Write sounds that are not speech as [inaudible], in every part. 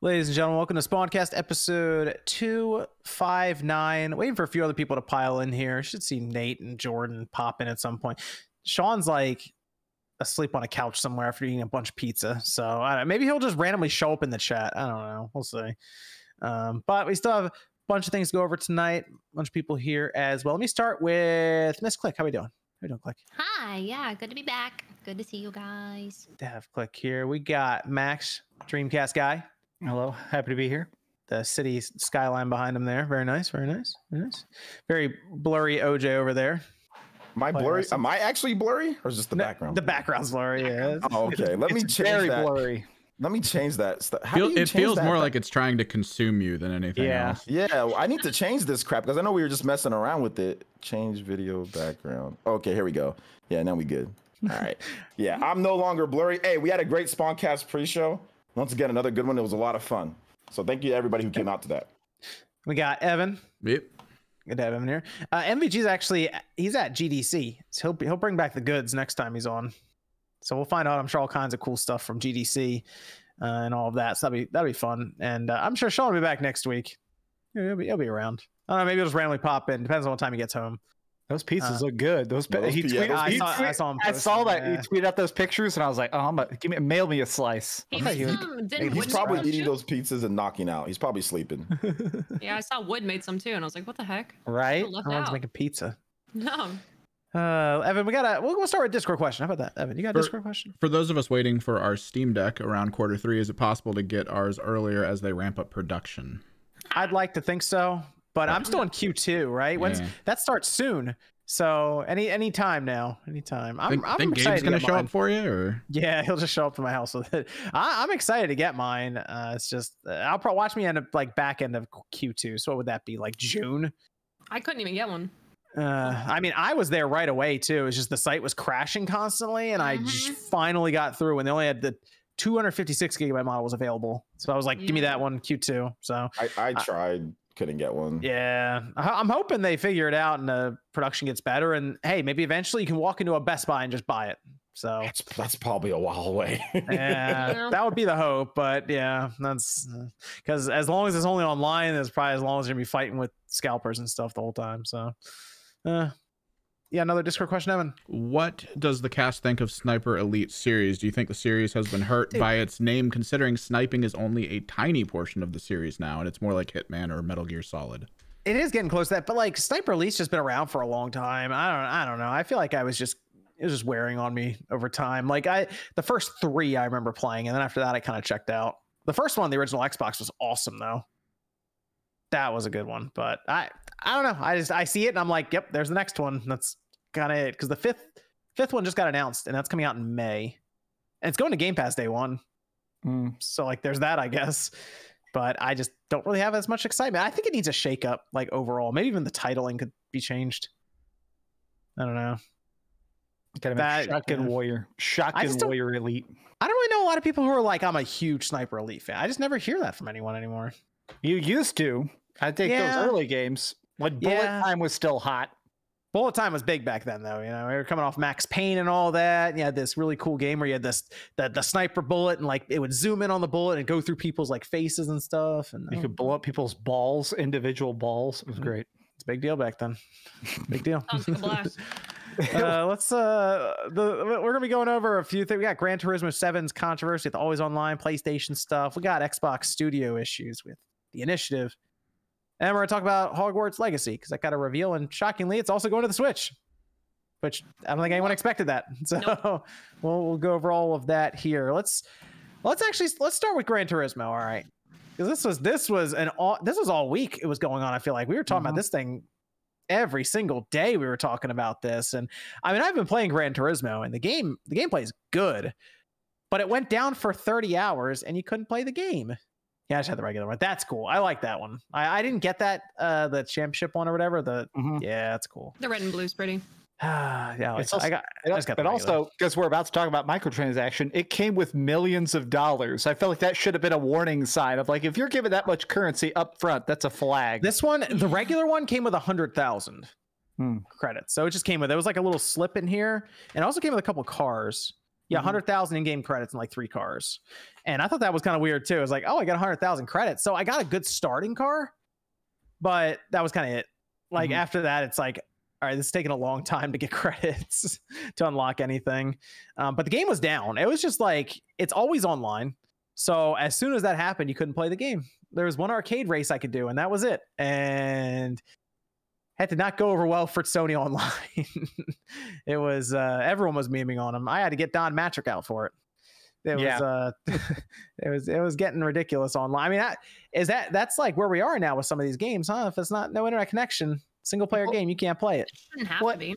Ladies and gentlemen, welcome to Spawncast episode 259. Waiting for a few other people to pile in here. Should see Nate and Jordan pop in at some point. Sean's like asleep on a couch somewhere after eating a bunch of pizza. So I don't know, maybe he'll just randomly show up in the chat. I don't know. We'll see. Um, but we still have a bunch of things to go over tonight. A bunch of people here as well. Let me start with Miss Click. How are we doing? How we doing, Click? Hi, yeah, good to be back. Good to see you guys. Have Click here. We got Max, Dreamcast guy. Hello, happy to be here. the city skyline behind him there. Very nice, very nice, very nice. Very blurry OJ over there. Am I blurry? Am I actually blurry, or is just the No, background? The background's blurry. Yeah. [laughs] Oh, okay. Let me It's change very that. blurry. Let me change that. How Feel, do you it change feels that more back- like it's trying to consume you than anything Yeah. else. Yeah, I need to change this crap because I know we were just messing around with it. Change video background. Okay, here we go. Yeah, now we good. All right. [laughs] Yeah, I'm no longer blurry. Hey, we had a great Spawncast pre-show. Once again, another good one. It was a lot of fun. So thank you to everybody who came out to that. We got Evan. Yep. Good to have him here. Uh, MVG's actually he's at GDC, so he'll he'll bring back the goods next time he's on. So we'll find out. I'm sure all kinds of cool stuff from GDC uh, and all of that. So that'll be that'll be fun. And uh, I'm sure Sean will be back next week. Yeah, He'll be, he'll be around. I don't know. Maybe he'll just randomly pop in. Depends on what time he gets home. Those pizzas Uh, look good. Those, those he pi- yeah, tweeted, those I he saw- I saw him I saw that yeah. he tweeted out those pictures, and I was like, "Oh, I'm about, give me mail me a slice." He Okay, made you- Didn't He's probably eating too? those pizzas and knocking out. He's probably sleeping. [laughs] Yeah, I saw Wood made some too, and I was like, "What the heck?" Right? I left Everyone's making pizza. No, Uh, Evan, we gotta We'll, we'll start with Discord question. How about that, Evan? You got a For- Discord question? For those of us waiting for our Steam Deck around quarter three, is it possible to get ours earlier as they ramp up production? I'd like to think so, but I'm still in Q2, right? When's Yeah. that starts soon? So any any time now, any time. I'm, think I'm think excited Gabe's gonna get show mine. up for you, or Yeah, [laughs] he'll just show up to my house with it. I, I'm excited to get mine. Uh, it's just uh, I'll probably watch me end up like back end of Q2. So what would that be like June? I couldn't even get one. Uh, I mean, I was there right away too. It's just the site was crashing constantly, and I just Mhm. finally got through, and they only had the 256 gigabyte model was available. So I was like, give me that one Q2. So I, I tried, couldn't get one. yeah, I'm hoping they figure it out and the production gets better. And hey, maybe eventually you can walk into a Best Buy and just buy it. So That's that's probably a while away. [laughs] yeah, Yeah. [laughs] that would be the hope. But yeah, that's because as long as it's only online, it's probably as long as you're gonna be fighting with scalpers and stuff the whole time. So, uh, yeah, another Discord question, Evan. what does the cast think of Sniper Elite series? Do you think the series has been hurt Dude. by its name, considering sniping is only a tiny portion of the series now, and it's more like Hitman or Metal Gear Solid? It is getting close to that, but like Sniper Elite's just been around for a long time. I don't, I don't know. I feel like I was just it was just wearing on me over time. Like I, the first three I remember playing, and then after that I kind of checked out. The first one, the original Xbox, was awesome though. That was a good one, but I, I don't know. I just I see it and I'm like, yep, there's the next one. That's kind of it because the fifth, fifth one just got announced and that's coming out in May, and it's going to Game Pass day one. Mm. So like there's that, I guess. But I just don't really have as much excitement. I think it needs a shake up, like overall. Maybe even the titling could be changed. I don't know. Kind of That- Shotgun yeah. Warrior, Shotgun Warrior Elite. I don't really know a lot of people who are like, I'm a huge Sniper Elite fan. I just never hear that from anyone anymore. You used to. I think Yeah. those early games when Bullet Yeah. Time was still hot. Bullet time was big back then, though. You know, we were coming off Max Payne and all that. You had this really cool game where you had this the, the sniper bullet and like it would zoom in on the bullet and go through people's like faces and stuff. And You could blow up people's balls, individual balls. It was Mhm. great. it's a big deal back then. Big deal. Sounds like a blast. [laughs] uh, let's uh the we're gonna be going over a few things. We got Gran Turismo 7's controversy, the always online PlayStation stuff. We got Xbox Studio issues with the initiative. And we're gonna talk about Hogwarts Legacy because I got a reveal, and shockingly, it's also going to the Switch. Which I don't think anyone expected that. [laughs] So we'll we'll go over all of that here. Let's let's actually let's start with Gran Turismo. All right. Because this was this was an all this was all week it was going on. I feel like we were talking about Mhm. this thing every single day we were talking about this and i mean i've been playing gran turismo and the game the gameplay is good but it went down for 30 hours and you couldn't play the game yeah i just had the regular one that's cool i like that one i, I didn't get that uh the championship one or whatever the Mhm. yeah that's cool The red and blue's pretty. [sighs] yeah like It's also- I got I just got but regular. also, because we're about to talk about microtransaction, it came with millions of dollars. I felt like that should have been a warning sign of like, if you're giving that much currency up front, that's a flag. this one the regular one came with a hundred thousand Hmm. credits so it just came with it was like a little slip in here and it also came with a couple cars Yeah, Mhm. 100,000 in game credits and like three cars. And I thought that was kind of weird too. I was like, oh, I got 100,000 credits. So I got a good starting car, but that was kind of it. Like Mhm. after that, it's like, all right, this is taking a long time to get [laughs] credits to unlock anything. Um, but the game was down. It was just like, it's always online. So as soon as that happened, you couldn't play the game. There was one arcade race I could do, and that was it. And had to not go over well for Sony [laughs] Online. it was uh, everyone was memeing on him. I had to get Don Mattrick out for it. It Yeah. was uh, [laughs] it was it was getting ridiculous online. I mean, that, is that that's like where we are now with some of these games, huh? If it's not no internet connection, single player Well- game, you can't play it. It shouldn't have What- to be.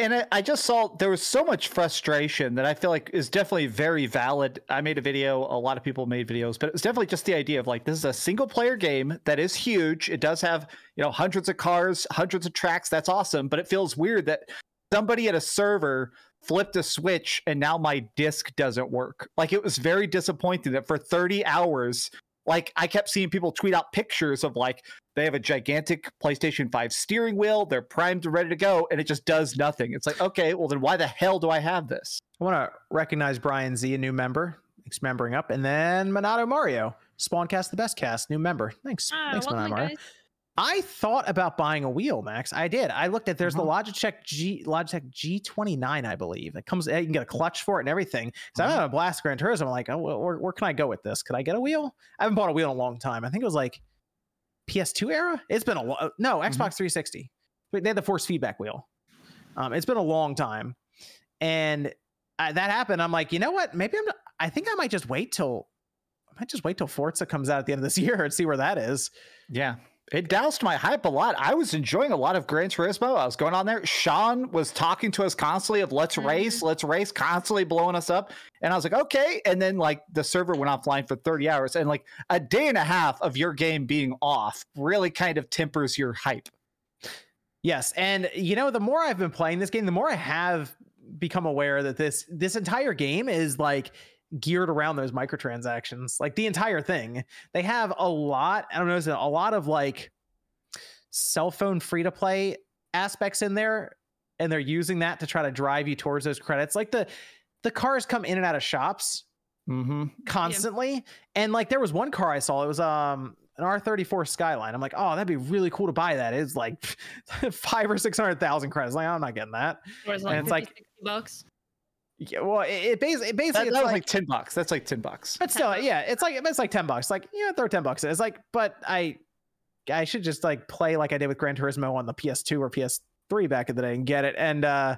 And I- I just saw there was so much frustration that I feel like is definitely very valid. I made a video, a lot of people made videos, but it was definitely just the idea of like this is a single player game that is huge. It does have, you know, hundreds of cars, hundreds of tracks. That's awesome, but it feels weird that somebody at a server flipped a switch and now my disc doesn't work. Like it was very disappointing that for 30 hours like I kept seeing people tweet out pictures of like they have a gigantic PlayStation 5 steering wheel, they're primed and ready to go, and it just does nothing. It's like, okay, well then why the hell do I have this? I want to recognize Brian Z, a new member. Thanks for membering up, and then Minato Mario, Spawncast the best cast, new member. Thanks, Ah, thanks, welcome Minato in, Mario. guys. I thought about buying a wheel, Max. I did. I looked at there's Mhm. the Logitech G Logitech G29, I believe. It comes. You can get a clutch for it and everything. So I'm having a blast Gran Turismo. I'm like, oh, where, where can I go with this? Could I get a wheel? I haven't bought a wheel in a long time. I think it was like PS2 era. It's been a lo- no Xbox 360. They had the force feedback wheel. Um, it's been a long time, and uh, that happened. I'm like, you know what? Maybe I'm. I think I might just wait till. I might just wait till Forza comes out at the end of this [laughs] year and see where that is. Yeah. It doused my hype a lot. I was enjoying a lot of Gran Turismo. I was going on there. Sean was talking to us constantly of let's Mhm. race, let's race, constantly blowing us up. And I was like, okay. And then like the server went offline for 30 hours. And like a day and a half of your game being off really kind of tempers your hype. Yes, and you know, the more I've been playing this game, the more I have become aware that this this entire game is like geared around those microtransactions. Like the entire thing. They have a lot, I don't know, is a lot of like cell phone free to play aspects in there and they're using that to try to drive you towards those credits. Like the the cars come in and out of shops Mm-hmm. constantly. And like there was one car I saw, it was um an R34 Skyline. I'm like, oh, that'd be really cool to buy that. It's like [laughs] five or six hundred thousand credits. Like, I'm not getting that. What is it, And like it's like- 60 bucks? Yeah, well, it, it, bas- it basically That, it's that was like, like 10 bucks. That's like 10 bucks. but still, yeah, it's like it's like ten bucks. Like, yeah, throw ten bucks. in. It's like, but I, I should just like play like I did with Gran Turismo on the PS2 or PS3 back in the day and get it. And uh,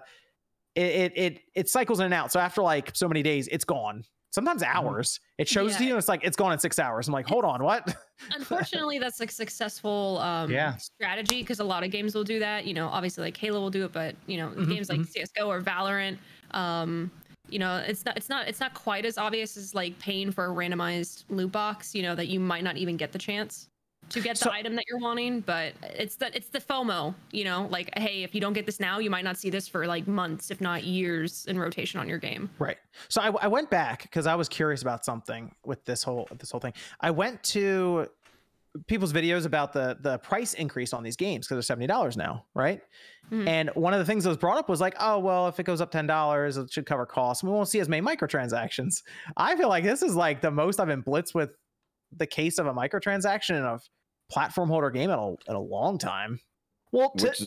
it it it, it cycles in and out. So after like so many days, it's gone. Sometimes hours. It shows to Yeah. you. and It's like it's gone in six hours. I'm like, hold on, what? [laughs] Unfortunately, that's like successful um, Yeah. strategy because a lot of games will do that. You know, obviously like Halo will do it, but you know, Mhm, games like CS:GO or Valorant, um, you know, it's not it's not it's not quite as obvious as like paying for a randomized loot box. You know, that you might not even get the chance to get the So- item that you're wanting. But it's the it's the FOMO. You know, like hey, if you don't get this now, you might not see this for like months, if not years, in rotation on your game. Right. So I, I went back because I was curious about something with this whole this whole thing. I went to people's videos about the the price increase on these games because they're seventy dollars now, right? Mhm. And one of the things that was brought up was like, oh well, if it goes up ten dollars, it should cover costs. We won't see as many microtransactions. [laughs] I feel like this is like the most I've been blitzed with the case of a microtransaction in a platform holder game in a, in a long time. Well, to, Which,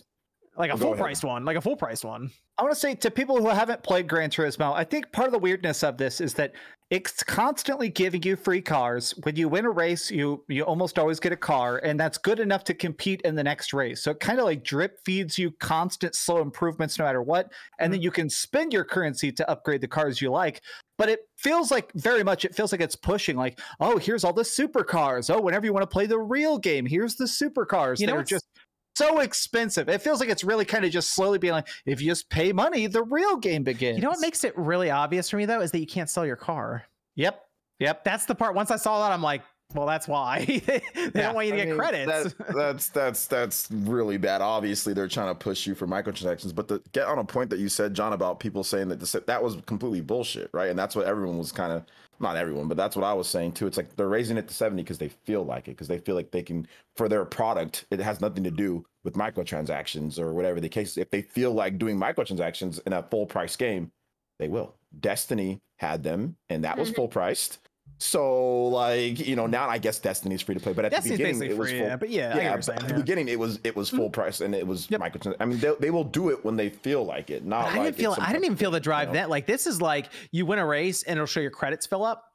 Like a full priced one, like a full priced one. I want to say to people who haven't played Gran Turismo, I think part of the weirdness of this is that it's constantly giving you free cars. When you win a race, you you almost always get a car, and that's good enough to compete in the next race. So it kind of like drip feeds you constant slow improvements no matter what, and then mm. you can spend your currency to upgrade the cars you like. But it feels like very much it feels like it's pushing like, oh, here's all the supercars. Oh, whenever you want to play the real game, here's the supercars You know that are just so expensive. It feels like it's really kind of just slowly being like, if you just pay money, the real game begins. You know what makes it really obvious for me though is that you can't sell your car. Yep. Yep. that's the part. Once I saw that, I'm like, well, that's why [laughs] they Yeah, don't want you to I get mean, credits. that- [laughs] that's that's that's really bad. Obviously, they're trying to push you for microtransactions. But to get on a point that you said, John, about people saying that this, that was completely bullshit, right? And that's what everyone was kind of not everyone, but that's what I was saying too. It's like they're raising it to seventy because they feel like it, because they feel like they can for their product. It has nothing to do with microtransactions or whatever the case. If they feel like doing microtransactions in a full price game, they will. Destiny had them, and that was Mhm. full priced. So like you know now I guess Destiny's free to play, but at Destiny's the beginning it was free, full. yeah, but yeah, I get what yeah, but saying, at the yeah. Mm-hmm. beginning it was it was full price and it was Yep. microtrans. I mean they, they will do it when they feel like it. Not I like didn't feel. I didn't even feel the drive you know? that. Like this is like you win a race and it'll show your credits fill up,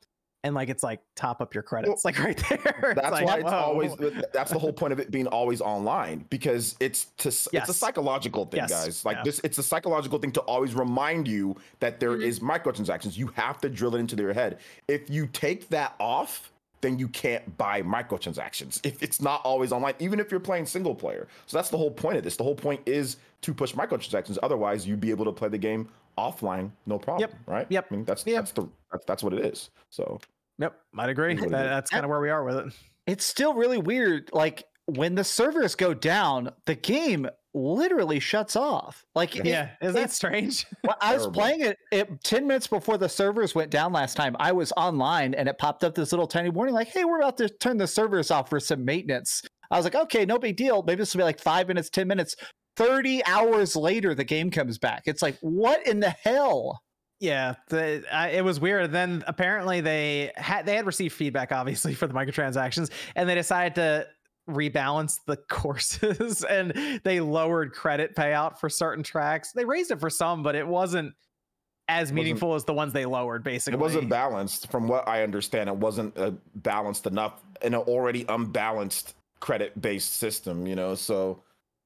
and like it's like top up your credits, like right there. [laughs] That's like, why it's whoa. always. That's the whole point of it being always online because it's to. It's a psychological thing, Yes. guys. Like Yeah. this, it's a psychological thing to always remind you that there Mhm. is microtransactions. You have to drill it into their head. If you take that off, then you can't buy microtransactions. If it's not always online, even if you're playing single player. So that's the whole point of this. The whole point is to push microtransactions. Otherwise, you'd be able to play the game offline, no problem. Yep. Right. Yep. I mean, that's Yep. that's the that's, that's what it is. So Yep, I'd agree. Is what it That, is. kind of where we are with it. It's still really weird. Like when the servers go down, the game literally shuts off. Like Yeah, is that strange? [laughs] Well, I was playing it, it 10 minutes before the servers went down last time. I was online and it popped up this little tiny warning like, hey, we're about to turn the servers off for some maintenance. I was like, okay, no big deal. Maybe this will be like five minutes, 10 minutes. 30 hours later, the game comes back. It's like, what in the hell? Yeah, the, I, it was weird. Then apparently they had they had received feedback, obviously, for the microtransactions, and they decided to rebalance the [laughs] courses and they lowered credit payout for certain tracks. They raised it for some, but it wasn't as Wasn't- meaningful as the ones they lowered. Basically, It wasn't balanced, from what I understand. It wasn't uh, balanced enough in an already unbalanced credit-based system. You know, so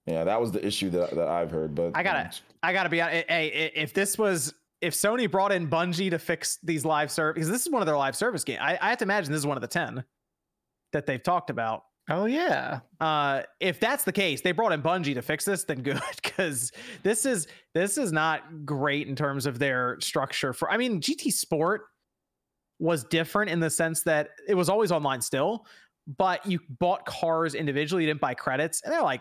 yeah, that was the issue that, that I've heard. But I gotta- um, I gotta be honest. Hey, if this was if Sony brought in Bungie to fix these live service, because this is one of their live service games, I, I have to imagine this is one of the ten that they've talked about. Oh, yeah. uh if that's the case they brought in bungie to fix this then [laughs] good because this is this is not great in terms of their structure for i mean gt sport was different in the sense that it was always online still but you bought cars individually you didn't buy credits and they're like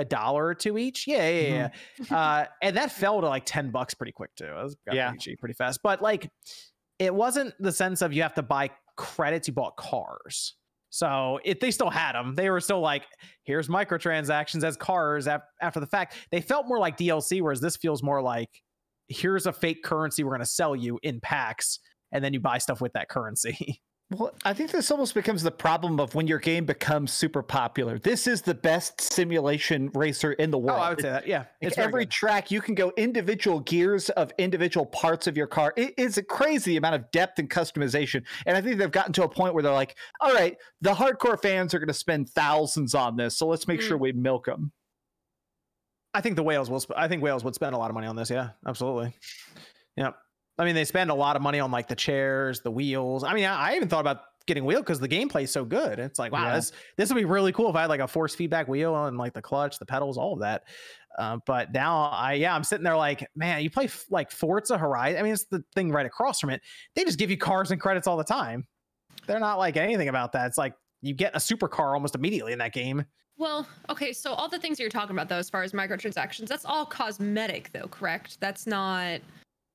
a dollar or two each yeah yeah yeah, yeah. uh and that fell to like 10 bucks pretty quick too it was got Yeah. pretty cheap pretty fast but like it wasn't the sense of you have to buy credits you bought cars so if they still had them, they were still like, here's microtransactions as cars ap- after the fact. They felt more like DLC, whereas this feels more like here's a fake currency we're going to sell you in packs, and then you buy stuff with that currency. [laughs] Well, I think this almost becomes the problem of when your game becomes super popular. This is the best simulation racer in the world. oh. I would say that. Yeah, it's very every good. track, you can go individual gears of individual parts of your car. It is a crazy amount of depth and customization. And I think they've gotten to a point where they're like, all right, the hardcore fans are going to spend thousands on this. So let's make Mm. sure we milk them. I think the whales will. Sp- I think whales would spend a lot of money on this. Yeah, absolutely. Yeah, I mean they spend a lot of money on like the chairs, the wheels. I mean, I, I even thought about getting wheel because the gameplay is so good. It's like wow, Yeah. this this would be really cool if I had like a force feedback wheel and like the clutch, the pedals, all of that. Uh, but now I yeah, I'm sitting there like man, you play f- like Forza Horizon. I mean, it's the thing right across from it. They just give you cars and credits all the time. They're not like anything about that. It's like you get a supercar almost immediately in that game. Well, okay, so all the things you're talking about though, as far as microtransactions, that's all cosmetic though, correct? That's not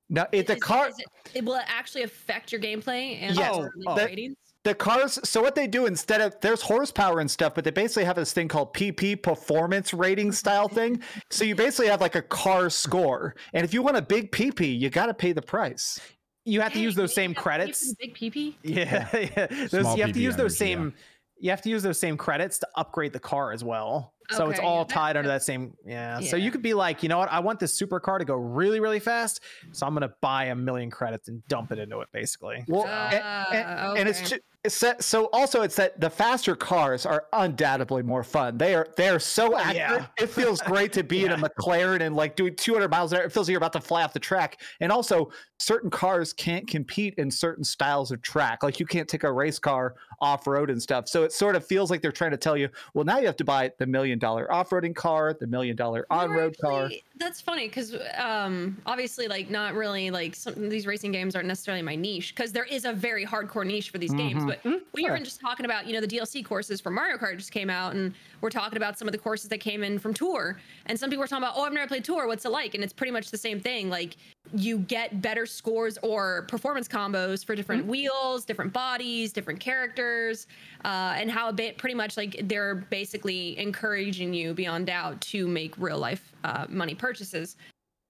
Now, it, the is- car, is it, it- will it actually affect your gameplay and Yes. Oh, like, oh. ratings? the cars. So what they do instead of there's horsepower and stuff, but they basically have this thing called PP performance rating style thing. So you basically have like a car score, and if you want a big PP, you got to pay the price. You have to use those same credits. Big PP. Yeah, yeah. Those, you have to PB [laughs] use those energy, yeah. same. You have to use those same credits to upgrade the car as well. So it's all yeah, that- tied under that same. Yeah. So you could be like, you know what? I want this supercar to go really, really fast. So I'm gonna buy a million credits and dump it into it, basically. Well, a- Ah, and, and it's okay. ju- it's that, so also it's that the faster cars are undoubtedly more fun. They are they are so Oh, accurate. yeah. It feels great to [laughs] be in a McLaren and like doing 200 miles an hour. It feels like you're about to fly off the track. And also, certain cars can't compete in certain styles of track. Like you can't take a race car off road and stuff. So it sort of feels like they're trying to tell you, well, now you have to buy the million dollar off roading car, the million dollar on road car. That's funny because um, obviously, like, not really like some these racing games aren't necessarily my niche because there is a very hardcore niche for these games. Mhm. But Mhm, we sure. were just talking about, you know, the DLC courses for Mario Kart just came out, and we're talking about some of the courses that came in from Tour. And some people were talking about, oh, I've never played Tour. What's it like? And it's pretty much the same thing. Like, you get better scores or performance combos for different Mm-hmm. wheels, different bodies, different characters, uh, and how a bit pretty much like they're basically encouraging you beyond doubt to make real life uh, money purchases.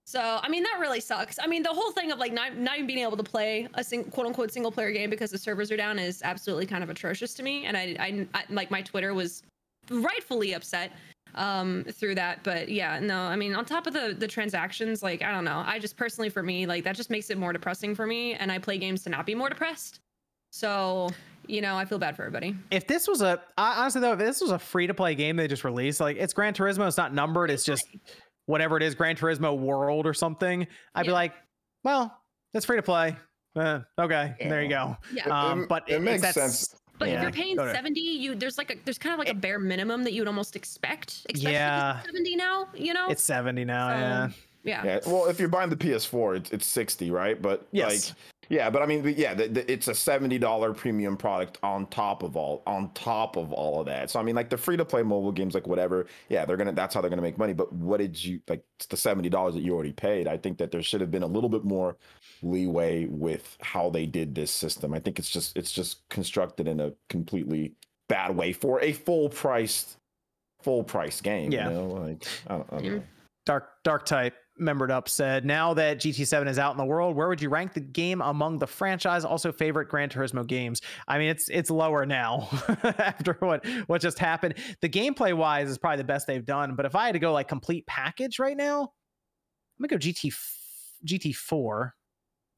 So I mean that really sucks. I mean the whole thing of like not not even being able to play a sing, quote unquote single player game because the servers are down is absolutely kind of atrocious to me. And I, I, I like my Twitter was rightfully upset um through that but yeah no i mean on top of the the transactions like i don't know i just personally for me like that just makes it more depressing for me and i play games to not be more depressed so you know i feel bad for everybody If this was a honestly though, if this was a free to play game they just released, like it's Gran Turismo, it's not numbered, it's just whatever it is, Gran Turismo World or something. I'd be like, well, it's free to play. Uh, okay, there you go. yeah Um, but it it, makes makes sense. But Yeah. if you're paying Go 70, you there's like a there's kind of like a bare minimum that you would almost expect. Especially Yeah. 70 now, you know? It's seventy now. So, yeah. yeah. Yeah. Well, if you're buying the PS4, it's, it's 60, right? But Yes. like, yeah, but I mean, yeah, the, the, it's a $70 premium product on top of all on top of all of that. So I mean, like the free to play mobile games, like whatever, yeah, they're gonna that's how they're gonna make money. But what did you like? It's the $70 that you already paid. I think that there should have been a little bit more leeway with how they did this system. I think it's just it's just constructed in a completely bad way for a full priced full price game. Yeah. You know, like I don't, I don't know. Dark Dark Type membered up said, now that GT7 is out in the world, where would you rank the game among the franchise also favorite Gran Turismo games? I mean, it's it's lower now [laughs] after what what just happened. The gameplay wise is probably the best they've done, but if I had to go like complete package right now, I'm gonna go GT GT4,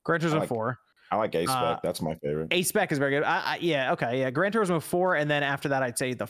Gran Turismo like 4. I like A spec. Uh, That's my favorite. A spec is very good. I, I, yeah, okay, yeah. Gran Turismo 4, and then after that, I'd say the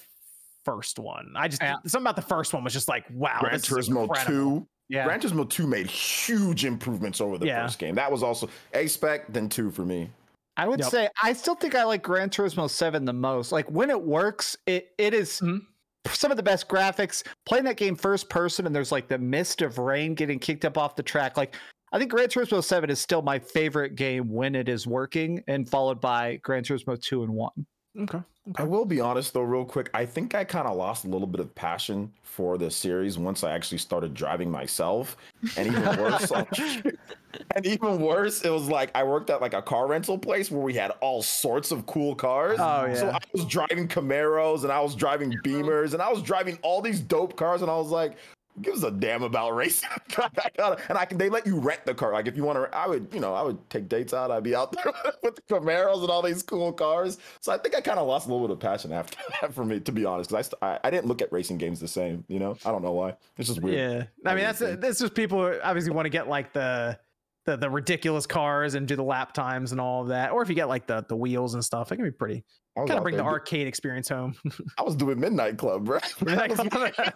first one. I just Yeah. something about the first one was just like, wow, Gran this Turismo incredible. 2. Yeah. Gran Turismo 2 made huge improvements over the Yeah. first game. That was also A spec, then 2 for me. I would Yep. say I still think I like Gran Turismo 7 the most. Like when it works, it it is Mhm. some of the best graphics. Playing that game first person and there's like the mist of rain getting kicked up off the track. Like I think Gran Turismo 7 is still my favorite game when it is working and followed by Gran Turismo 2 and 1. Okay. I will be honest though, real quick. I think I kind of lost a little bit of passion for the series once I actually started driving myself. And even [laughs] worse, like, and even worse, it was like I worked at like a car rental place where we had all sorts of cool cars. Oh, yeah. So. I was driving Camaros and I was driving Beamers and I was driving all these dope cars and I was like, gives a damn about racing? [laughs] I gotta- and I can they let you rent the car. Like if you want to, I would, you know, I would take dates out. I'd be out there [laughs] with the Camaros and all these cool cars. So I think I kind of lost a little bit of passion after [laughs] that for me, to be honest, because I, st- I I didn't look at racing games the same. You know, I don't know why. It's just weird. Yeah, I mean that's that's just people obviously want to get like the, the the ridiculous cars and do the lap times and all of that, or if you get like the the wheels and stuff, it can be pretty I kind of bring the there do- arcade experience home. [laughs] I was doing Midnight Club, bro. [laughs] I was, [laughs]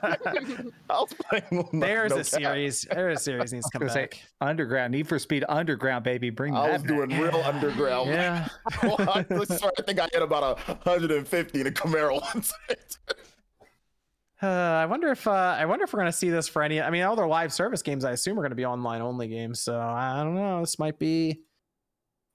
I was playing. There's no a cap. series. There's a series needs to come Gonna say. Underground, Need for Speed Underground, baby. Bring I that was doing back. real underground. Yeah, Well, I, swear, I think I hit about a 150 in a Camaro once. Uh, I wonder if uh, I wonder if we're gonna see this for any. I mean, all their live service games, I assume, are gonna be online only games. So I don't know. This might be.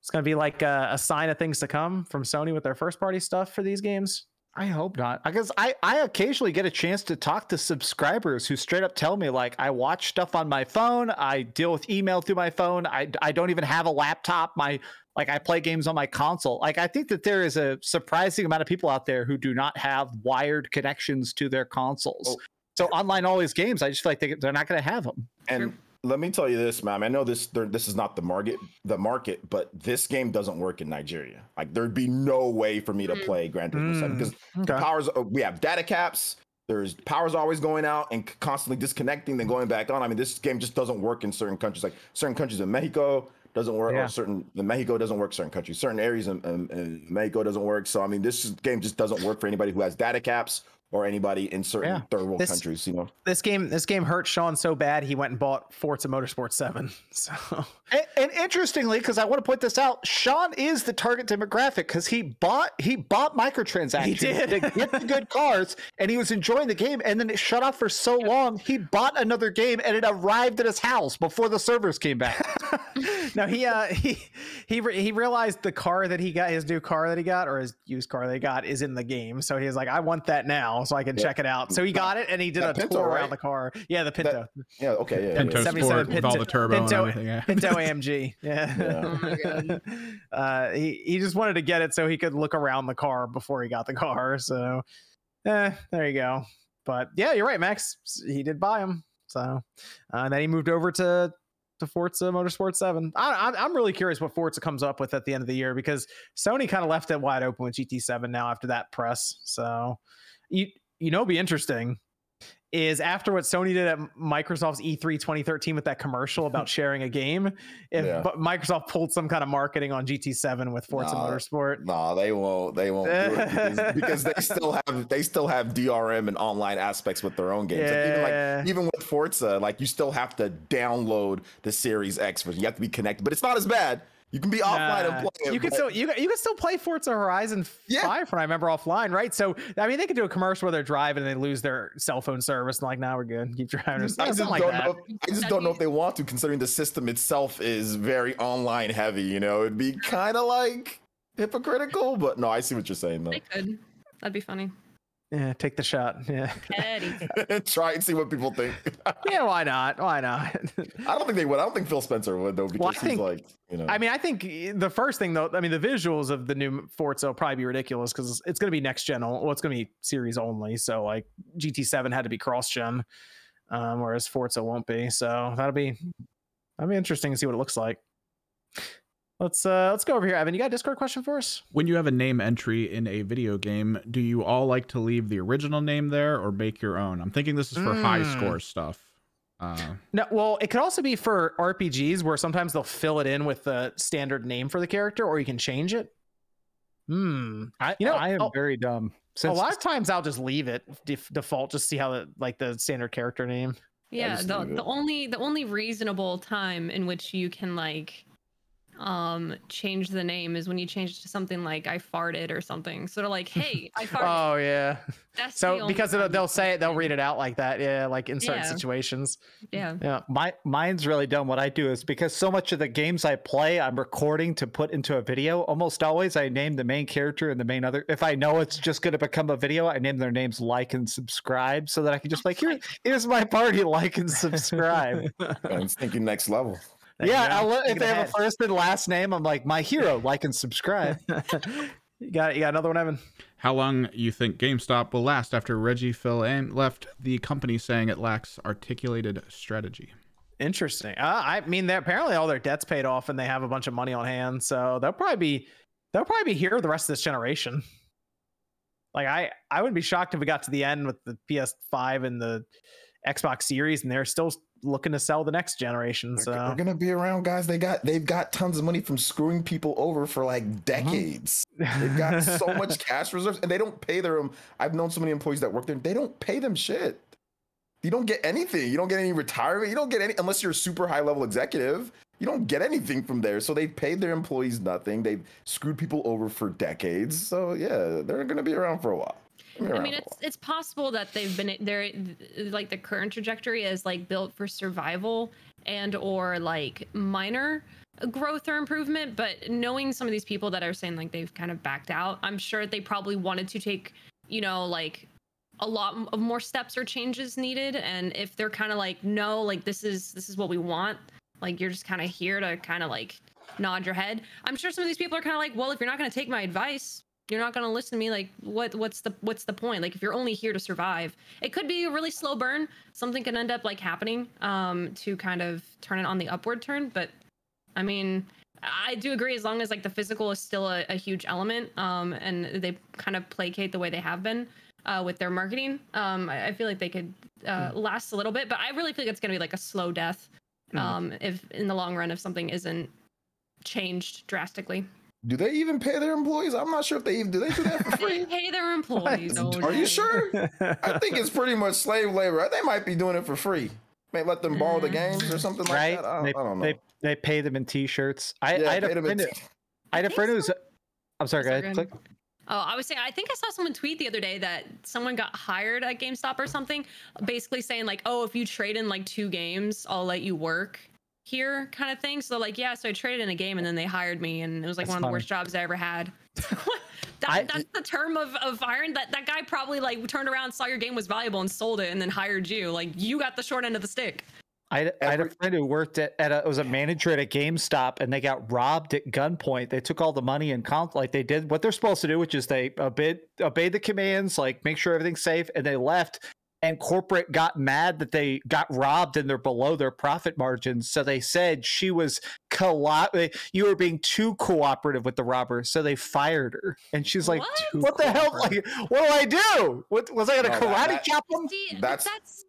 It's gonna be like a, a sign of things to come from Sony with their first party stuff for these games. I hope not. Because I, I occasionally get a chance to talk to subscribers who straight up tell me, like, I watch stuff on my phone. I deal with email through my phone. I, I don't even have a laptop. My like I play games on my console. Like I think that there is a surprising amount of people out there who do not have wired connections to their consoles. Oh. So online always games, I just feel like they, they're not going to have them. And let me tell you this, man. I know this. This is not the market, the market, but this game doesn't work in Nigeria. Like there'd be no way for me to Mm. play Gran Turismo 7 Mm, because the powers. uh, We have data caps. There's powers always going out and constantly disconnecting, then going back on. I mean, this game just doesn't work in certain countries. Like certain countries in Mexico doesn't work, Yeah. or certain the Mexico doesn't work. Certain countries, certain areas in, in, in Mexico doesn't work. So I mean, this game just doesn't work for anybody who has data caps or anybody in certain Yeah. third world This- countries. You know. This game, this game hurt Sean so bad he went and bought Forza Motorsport Seven. [laughs] So And, and interestingly, because I want to point this out, Sean is the target demographic because he bought he bought microtransactions He did. to get the good [laughs] cars, and he was enjoying the game, and then it shut off for so long. He bought another game, and it arrived at his house before the servers came back. [laughs] no, he uh he he re- he realized the car that he got, his new car that he got, or his used car that he got, is in the game. So he was like, I want that now, so I can Yeah. check it out. So he got it, and he did a Pinto, tour right? around the car. Yeah, the Pinto, Yeah. Okay. Yeah. yeah, Pinto yeah. 77 Sport with all the turbo Pinto- and everything. Yeah. Pinto [laughs] AMG. Yeah. Oh [laughs] uh, he he just wanted to get it so he could look around the car before he got the car. So, eh, there you go. But yeah, you're right, Max. He did buy him. So, uh, and then he moved over to to Forza Motorsport 7. I, I'm, I'm really curious what Forza comes up with at the end of the year because Sony kind of left it wide open with GT7 now after that press. So, you you know, be interesting is after what Sony did at Microsoft's E E3 2013 with that commercial [laughs] about sharing a game. If Yeah. but Microsoft pulled some kind of marketing on GT7 with Forza Nah, Motorsport, No, they won't. They won't do it because, [laughs] because they still have they still have DRM and online aspects with their own games. Like, even Yeah. like even with Forza, like you still have to download the Series X version. You have to be connected, but it's not as bad. You can be offline and play it. you can but- still you, you can still play Forza Horizon Yeah. 5 from I remember offline, right? So I mean they could do a commercial where they're driving and they lose their cell phone service and like now we're good. Keep driving or I something just like don't that. know. If, I just don't know if they want to, considering the system itself is very online heavy. You know, it'd be kind of like hypocritical. But no, I see what you're saying though. They could. That'd be funny. Yeah, take the shot. Yeah. [laughs] Try and see what people think. [laughs] yeah, why not? Why not? [laughs] I don't think they would. I don't think Phil Spencer would though, because Well, I he's like, you know. I mean, I think the first thing though, I mean, the visuals of the new Forza will probably be ridiculous because it's going to be next gen. o- Well, it's going to be series only. So like GT7 had to be cross gen, um, whereas Forza won't be. So that'll be that'll be interesting to see what it looks like. Let's uh let's go over here, Evan. You got a Discord question for us? When you have a name entry in a video game, do you all like to leave the original name there or make your own? I'm thinking this is for high Mm. score stuff. Uh, No, well, it could also be for RPGs where sometimes they'll fill it in with the standard name for the character, or you can change it. Hmm. I, You know, I am oh, very dumb. a lot of times I'll just leave it def- default, just see how the like the standard character name. Yeah, the, the only the only reasonable time in which you can like um change the name is when you change it to something like I farted or something. So they're like, hey, I [laughs] farted. Oh yeah. That's So only because it'll, they'll say it, they'll read it out like that. Yeah, like in certain Yeah. situations. Yeah. Yeah. My mine's really dumb. What I do is because so much of the games I play, I'm recording to put into a video. Almost always, I name the main character and the main other. If I know it's just going to become a video, I name their names like and subscribe so that I can just like here, here's my party, like and subscribe. [laughs] And he's thinking next level. There you yeah. I'll, if they have a first and last name, I'm like my hero, like and subscribe. [laughs] you got you got another one, Evan. how long you think GameStop will last after Reggie Fils-Aime left the company saying it lacks articulated strategy? Interesting. Uh, I mean, they're apparently all their debts paid off and they have a bunch of money on hand, so they'll probably be they'll probably be here the rest of this generation. Like I I wouldn't be shocked if we got to the end with the PS5 and the Xbox Series and they're still looking to sell the next generation. They're, they're gonna be around, guys. They got they've got tons of money from screwing people over for like uh-huh. decades. [laughs] They've got so much cash reserves, and they don't pay their. I've known so many employees that work there. They don't pay them shit. You don't get anything. You don't get any retirement. You don't get any unless you're a super high level executive. You don't get anything from there. So they've paid their employees nothing. They've screwed people over for decades. Mm-hmm. So yeah, they're gonna be around for a while. I mean, it's it's possible that they've been they're like the current trajectory is like built for survival and or like minor growth or improvement. But knowing some of these people that are saying like they've kind of backed out, I'm sure they probably wanted to take you know like a lot of more steps or changes needed. And if they're kind of like no, like this is this is what we want, like you're just kind of here to kind of like nod your head. I'm sure some of these people are kind of like, well, if you're not going to take my advice, you're not going to listen to me. Like, what? What's the what's the point? Like, if you're only here to survive, it could be a really slow burn. Something can end up like happening um, to kind of turn it on the upward turn. But I mean, I do agree as long as like the physical is still a, a huge element, um, and they kind of placate the way they have been. Uh, with their marketing, um, I, I feel like they could uh, last a little bit, but I really feel like it's going to be like a slow death Mhm. um, if in the long run if something isn't changed drastically. Do they even pay their employees? I'm not sure if they even do. They do that for They free. pay their employees. Are you sure? I think it's [laughs] pretty much slave labor. They might be doing it for free. May let them borrow the Mm. games or something like right? that. I don't, they, I don't know. they they pay them in t-shirts. I, yeah, I had pay a friend. in- who- I had a think friend who's. so. I'm sorry. Go Sorry, ahead. go ahead. Click. Oh, I was saying, I think I saw someone tweet the other day that someone got hired at GameStop or something, basically saying like, "Oh, if you trade in like two games, I'll let you work here," kind of thing. So like, yeah, so I traded in a game and then they hired me, and it was like That's one of the worst jobs I ever had. [laughs] [laughs] that, I- that's the term of, of hiring. That that guy probably like turned around, saw your game was valuable, and sold it, and then hired you. Like you got the short end of the stick. I had, I had a friend who worked at, at a was a manager at a GameStop and they got robbed at gunpoint. They took all the money and comp like they did what they're supposed to do, which is they obeyed obeyed the commands, like make sure everything's safe, and they left. And corporate got mad that they got robbed and they're below their profit margins. So they said she was co- you were being too cooperative with the robbers. So they fired her. And she's like, What? what the hell? Like, what do I do? What was I gonna No, that- karate that- chop them? That's- that's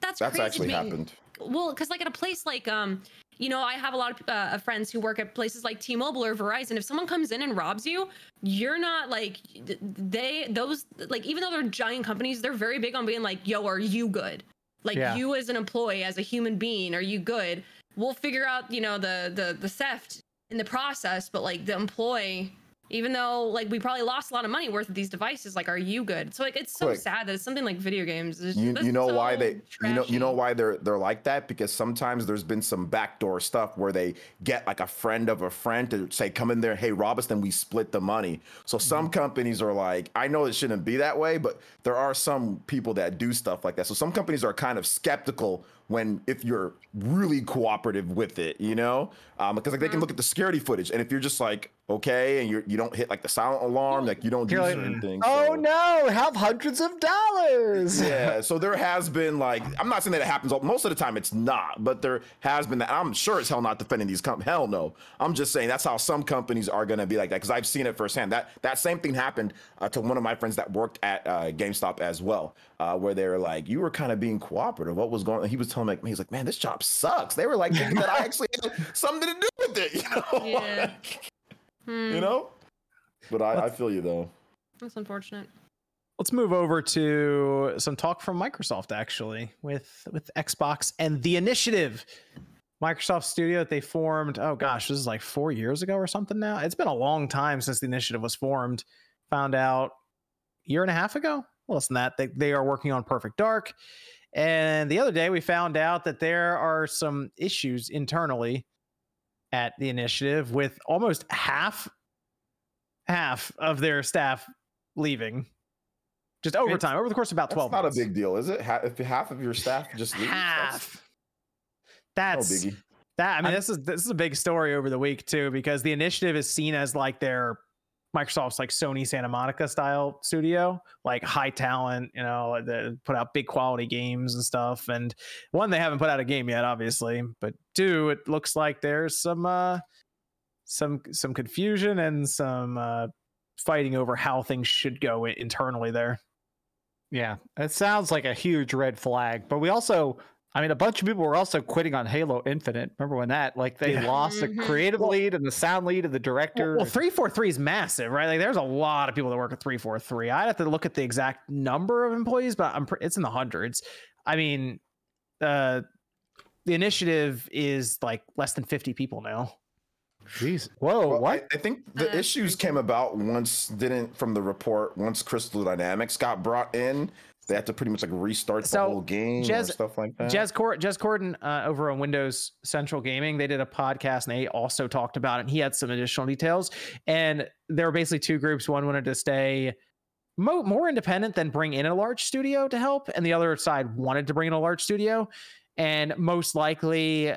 that's That's crazy actually to me. happened. Well, because like at a place like um, you know, I have a lot of uh, friends who work at places like T-Mobile or Verizon. If someone comes in and robs you, you're not like they those like even though they're giant companies, they're very big on being like, "Yo, are you good? Like Yeah. you as an employee, as a human being, are you good? We'll figure out, you know, the the the theft in the process, but like the employee." Even though like we probably lost a lot of money worth of these devices, like are you good? So like it's so Quick. sad that it's something like video games. It's- You, you know why so they you know you know why they're they're like that because sometimes there's been some backdoor stuff where they get like a friend of a friend to say come in there hey rob us then we split the money so some Mm-hmm. companies are like I know it shouldn't be that way but there are some people that do stuff like that so some companies are kind of skeptical when if you're really cooperative with it you know um, because like they Mm-hmm. can look at the security footage and if you're just like okay and you you don't hit like the silent alarm like you don't do You're like, certain things Oh so- no, have hundreds of dollars. yeah, [laughs] so there has been like I'm not saying that it happens most of the time. It's not, but there has been that. I'm sure it's hell not defending these companies. Hell no. I'm just saying that's how some companies are gonna be like that because I've seen it firsthand. That that same thing happened uh, to one of my friends that worked at uh, GameStop as well, uh, where they were like, "You were kind of being cooperative. What was going?" on? He was telling me, like, he's like, "Man, this job sucks." They were like that I [laughs] actually had something to do with it, [laughs] you know? Yeah. You Hmm, know. But I, I feel you though. That's unfortunate. Let's move over to some talk from Microsoft actually with with Xbox and the initiative. Microsoft Studio that they formed. Oh gosh, this is like four years ago or something now. It's been a long time since the initiative was formed. Found out a year and a half ago. Less than that. They they are working on Perfect Dark. And the other day we found out that there are some issues internally at the initiative with almost half half of their staff leaving just over time over the course of about That's 12 not a big deal, is it? Ha- if half of your staff just leaves, that's half no biggie. that i mean I'm- this is this is a big story over the week too because the initiative is seen as like their microsoft's like sony santa monica style studio like high talent you know they put out big quality games and stuff and one they haven't put out a game yet obviously but two it looks like there's some uh some some confusion and some uh fighting over how things should go internally there Yeah, it sounds like a huge red flag. But we also, I mean, a bunch of people were also quitting on Halo Infinite. Remember when that? Like they Yeah. lost the Mhm. creative Well- lead and the sound lead and the director. Well, three four three is massive, right? Like, there's a lot of people that work at three four three. I'd have to look at the exact number of employees, but I'm pre- it's in the hundreds. I mean, uh, the initiative is like less than fifty people now. Jeez. Whoa, Well, what? I, I think the Uh, issues came about once didn't from the report once Crystal Dynamics got brought in. They have to pretty much like restart the So, whole game Jez- or stuff like that. Jez, Cord- Jez Corden uh, over on Windows Central Gaming, they did a podcast and they also talked about it. And he had some additional details. And there were basically two groups. One wanted to stay mo- more independent than bring in a large studio to help, and the other side wanted to bring in a large studio. And most likely,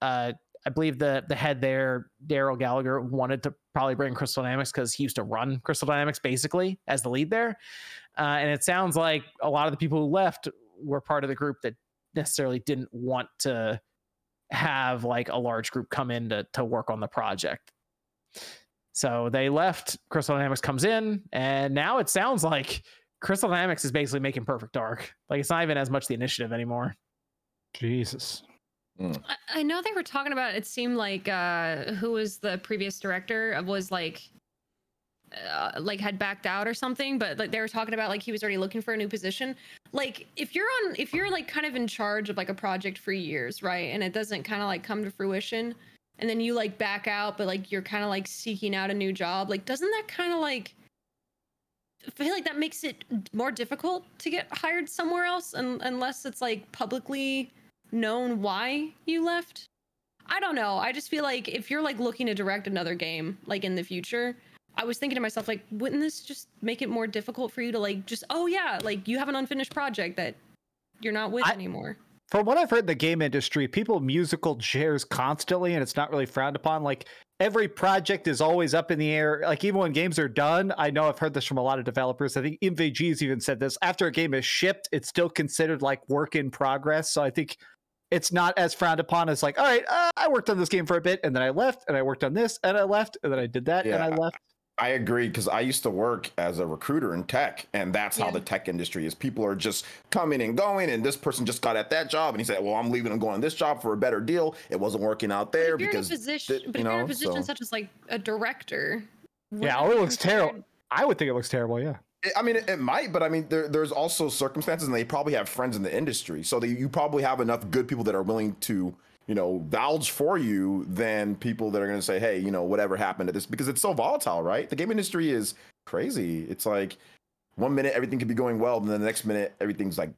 uh, I believe the the head there, Darrell Gallagher, wanted to probably bring Crystal Dynamics because he used to run Crystal Dynamics basically as the lead there. Uh, and it sounds like a lot of the people who left were part of the group that necessarily didn't want to have like a large group come in to, to work on the project. So they left. Crystal Dynamics comes in, and now it sounds like Crystal Dynamics is basically making Perfect Dark. Like it's not even as much the initiative anymore. Jesus. I, I know they were talking about. It seemed like uh, who was the previous director was like, uh, like had backed out or something. But like they were talking about like he was already looking for a new position. Like if you're on, if you're like kind of in charge of like a project for years, right, and it doesn't kind of like come to fruition, and then you like back out, but like you're kind of like seeking out a new job. Like doesn't that kind of like I feel like that makes it more difficult to get hired somewhere else, un- unless it's like publicly known why you left. I don't know. I just feel like if you're like looking to direct another game like in the future, I was thinking to myself like wouldn't this just make it more difficult for you to like just oh yeah, like you have an unfinished project that you're not with I- anymore. from what I've heard in the game industry, people musical chairs constantly, and it's not really frowned upon. Like every project is always up in the air. Like even when games are done, I know I've heard this from a lot of developers. I think MVG's even said this. After a game is shipped, it's still considered like work in progress. So I think it's not as frowned upon as like, all right, uh, I worked on this game for a bit, and then I left, and I worked on this, and I left, and then I did that, and I left. I agree because I used to work as a recruiter in tech, and that's how the tech industry is. People are just coming and going, and this person just got at that job, and he said, "Well, I'm leaving and going on this job for a better deal." It wasn't working out there if you're because in a position, th- but you if you're in know, a position so- such as like a director. Yeah, it oh, it looks terrible. I would think it looks terrible. Yeah. I mean, it, it might, but I mean, there, there's also circumstances, and they probably have friends in the industry, so they, you probably have enough good people that are willing to, you know, vouch for you than people that are going to say, "Hey, you know, whatever happened to this," because it's so volatile, right? The game industry is crazy. It's like one minute everything could be going well, and then the next minute everything's like,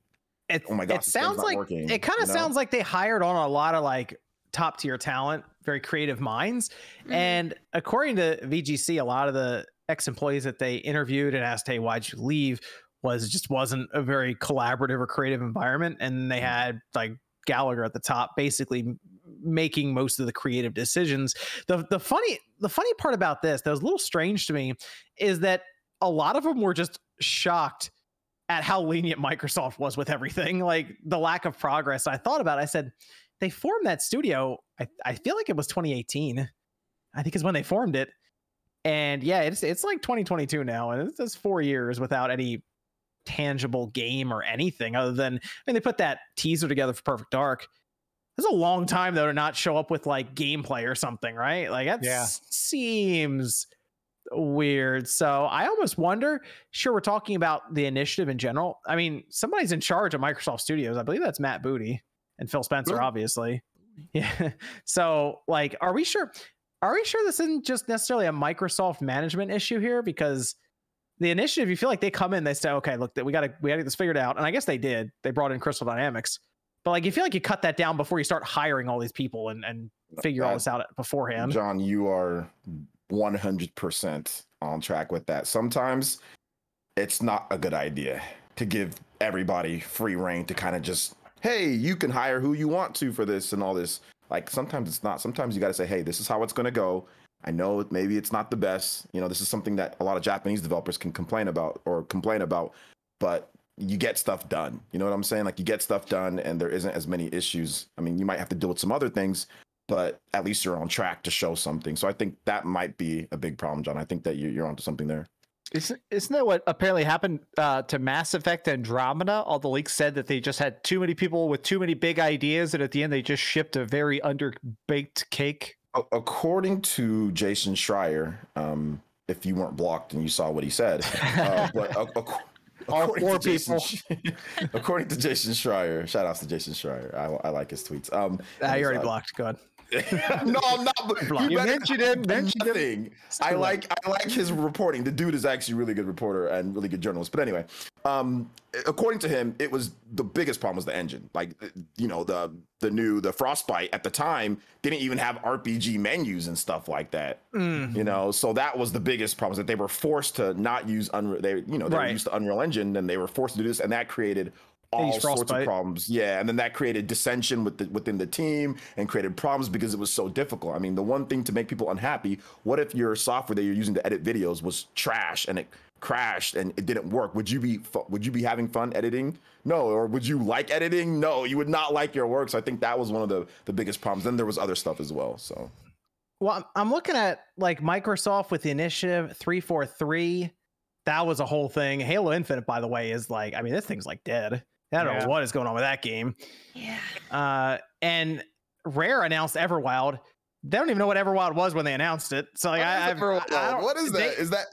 It, Oh my gosh, it sounds not like working, it kind of you know? sounds like they hired on a lot of like top tier talent, very creative minds. Mhm. And according to VGC, a lot of the ex employees that they interviewed and asked, "Hey, why'd you leave?" was just wasn't a very collaborative or creative environment, and they mm-hmm. had like Gallagher at the top, basically making most of the creative decisions. the The funny the funny part about this that was a little strange to me is that a lot of them were just shocked at how lenient Microsoft was with everything, like the lack of progress. I thought about it. I said, they formed that studio. I, I feel like it was 2018. I think is when they formed it. And yeah, it's it's like 2022 now, and it's just four years without any tangible game or anything other than I mean they put that teaser together for Perfect Dark. It's a long time though to not show up with like gameplay or something, right? Like that Yeah. seems weird. So I almost wonder. Sure, we're talking about the initiative in general. I mean, somebody's in charge of Microsoft Studios. I believe that's Matt Booty and Phil Spencer, Really? obviously. [laughs] Yeah. So, like, are we sure? Are we sure this isn't just necessarily a Microsoft management issue here? Because the initiative, you feel like they come in, they say, "Okay, look, we got to we got to get this figured out," and I guess they did. They brought in Crystal Dynamics, but like, you feel like you cut that down before you start hiring all these people and and figure all Uh, this out beforehand. John, you are 100% on track with that. Sometimes it's not a good idea to give everybody free reign to kind of just, hey, you can hire who you want to for this and all this. Like sometimes it's not. Sometimes you got to say, hey, this is how it's going to go. I know maybe it's not the best. You know, this is something that a lot of Japanese developers can complain about or complain about, but you get stuff done. You know what I'm saying? Like you get stuff done and there isn't as many issues. I mean, you might have to deal with some other things, but at least you're on track to show something. So I think that might be a big problem, John. I think that you- you're onto something there. Isn't, isn't that what apparently happened uh, to Mass Effect Andromeda? All the leaks said that they just had too many people with too many big ideas, and at the end they just shipped a very underbaked cake. According to Jason Schreier, um, if you weren't blocked and you saw what he said, uh, [laughs] but ac- ac- All according four to Jason people. [laughs] According to Jason Schreier, shout outs to Jason Schreier. I, I like his tweets. Um, Ah, you're already uh, blocked. Good. [laughs] no, I'm not. You better mentioned him, mentioned him. I like I like his reporting. The dude is actually a really good reporter and really good journalist. But anyway, um, according to him, it was the biggest problem was the engine. Like you know the the new the Frostbite at the time didn't even have RPG menus and stuff like that. Mm. You know, so that was the biggest problem is that they were forced to not use Unreal. They you know they Right. were used to Unreal Engine and they were forced to do this, and that created all sorts of problems. Yeah, and then that created dissension with the, within the team and created problems because it was so difficult. I mean, the one thing to make people unhappy, what if your software that you're using to edit videos was trash and it crashed and it didn't work? Would you be would you be having fun editing? No, or would you like editing? No, you would not like your work. So I think that was one of the the biggest problems. Then there was other stuff as well. So Well, I'm- I'm looking at like Microsoft with the initiative 343. That was a whole thing. Halo Infinite, by the way, is like, I mean, this thing's like dead. I don't Yeah. know what is going on with that game. Yeah. Uh, and Rare announced Everwild. They don't even know what Everwild was when they announced it. So like, I, I've, I don't- what is they- that? Is that?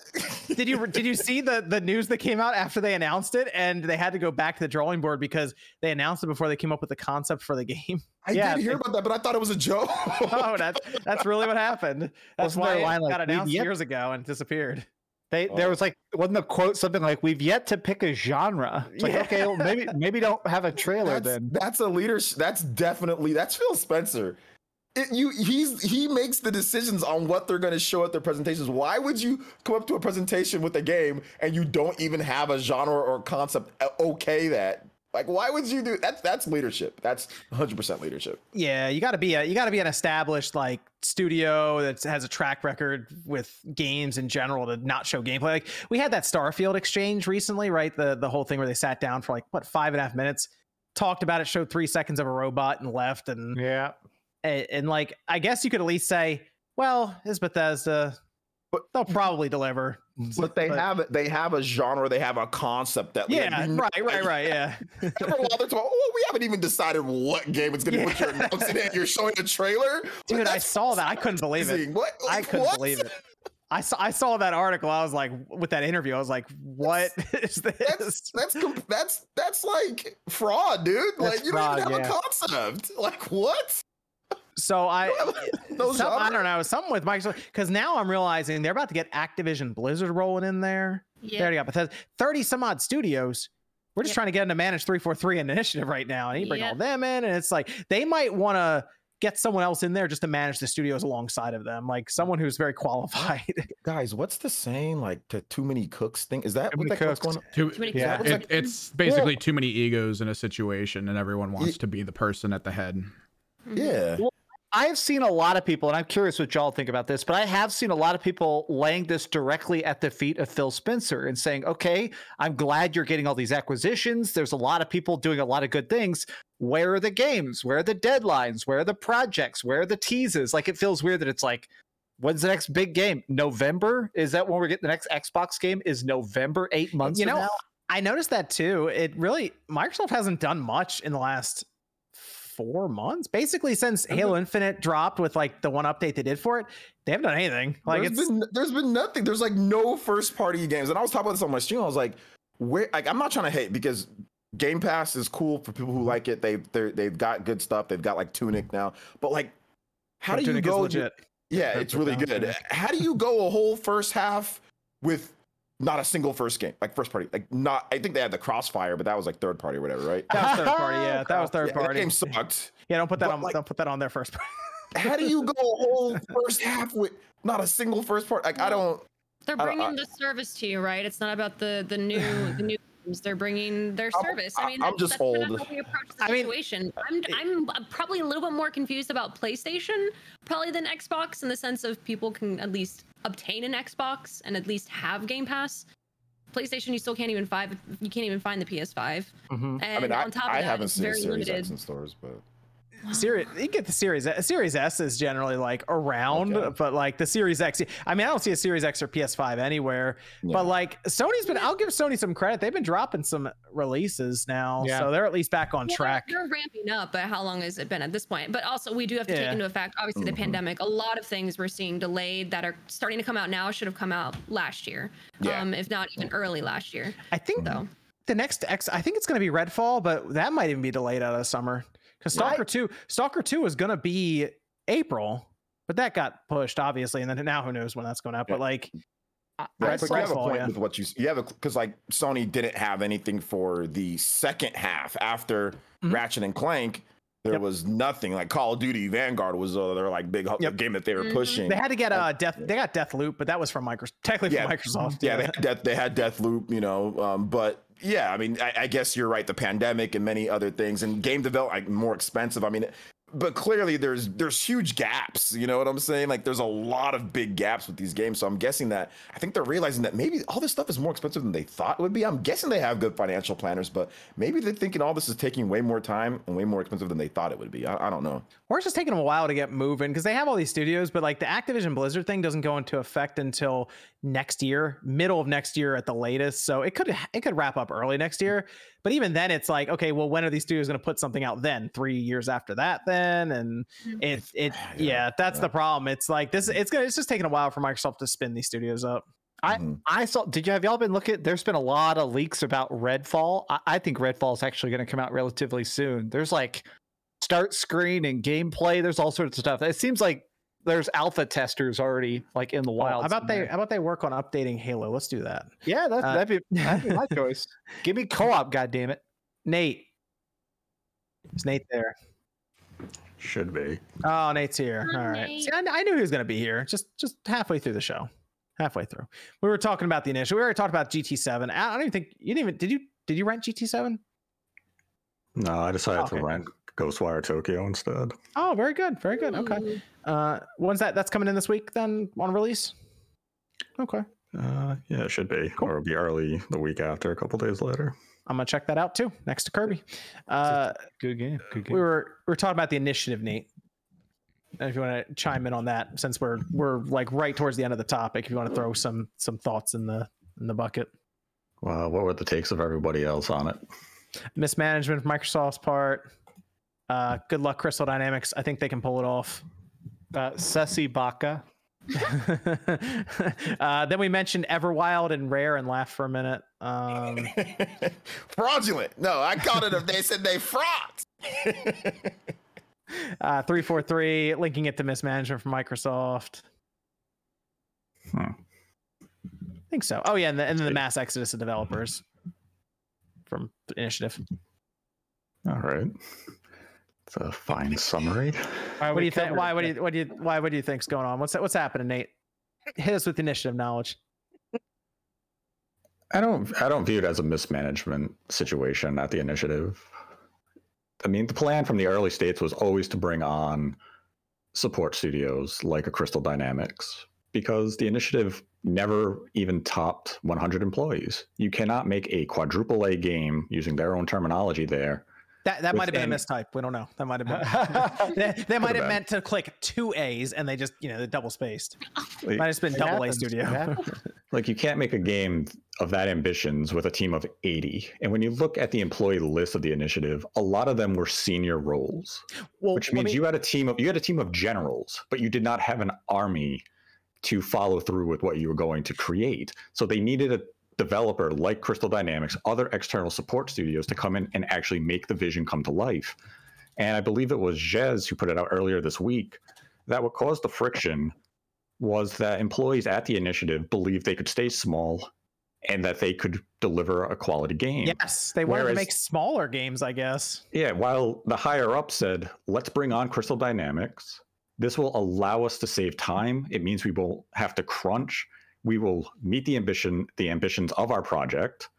[laughs] did you did you see the the news that came out after they announced it and they had to go back to the drawing board because they announced it before they came up with the concept for the game? [laughs] I Yeah, did hear they- about that, but I thought it was a joke. [laughs] oh, that's that's really what happened. That's Wasn't why there it line like, got "We've announced years ago and disappeared. They Oh. there was like wasn't the quote something like "We've yet to pick a genre." It's like Yeah. okay, well, maybe [laughs] maybe don't have a trailer that's, then. That's a leadership. That's definitely that's Phil Spencer. It, you he's he makes the decisions on what they're going to show at their presentations. Why would you come up to a presentation with a game and you don't even have a genre or concept okay that Like, why would you do that's that's leadership. That's 100 percent leadership. Yeah, you got to be a you got to be an established like studio that has a track record with games in general to not show gameplay. Like we had that Starfield exchange recently, right? The the whole thing where they sat down for like what five and a half minutes, talked about it, showed three seconds of a robot and left, and Yeah. and, and like I guess you could at least say, well, is Bethesda, But- they'll probably deliver. But they have they have a genre, they have a concept that yeah, like, right, right, right, yeah. [laughs] Every while they're talking, oh, we haven't even decided what game it's gonna be. What you're Yeah. [laughs] announcing it. You're showing a trailer, Dude, I saw that. I couldn't believe it. What? I couldn't what? believe it. I saw I saw that article. I was like, with that interview, I was like, what [laughs] is this? That's that's that's that's like fraud, dude. Like you fraud, don't even have yeah. a concept. Like what? So I, No [laughs] some, I don't know, something with Microsoft because now I'm realizing they're about to get Activision Blizzard rolling in there. Yeah. They Yeah. already got Bethesda, thirty some odd studios. We're just Yeah. trying to get them to manage three four three initiative right now, and you bring Yeah. all them in, and it's like they might want to get someone else in there just to manage the studios alongside of them, like someone who's very qualified. [laughs] Guys, what's the saying? Like to too many cooks thing? Is that Too what many that cooks. going on? Too, Too many Yeah. cooks. it, it's basically too many egos in a situation, and everyone wants to be the person at the head. Mhm. Yeah. I have seen a lot of people, and I'm curious what y'all think about this, but I have seen a lot of people laying this directly at the feet of Phil Spencer and saying, okay, I'm glad you're getting all these acquisitions. There's a lot of people doing a lot of good things. Where are the games? Where are the deadlines? Where are the projects? Where are the teases? Like, it feels weird that it's like, when's the next big game? November? Is that when we're getting the next Xbox game? Is November eight months you know, now? I noticed that too. It really Microsoft hasn't done much in the last four months, basically since Halo Infinite dropped with like the one update they did for it. They haven't done anything. Like there's it's been there's been nothing. There's like no first party games. And I was talking about this on my stream. I was like, where like I'm not trying to hate because Game Pass is cool for people who like it. They've they're, they've got good stuff. They've got like Tunic now. But like how do you Tunic is go legit. Yeah, it's really good. How do you go a whole first half with not a single first game, like first party, like not? I think they had the Crossfire, but that was like third party or whatever, right? That was third party. Yeah, that was [laughs] third Yeah, that party. game sucked. Yeah, don't put that But, on. like- don't put that on their first. party. [laughs] How do you go a whole first half with not a single first part? Like I don't. They're I don't- bringing I- the service to you, right? It's not about the the new [sighs] the new games. They're bringing their I'm- service. I- I mean, I'm that's, just that's old. how we approach the I mean, situation. I'm I'm uh, probably a little bit more confused about PlayStation probably than Xbox in the sense of people can at least obtain an Xbox and at least have Game Pass. PlayStation, you still can't even five. You can't even find the PS5. Mhm. And I mean, I, on top of I that, haven't seen very Series limited. X in stores, but Series, you get the Series. S- Series S is generally like around, Okay. but like the Series X. I mean, I don't see a Series X or PS5 anywhere. Yeah. But like Sony's been, I'll give Sony some credit. They've been dropping some releases now, Yeah. so they're at least back on Well, track. They're ramping up, but how long has it been at this point? But also, we do have to take into effect, obviously, the Mhm. pandemic. A lot of things we're seeing delayed that are starting to come out now should have come out last year, Yeah. um, if not even early last year. I think So the next X, I think it's going to be Redfall, but that might even be delayed out of summer because Right. Stalker Two, Stalker Two was going to be April, but that got pushed obviously, and then now who knows when that's going out. But like, I- but you have a point yeah. with what you you have because like Sony didn't have anything for the second half after Mhm. Ratchet and Clank. There Yep. was nothing like Call of Duty Vanguard was uh, their like big Yep. game that they were Mhm. pushing. they had to get a uh Death, they got Death Loop, but that was from Microsoft, technically Yeah. from Microsoft. yeah, they had Death, they had Deathloop, you know, um, but yeah, I mean, I, I guess you're right. The pandemic and many other things, and game development more expensive. I mean, but clearly there's there's huge gaps. You know what I'm saying? Like there's a lot of big gaps with these games. So I'm guessing that I think they're realizing that maybe all this stuff is more expensive than they thought it would be. I'm guessing they have good financial planners, but maybe they're thinking all this is taking way more time and way more expensive than they thought it would be. I, I don't know. Or it's just taking a while to get moving because they have all these studios, but like the Activision Blizzard thing doesn't go into effect until next year, middle of next year at the latest. So it could it could wrap up early next year. But even then, it's like, okay, well, when are these studios going to put something out then? Three years after that, then, and it it [sighs] Yeah, yeah, that's yeah. the problem. It's like this. It's gonna it's just taking a while for Microsoft to spin these studios up. I- Mhm. I saw. Did you have y'all been looking? There's been a lot of leaks about Redfall. I, I think Redfall is actually going to come out relatively soon. There's like start screen and gameplay. There's all sorts of stuff. It seems like there's alpha testers already like in the Oh, wild. how about they how about they work on updating Halo? Let's do that. Yeah, that, uh, that'd be [laughs] that'd be my choice. Give me co-op. God damn it. Nate, is Nate there? Should be. Oh, Nate's here. Hi, All right. Nate. See, I, I knew he was going to be here. Just just halfway through the show. Halfway through. We were talking about the initial. We already talked about GT7. I I don't even think you didn't even did you did you rent GT7? No, I decided Okay. to rent Ghostwire Tokyo instead. Oh, very good, very good. Okay. Ooh. Uh, when's that? That's coming in this week then on release. Okay, Uh, yeah, it should be, or it'll be early the week after, a couple days later. I'm gonna check that out too. Next to Kirby. Uh, Good game. Good game. we were we were talking about the initiative, Nate. And if you want to chime in on that, since we're we're like right towards the end of the topic, if you want to throw some some thoughts in the in the bucket. Well, what were the takes of everybody else on it? Mismanagement from Microsoft's part. Uh, good luck, Crystal Dynamics. I think they can pull it off. uh, Sessi Baka. [laughs] uh, then we mentioned Everwild and Rare and laughed for a minute. Um, [laughs] Fraudulent. No, I called it if they said they fraud. [laughs] uh, 343 linking it to mismanagement from Microsoft. Hmm. I think so. Oh, yeah. And, the, and then the mass exodus of developers from Initiative. All right. It's a fine summary. What do you think? Why? What do you? What do you? Why? What do you think's going on? What's what's happening, Nate? Hit us with initiative knowledge. I don't I don't view it as a mismanagement situation at the initiative. I mean, the plan from the early states was always to bring on support studios like a Crystal Dynamics because the initiative never even topped 100 employees. You cannot make a quadruple A game using their own terminology there. That that might have been a mistype. We don't know. That might have been. [laughs] they, they might have meant to click two A's and they just you know they double spaced. Like, Might have been double A happens. It studio. [laughs] like you can't make a game of that ambitions with a team of 80. And when you look at the employee list of the initiative, a lot of them were senior roles. well, which means me- you had a team of you had a team of generals, but you did not have an army to follow through with what you were going to create. So they needed a developer like Crystal Dynamics, other external support studios to come in and actually make the vision come to life. And I believe it was Jez who put it out earlier this week that what caused the friction was that employees at the initiative believed they could stay small and that they could deliver a quality game. Yes, they wanted to make smaller games, I guess. Yeah, while the higher up said, let's bring on Crystal Dynamics. This will allow us to save time. It means we won't have to crunch. We will meet the ambition, the ambitions of our project,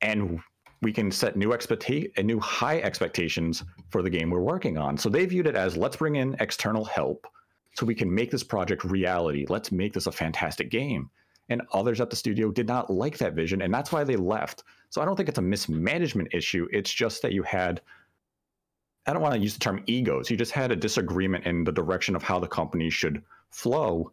and we can set new expecta- uh, new high expectations for the game we're working on. So they viewed it as let's bring in external help so we can make this project reality. Let's make this a fantastic game. And others at the studio did not like that vision, and that's why they left. So I don't think it's a mismanagement issue. It's just that you had I don't want to use the term egos. You just had a disagreement in the direction of how the company should flow.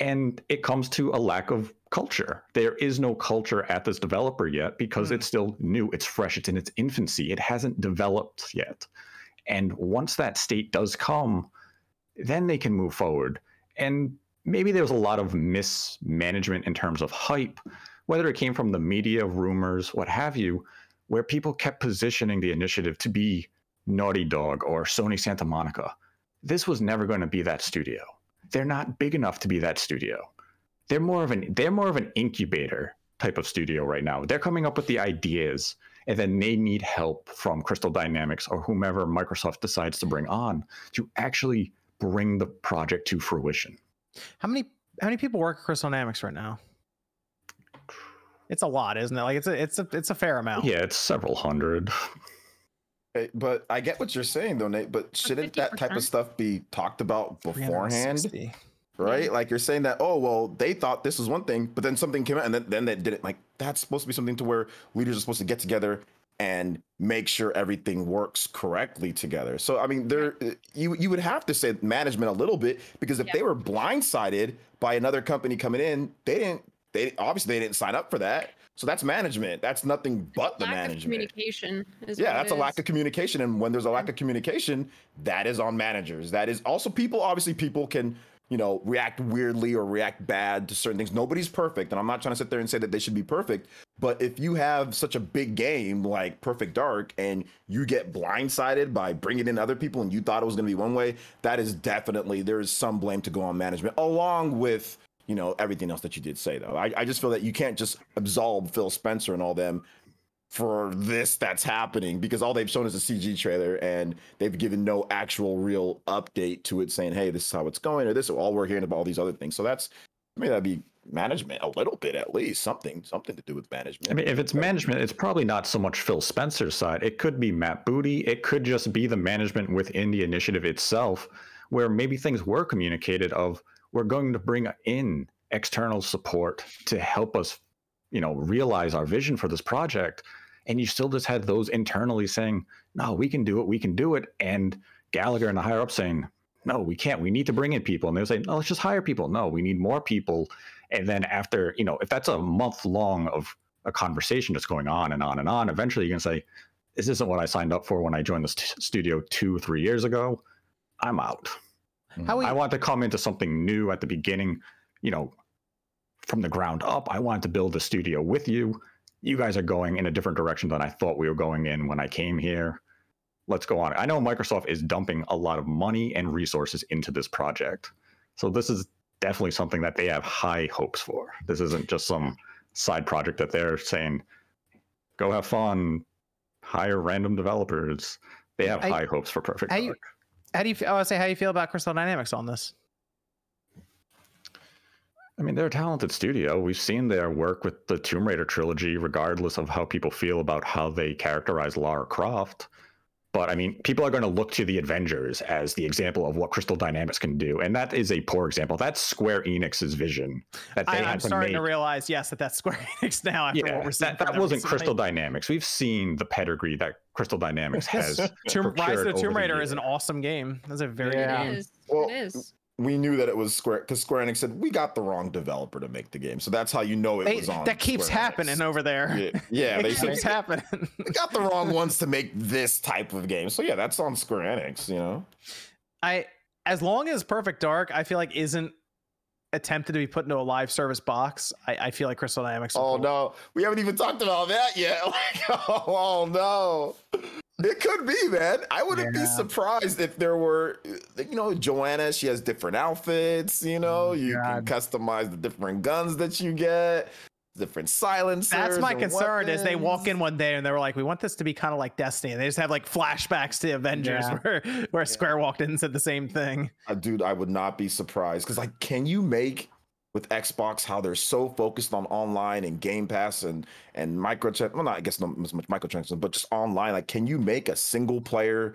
And it comes to a lack of culture. There is no culture at this developer yet because Hmm. it's still new, it's fresh, it's in its infancy, it hasn't developed yet. And once that state does come, then they can move forward. And maybe there was a lot of mismanagement in terms of hype, whether it came from the media, rumors, what have you, where people kept positioning the initiative to be Naughty Dog or Sony Santa Monica. This was never going to be that studio. They're not big enough to be that studio. They're more of an they're more of an incubator type of studio right now. They're coming up with the ideas and then they need help from Crystal Dynamics or whomever Microsoft decides to bring on to actually bring the project to fruition. How many how many people work at Crystal Dynamics right now? It's a lot, isn't it? Like it's a it's a it's a fair amount. Yeah, it's several hundred. Eh, But I get what you're saying though, Nate. But shouldn't that type of stuff be talked about beforehand? 360. right? Like you're saying that, oh well, they thought this was one thing, but then something came out, and then then they did it. Like that's supposed to be something to where leaders are supposed to get together and make sure everything works correctly together. So I mean, there you you would have to say management a little bit because if Yeah. they were blindsided by another company coming in, they didn't. They obviously they didn't sign up for that. So that's management. That's nothing but the Lack of management. communication is Yeah, that's a lack of communication. And when there's a lack of communication, that is on managers. That is also people. Obviously, people can, you know, react weirdly or react bad to certain things. Nobody's perfect. And I'm not trying to sit there and say that they should be perfect. But if you have such a big game like Perfect Dark and you get blindsided by bringing in other people and you thought it was going to be one way, that is definitely, there is some blame to go on management along with you know everything else that you did say though I, I just feel that you can't just absolve phil spencer and all them for this that's happening because all they've shown is a cg trailer and they've given no actual real update to it saying hey this is how it's going or this all we're hearing about all these other things so that's I mean that'd be management a little bit at least something something to do with management. I mean, if it's management, it's probably not so much Phil Spencer's side. It could be Matt Booty. It could just be the management within the initiative itself, where maybe things were communicated of we're going to bring in external support to help us, you know, realize our vision for this project. And you still just had those internally saying, no, we can do it, we can do it. And Gallagher and the higher up saying, no, we can't. We need to bring in people. And they're saying, no, let's just hire people. No, we need more people. And then after, you know, if that's a month long of a conversation just going on and on and on, eventually you can say, this isn't what I signed up for when I joined the st- studio two, three years ago. I'm out. Mm. How we, I want to come into something new at the beginning, you know, from the ground up. I wanted to build a studio with you. You guys are going in a different direction than I thought we were going in when I came here. Let's go on. I know Microsoft is dumping a lot of money and resources into this project. So this is definitely something that they have high hopes for. This isn't just some side project that they're saying, go have fun, hire random developers. They have I- high hopes for Perfect Dark. How do you? I to say how you feel about Crystal Dynamics on this. I mean, they're a talented studio. We've seen their work with the Tomb Raider trilogy, regardless of how people feel about how they characterize Lara Croft. But I mean, people are going to look to the Avengers as the example of what Crystal Dynamics can do, and that is a poor example. That's Square Enix's vision that they I, had I'm to starting make. to realize, yes, that that's Square [laughs] Enix now. After yeah, what we're seeing that, that wasn't recently. Crystal Dynamics. We've seen the pedigree that Crystal Dynamics [laughs] has. Tomb, Rise of the over Tomb the Raider is an awesome game. That's a very Yeah. good game. is. Well, it is. We knew that it was Square because Square Enix said we got the wrong developer to make the game, so that's how you know it They- was on. that keeps Square Enix. happening over there. Yeah, yeah [laughs] it they keeps said happening. [laughs] we got the wrong ones to make this type of game. So yeah, that's on Square Enix. You know, I as long as Perfect Dark, I feel like isn't attempted to be put into a live service box. I, I feel like Crystal Dynamics. Oh pull- no, we haven't even talked about that yet. [laughs] Like, oh, oh no, it could be, man. I wouldn't be surprised if there were, you know, Joanna. She has different outfits. You know, you God. can customize the different guns that you get, different silencers. That's my concern. Is they walk in one day and they were like, "We want this to be kind of like Destiny." And they just have like flashbacks to Avengers, Yeah. [laughs] where where Square walked in and said the same thing. Uh, dude, I would not be surprised because, like, can you make with Xbox how they're so focused on online and Game Pass and and microtrans? Well, not I guess not as much microtransactions, but just online. Like, can you make a single player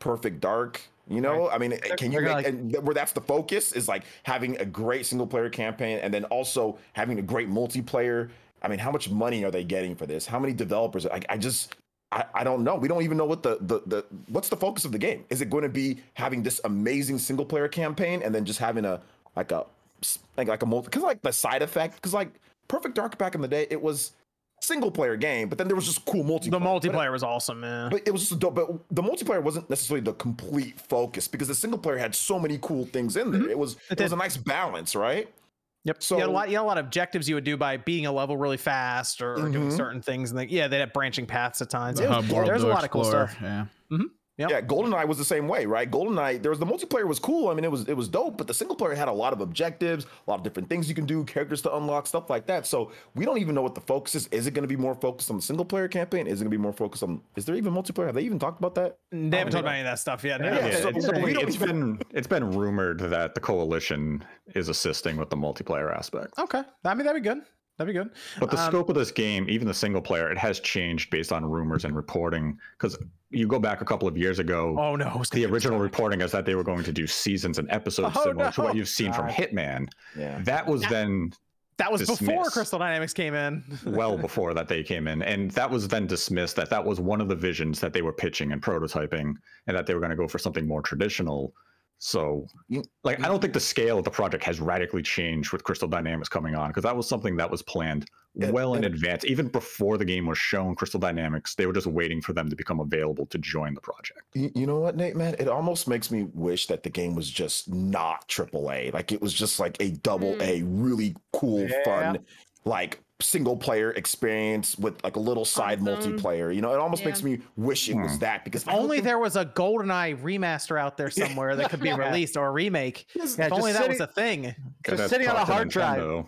Perfect Dark? You know, I mean, can you make like- and where that's the focus is like having a great single player campaign and then also having a great multiplayer. I mean, how much money are they getting for this? How many developers? I, I just I, I don't know. We don't even know what the, the the what's the focus of the game. Is it going to be having this amazing single player campaign and then just having a like a like like a multi because like the side effect because like Perfect Dark back in the day it was single player game, but then there was just cool multiplayer. The But- multiplayer was awesome, man. but it was just a dope. But the multiplayer wasn't necessarily the complete focus because the single player had so many cool things in there. Mm-hmm. It was It it, was a nice balance, right? Yep. So you had a lot. You had a lot of objectives you would do by beating a level really fast or, or doing mm-hmm. certain things, and they, yeah, they had branching paths at times. The It was- there's a to lot of cool stuff. Yeah. Mm-hmm. Yep. Yeah, GoldenEye was the same way, right? GoldenEye, there was the multiplayer was cool. I mean, it was it was dope, but the single player had a lot of objectives, a lot of different things you can do, characters to unlock, stuff like that. So we don't even know what the focus is. Is it going to be more focused on the single player campaign? Is it going to be more focused on? Is there even multiplayer? Have they even talked about that? They haven't talked about any of that stuff yet. no. Yeah, Yeah, so- it's, so we don't it's even- been it's been rumored that the coalition is assisting with the multiplayer aspect. Okay. I mean, that'd be good. That'd be good. But the Um, scope of this game, even the single player, it has changed based on rumors and reporting. Because you go back a couple of years ago, Oh no. the original so- reporting is that they were going to do seasons and episodes Oh, similar to what you've seen from Hitman. Yeah. That was then That was before. Crystal Dynamics came in. [laughs] well before that they came in, and that was then dismissed. That that was one of the visions that they were pitching and prototyping, and that they were going to go for something more traditional. So, like, I don't think the scale of the project has radically changed with Crystal Dynamics coming on because that was something that was planned well in advance. Even before the game was shown, Crystal Dynamics, they were just waiting for them to become available to join the project. You, you know what, Nate, man? It almost makes me wish that the game was just not AAA. Like it was just like a double A, mm. really cool, fun, like single player experience with like a little side Awesome. multiplayer. You know, it almost Yeah. makes me wish it was Hmm. that because If only there was a GoldenEye remaster out there [laughs] somewhere that could be [laughs] Yeah. released or a remake. Yes, if only just that was a thing. Just sitting on a talk to hard drive.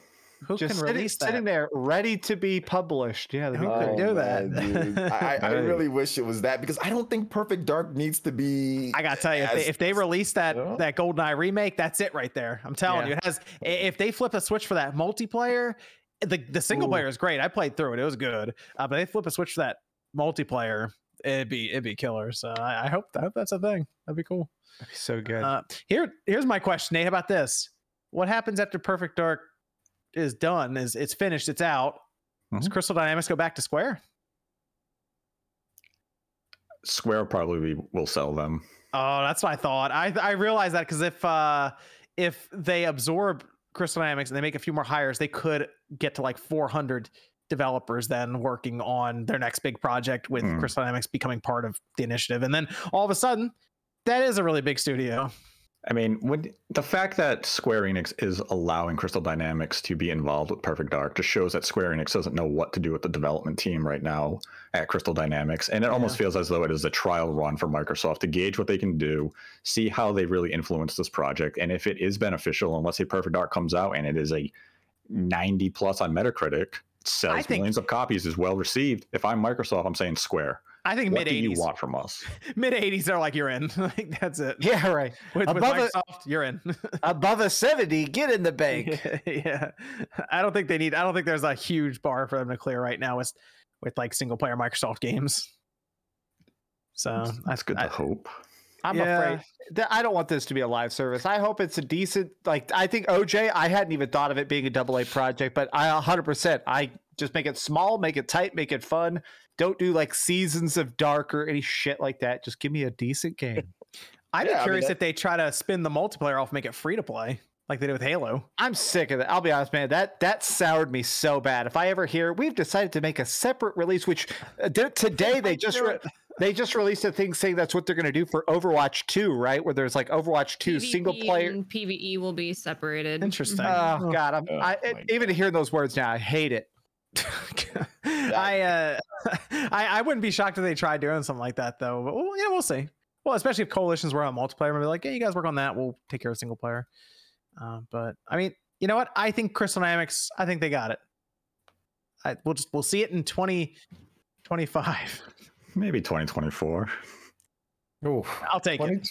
Who Just can sitting, release that? sitting there ready to be published. Yeah, that'd Who be could great. do that? [laughs] I, I, I really wish it was that because I don't think Perfect Dark needs to be. I gotta tell you, if they, if they release that Yeah. that GoldenEye remake, that's it right there. I'm telling Yeah. you, it has. If they flip a switch for that multiplayer, the the single Ooh. player is great. I played through it; it was good. Uh, but they flip a switch to that multiplayer, it'd be it'd be killer. So I, I hope I hope that's a thing. That'd be cool. That'd be so good. Uh, here here's my question, Nate. How about this? What happens after Perfect Dark is done? Is it's finished? It's out. Does Mhm. Crystal Dynamics go back to Square? Square probably will sell them. Oh, that's what I thought. I I realized that because if uh if they absorb Crystal Dynamics and they make a few more hires, they could get to like 400 developers then working on their next big project with Hmm. Crystal Dynamics becoming part of the initiative, and then all of a sudden, that is a really big studio. I mean, when the fact that Square Enix is allowing Crystal Dynamics to be involved with Perfect Dark just shows that Square Enix doesn't know what to do with the development team right now at Crystal Dynamics. And it almost feels as though it is a trial run for Microsoft to gauge what they can do, see how they really influence this project. And if it is beneficial, and let's say Perfect Dark comes out and it is a 90 plus on Metacritic, sells think- millions of copies, is well received. If I'm Microsoft, I'm saying Square. I think What mid do you 80s, want from us? mid 80s, they're like you're in. [laughs] like that's it. yeah, right. With, with Above it- Microsoft, you're in. [laughs] Above a 70, get in the bank. [laughs] yeah, I don't think they need. I don't think there's a huge bar for them to clear right now with with like single player Microsoft games. So That's good I, to hope. I'm Yeah. afraid that I don't want this to be a live service. I hope it's a decent like I think OJ, I hadn't even thought of it being a double A project, but I 100% I just make it small, make it tight, make it fun. Don't do like seasons of dark or any shit like that. Just give me a decent game. [laughs] I'd Yeah, be mean, curious that- if they try to spin the multiplayer off, make it free to play, like they did with Halo. I'm sick of that. I'll be honest, man. That that soured me so bad. If I ever hear we've decided to make a separate release, which uh, today [laughs] they just re- they just released a thing saying that's what they're going to do for Overwatch 2, right? Where there's like Overwatch 2 single player. and PVE will be separated. Interesting. Oh god, I'm Oh I, my even hearing those words now, I hate it. [laughs] I uh, [laughs] I I wouldn't be shocked if they tried doing something like that though. But well, yeah, we'll see. Well, especially if coalitions were on multiplayer, maybe like, yeah, you guys work on that. We'll take care of single player. Uh, but I mean, you know what? I think Crystal Dynamics. I think they got it. I, we'll just we'll see it in twenty twenty five. Maybe 2024. Oh, [laughs] I'll take it.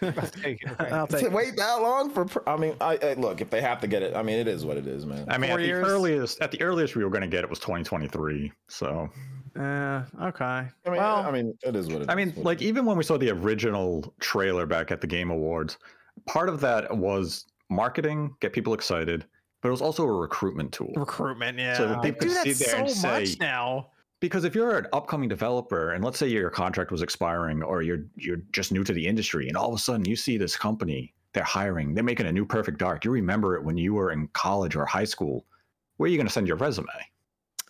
[laughs] I'll take it. Okay. I'll take Wait that long for? per- I mean, I, I look if they have to get it. I mean, it is what it is, man. I mean, Four at the earliest, at the earliest we were going to get it was 2023. So, Uh, okay. I mean, well, I mean, it is what it is. I mean, What- like even when we saw the original trailer back at the Game Awards, part of that was marketing, get people excited, but it was also a recruitment tool. recruitment. Yeah, So that they they do could that sit there and so much say- now. Because if you're an upcoming developer, and let's say your contract was expiring, or you're you're just new to the industry, and all of a sudden you see this company they're hiring, they're making a new Perfect Dark. You remember it when you were in college or high school. Where are you going to send your resume?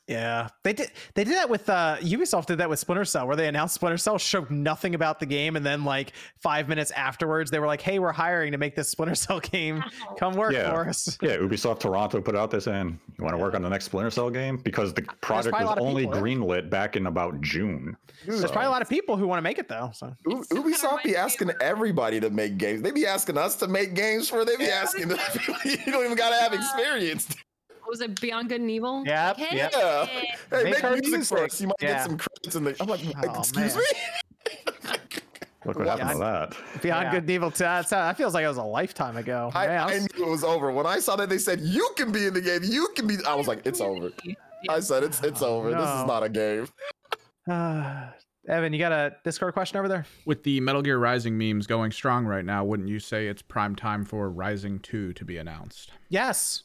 Yeah, they did. They did that with uh, Ubisoft. Did that with Splinter Cell, where they announced Splinter Cell, showed nothing about the game, and then like five minutes afterwards, they were like, "Hey, we're hiring to make this Splinter Cell game. Come work Yeah. for us." Yeah, Ubisoft Toronto put out this and you want to work on the next Splinter Cell game because the project probably was only people, yeah. greenlit back in about June. There's probably a lot of people who want to make it though. So U- Ubisoft be asking everybody to make games. They be asking us to make games for. They be [laughs] asking. the [laughs] you don't even gotta have experience. Was it Beyond Good and Evil? Yep, Like, yep. Yeah. hey, Hey, Make make, our music, music. first. You might Yeah. get some credits in the. I'm like, Oh, excuse man. me. Look what Yeah, happened to that. Beyond Yeah. Good and Evil, t- that's, that feels like it was a lifetime ago. I, Man, I I knew it was over when I saw that they said you can be in the game. You can be. I was like, it's over. I said it's it's Oh, over. This is not a game. [sighs] Evan, you got a Discord question over there? With the Metal Gear Rising memes going strong right now, wouldn't you say it's prime time for Rising 2 to be announced? Yes.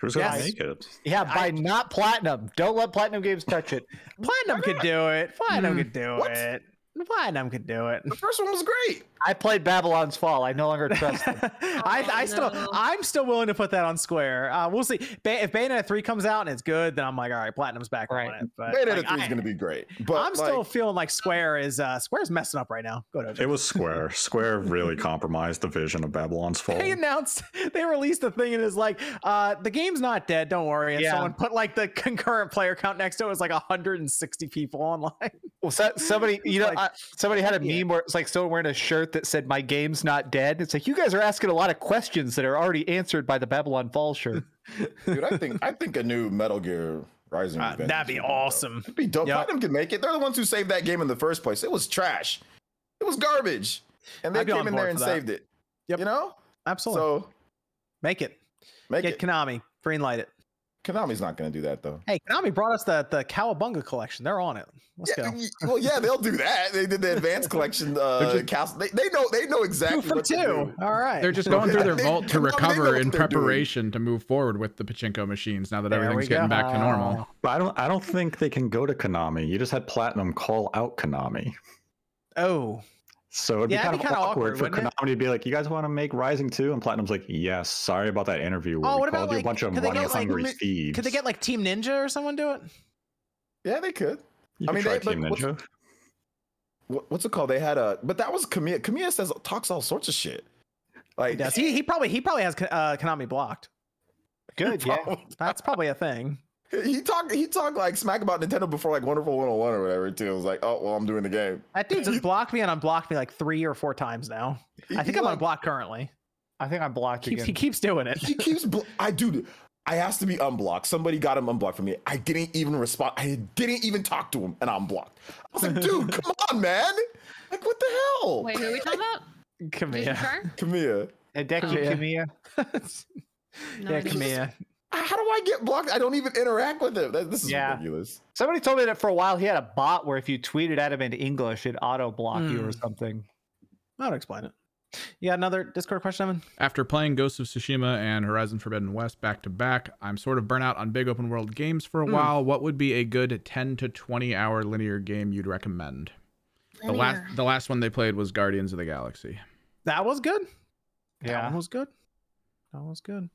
Who's going to Yes. make it? Yeah, by not platinum. Don't let platinum games touch it. Platinum could do it. Platinum Mm, could do what? it. Platinum could do it. The first one was great. I played Babylon's Fall. I no longer trust them. [laughs] I, I still no. I'm still willing to put that on Square. Uh, we'll see. Ba- if Bayonetta three comes out and it's good, then I'm like, all right, Platinum's back Right. on it. But Bayonetta like, 3 is going to be great. But I'm still feeling like Square is uh, Square's messing up right now. Go to It was Square. [laughs] Square really compromised the vision of Babylon's Fall. They announced they released a thing and it's like, uh, the game's not dead. Don't worry. And Yeah. someone put like the concurrent player count next to it. It was like 160 people online. Well, so, somebody, [laughs] you know, Like- somebody had a Yeah. meme where it's like someone wearing a shirt that said "My game's not dead." It's like you guys are asking a lot of questions that are already answered by the Babylon Fall shirt. [laughs] Dude, I think I think a new Metal Gear Rising. Uh, that'd be awesome. It'd be dope. Yep. Platinum can make it. They're the ones who saved that game in the first place. It was trash. It was garbage, and they came in there and saved it. Yep. You know. Absolutely. So Make it. make Get it. Konami. Green light it. Konami's not going to do that though. Hey, Konami brought us the the Cowabunga collection. They're on it. Let's yeah, go. well, yeah, they'll do that. They did the advanced collection. [laughs] Uh, just- cast- they, they know they know exactly Two for what to two. do. All right. They're just going through their [laughs] They- vault to Konami, recover in they're doing. preparation to move forward with the pachinko machines now that There everything's getting back to normal. But I don't I don't think they can go to Konami. You just had Platinum call out Konami. Oh, So it'd Yeah, be kind of kinda awkward, awkward, for wouldn't Konami it? to be like, "You guys want to make Rising 2? And Platinum's like, "Yes." Sorry about that interview where Oh, we what about, you like, a bunch of could they money get, like, hungry mi- thieves. could they get like Team Ninja or someone do it? Yeah, they could. You I could mean, try they- Team what's- Ninja. What, what's it called? They had a, but that was Kamiya. Kamiya says talks all sorts of shit. Like Yes, he, he probably he probably has uh, Konami blocked. [laughs] Good, yeah. That's probably a thing. He talked he talked like smack about Nintendo before like Wonderful 101 or whatever too. It was like, oh well, I'm doing the game. That dude's just [laughs] blocked me and unblocked me like three or four times now. I think He, I'm like, unblocked currently. I think I'm blocked Keeps, again. he keeps doing it. He keeps. Blo- I dude. I asked to be unblocked. Somebody got him unblocked from me. I didn't even respond. I didn't even talk to him, and I'm blocked. I was like, [laughs] dude, come on, man. Like, what the hell? Wait, who are we talking about? Come Jason here. Schreier? Kamiya. Hideki Oh, [laughs] yeah. Kamiya. No yeah, idea. come here. How do I get blocked? I don't even interact with him. This is Yeah. ridiculous. Somebody told me that for a while he had a bot where if you tweeted at him in English, it auto block you or Hmm. something. I'll explain it. You got another Discord question, Evan? After playing Ghost of Tsushima and Horizon Forbidden West back to back, I'm sort of burnt out on big open world games for a Hmm. while. What would be a good 10 to 20 hour linear game you'd recommend? The last the last one they played was Guardians of the Galaxy. That was good. That Yeah. one was good. That was good.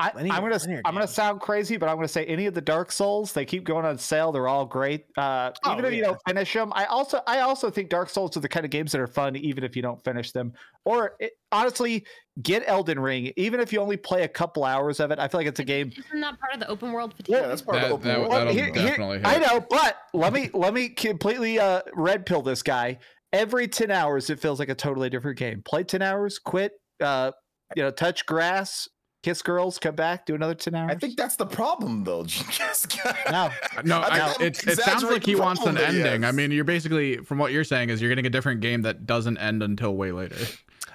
I, Linear- I'm gonna I'm gonna sound crazy, but I'm gonna say any of the Dark Souls. They keep going on sale. They're all great. Uh, Oh, even if you don't finish them, I also I also think Dark Souls are the kind of games that are fun, even if you don't finish them. Or it, honestly, get Elden Ring. Even if you only play a couple hours of it, I feel like it's a game. Isn't that part of the open world fatigue? Yeah, that's part of the open that- world. that'll here- here- I know, but let me let me completely uh, red pill this guy. Every ten hours, it feels like a totally different game. Play ten hours, quit. Uh, you know, touch grass, kiss girls, come back, do another ten hours. I think that's the problem, though. [laughs] Jessica. no. No, I I, it, it sounds like he wants an problem that he ending. I mean, you're basically, from what you're saying, is you're getting a different game that doesn't end until way later.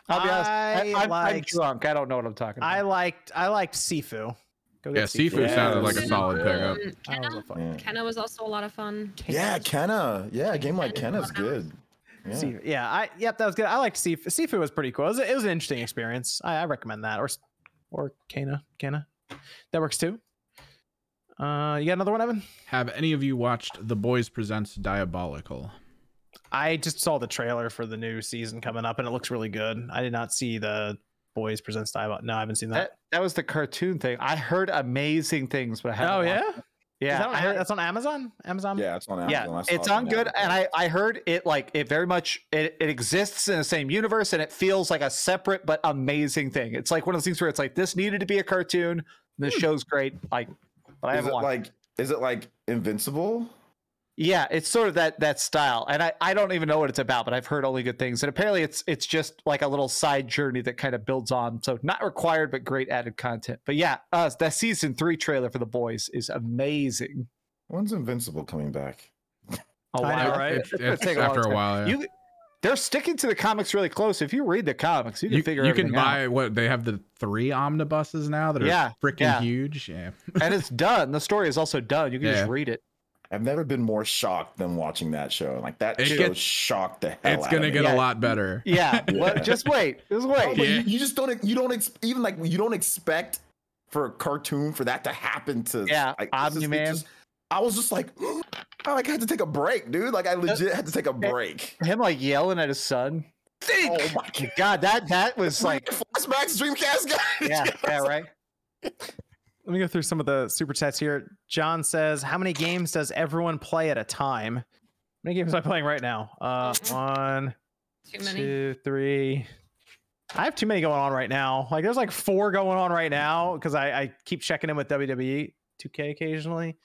I'll be honest. I, I I'm, I'm liked- drunk. I don't know what I'm talking about. I liked I liked Sifu. Go Yeah, get Sifu Yeah. sounded like a Sifu. solid pickup. Um, was Kena. Yeah. Kena was also a lot of fun. Yeah, Kena. Yeah, a game like Kena's Kena's good. Yeah. Sifu. Yeah, I yep, that was good. I liked Sifu. Sifu was pretty cool. It was, it was an interesting experience. I, I recommend that. Or s- or Kena. Kena. That works too. Uh you got another one, Evan? Have any of you watched The Boys Presents Diabolical? I just saw the trailer for the new season coming up and it looks really good. I did not see the Boys Presents Diabol. No, I haven't seen that. that, that was the cartoon thing. I heard amazing things, but I haven't. oh yeah? it. Is yeah. that on, I heard- that's on Amazon? Amazon? Yeah, it's on Amazon. yeah, I saw it's it on good, Amazon. and I I heard it like it very much it, it exists in the same universe, and it feels like a separate but amazing thing. It's like one of those things where it's like this needed to be a cartoon. The hmm. show's great, like, but I is haven't it watched. it. like is it like Invincible? Yeah, it's sort of that that style, and I, I don't even know what it's about, but I've heard only good things. And apparently, it's it's just like a little side journey that kind of builds on. So not required, but great added content. But yeah, uh, that season three trailer for the boys is amazing. When's Invincible coming back? A I know, while. right? It's, gonna it's take a long after a time. while. Yeah. You, they're sticking to the comics really close. If you read the comics, you can you, figure you can everything out. buy what they have the three omnibuses now that are Yeah, freaking yeah. huge. Yeah. and it's done. The story is also done. You can Yeah. just read it. I've never been more shocked than watching that show. Like that It show gets- shocked the hell it's out gonna of get. Yeah. a lot better. Yeah, [laughs] well, just wait, just No, wait. but Yeah. you, you just don't you don't ex- even like you don't expect for a cartoon for that to happen to Yeah, like, it's just- it Omni-Man. I was just like [gasps] I like had to take a break, dude. Like I legit had to take a break. Him like yelling at his son. Think. Oh my god. God, that that was like, [laughs] flashbacks Dreamcast guy. yeah, yeah, right. [laughs] Let me go through some of the super chats here. John says, "How many games does everyone play at a time? How many games am I playing right now? Uh, one, Too many. two, three. I have too many going on right now. Like, there's like four going on right now because I, I keep checking in with WWE 2K occasionally.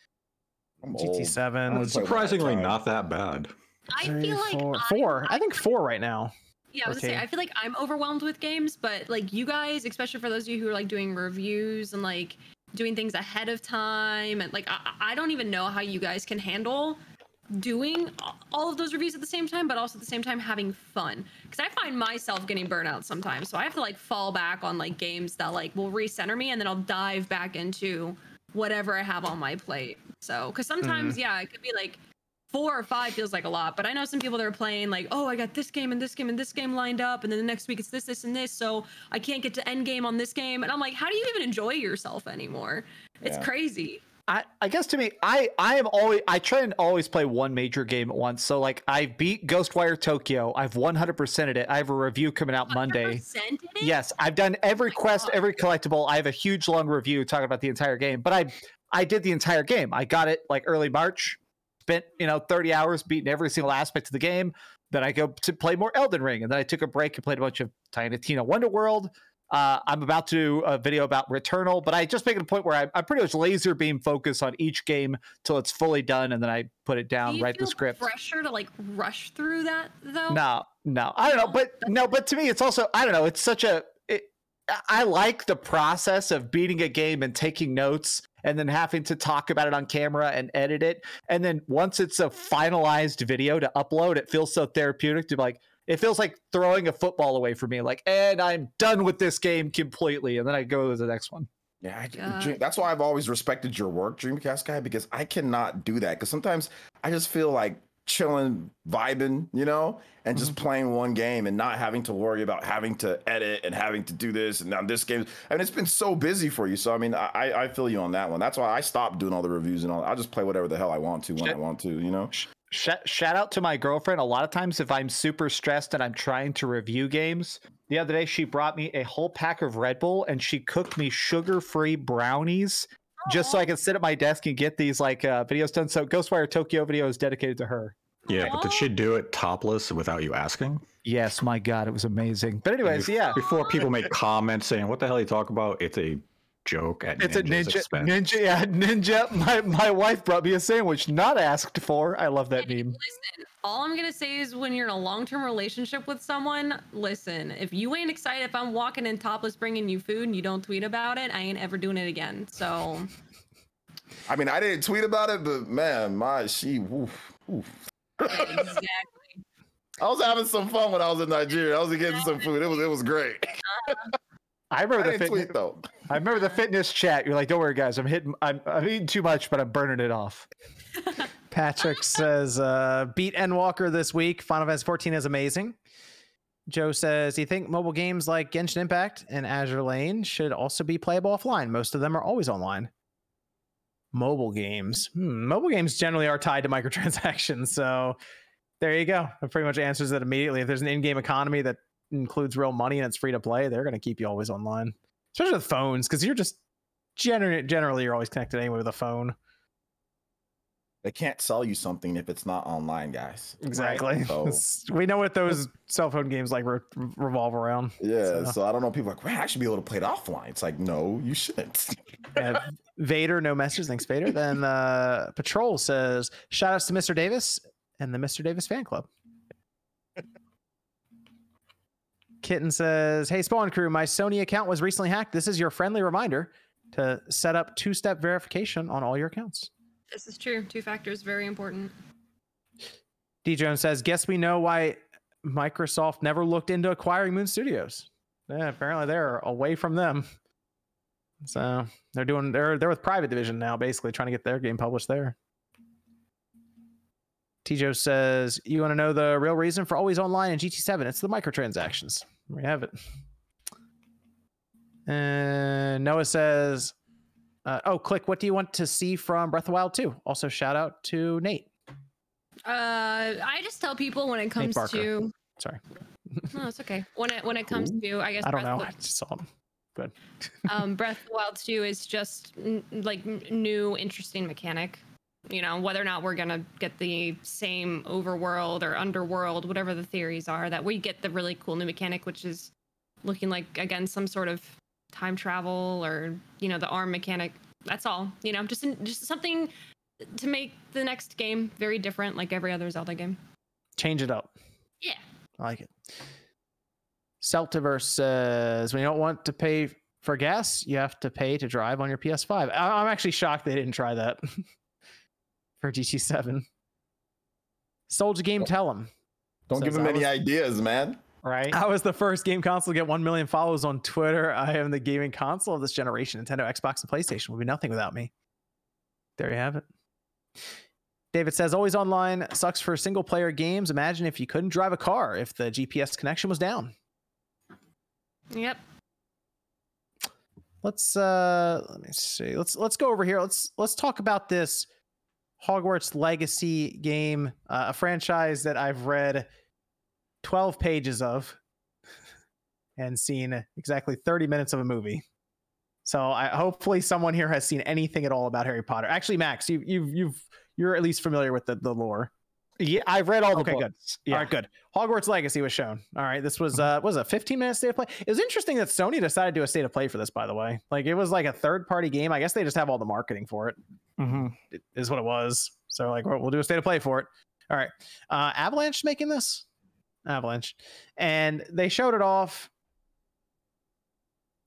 I'm. GT7. It's play one at a surprisingly time. not that bad. I Three, feel like four, I'm- four. I think four right now. Yeah, I was gonna say I feel like I'm overwhelmed with games, but like you guys, especially for those of you who are like doing reviews and like doing things ahead of time, and like I, I don't even know how you guys can handle doing all of those reviews at the same time, but also at the same time having fun. Because I find myself getting burnout sometimes, so I have to like fall back on like games that like will recenter me, and then I'll dive back into whatever I have on my plate. So, because sometimes, mm. yeah, it could be like four or five feels like a lot, but I know some people that are playing like, oh, I got this game and this game and this game lined up, and then the next week it's this, this, and this, so I can't get to end game on this game, and I'm like, how do you even enjoy yourself anymore? It's Yeah. crazy. I, I guess to me, I I am always I try and always play one major game at once. So like I beat Ghostwire Tokyo. I've 100%ed it. I have a review coming out Monday. 100% in it? Yes, I've done every my quest, God. every collectible. I have a huge long review talking about the entire game. But I I did the entire game. I got it like early March. Spent you know 30 hours beating every single aspect of the game. Then I go to play more Elden Ring, and then I took a break and played a bunch of Tiny Tina Wonder World. Uh, I'm about to do a video about Returnal, but I just make it a point where I, I'm pretty much laser beam focused on each game till it's fully done, and then I put it Do down, you write the script. pressure to like rush through that though? No, no, I don't know, but no, but to me, it's also I don't know. It's such a. It, I like the process of beating a game and taking notes, and then having to talk about it on camera and edit it, and then once it's a finalized video to upload, it feels so therapeutic to be like. It feels like throwing a football away for me, like, and I'm done with this game completely, and then I go to the next one. Yeah, I, God. Dream, that's why I've always respected your work, Dreamcast guy, because I cannot do that. Because sometimes I just feel like chilling, vibing, you know, and just mm-hmm. playing one game and not having to worry about having to edit and having to do this and now this game. I mean, it's been so busy for you. So I mean, I I feel you on that one. That's why I stopped doing all the reviews and all. I just play whatever the hell I want to when I want to, you know. Sh- shout out to my girlfriend. A lot of times, if I'm super stressed and I'm trying to review games, the other day she brought me a whole pack of Red Bull and she cooked me sugar free brownies just so I can sit at my desk and get these like uh, videos done. So Ghostwire Tokyo video is dedicated to her. Yeah, but did she do it topless without you asking? Yes, my God, it was amazing. But anyways, yeah, Before people make comments saying, "What the hell are you talking about?" It's a joke at it's a ninja. expense. Ninja, yeah, [laughs] ninja. My my wife brought me a sandwich, not asked for. I love that meme. Listen, all I'm gonna say is when you're in a long-term relationship with someone, listen, if you ain't excited if I'm walking in topless bringing you food and you don't tweet about it, I ain't ever doing it again. So I mean, I didn't tweet about it, but man, my she. Oof, oof. [laughs] exactly. I was having some fun when I was in Nigeria. I was getting some food. It was it was great. Uh-huh. I I remember the fitness. tweet though. I remember the fitness chat. You're like, don't worry, guys. I'm hitting. I'm, I'm eating too much, but I'm burning it off. [laughs] Patrick says, uh, beat Endwalker this week. Final Fantasy 14 is amazing. Joe says, Do you think mobile games like Genshin Impact and Azur Lane should also be playable offline? Most of them are always online. Mobile games. Hmm, mobile games generally are tied to microtransactions. So there you go. That pretty much answers it immediately. If there's an in game economy that includes real money and it's free to play, they're going to keep you always online, especially with phones, because you're just gener- generally you're always connected anyway with a phone. They can't sell you something if it's not online, guys. Exactly. So- [laughs] we know what those [laughs] cell phone games like re- revolve around. Yeah, So- so I don't know. People are like, man, I should be able to play it offline. It's like, no, you shouldn't. [laughs] Uh, Vader, no message. Thanks, Vader. Then uh, Patrol says, shout outs to Mr. Davis and the Mr. Davis fan club. Kitten says, Hey, Spawn Crew, my Sony account was recently hacked. This is your friendly reminder to set up two step verification on all your accounts. This is true. Two factors very important. D Jones says, Guess we know why Microsoft never looked into acquiring Moon Studios. Yeah, apparently they're away from them. So they're doing they're they're with private division now, basically trying to get their game published there. Tijo says, You want to know the real reason for always online in GT7? It's the microtransactions. We have it. And Noah says, uh, Oh, click. What do you want to see from Breath of Wild 2? Also, shout out to Nate. Uh, I just tell people when it comes to Sorry. no, it's okay. When it when it comes to I guess I don't Breath know. of I just saw him. Good. um, Breath of Wild 2 is just n- like n- new interesting mechanic. You know, whether or not we're gonna get the same overworld or underworld, whatever the theories are, that we get the really cool new mechanic, which is looking like again some sort of time travel or you know the arm mechanic. That's all. You know, just just something to make the next game very different, like every other Zelda game. Change it up. Yeah. I like it. Celtiverse says when you don't want to pay for gas, you have to pay to drive on your PS5. I- I'm actually shocked they didn't try that [laughs] for GT7. Soldier game, tell him. Don't give him I any was- ideas, man. Right. I was the first game console to get 1 million followers on Twitter. I am the gaming console of this generation. Nintendo, Xbox, and PlayStation would be nothing without me. There you have it. David says, always online sucks for single player games. Imagine if you couldn't drive a car if the GPS connection was down. Yep. Let's uh let me see. Let's let's go over here. Let's let's talk about this Hogwarts Legacy game, uh, a franchise that I've read 12 pages of and seen exactly 30 minutes of a movie. So I hopefully someone here has seen anything at all about Harry Potter. Actually, Max, you you've you've you're at least familiar with the, the lore. Yeah, I've read all the Okay, good. books. Yeah. All right, good. Hogwarts Legacy was shown. All right, this was uh was a 15 minute state of play. It was interesting that Sony decided to do a state of play for this, by the way. Like it was like a third party game. I guess they just have all the marketing for it. Mhm. it is what it was. So like we'll, we'll do a state of play for it. All right. Uh Avalanche making this. Avalanche. And they showed it off.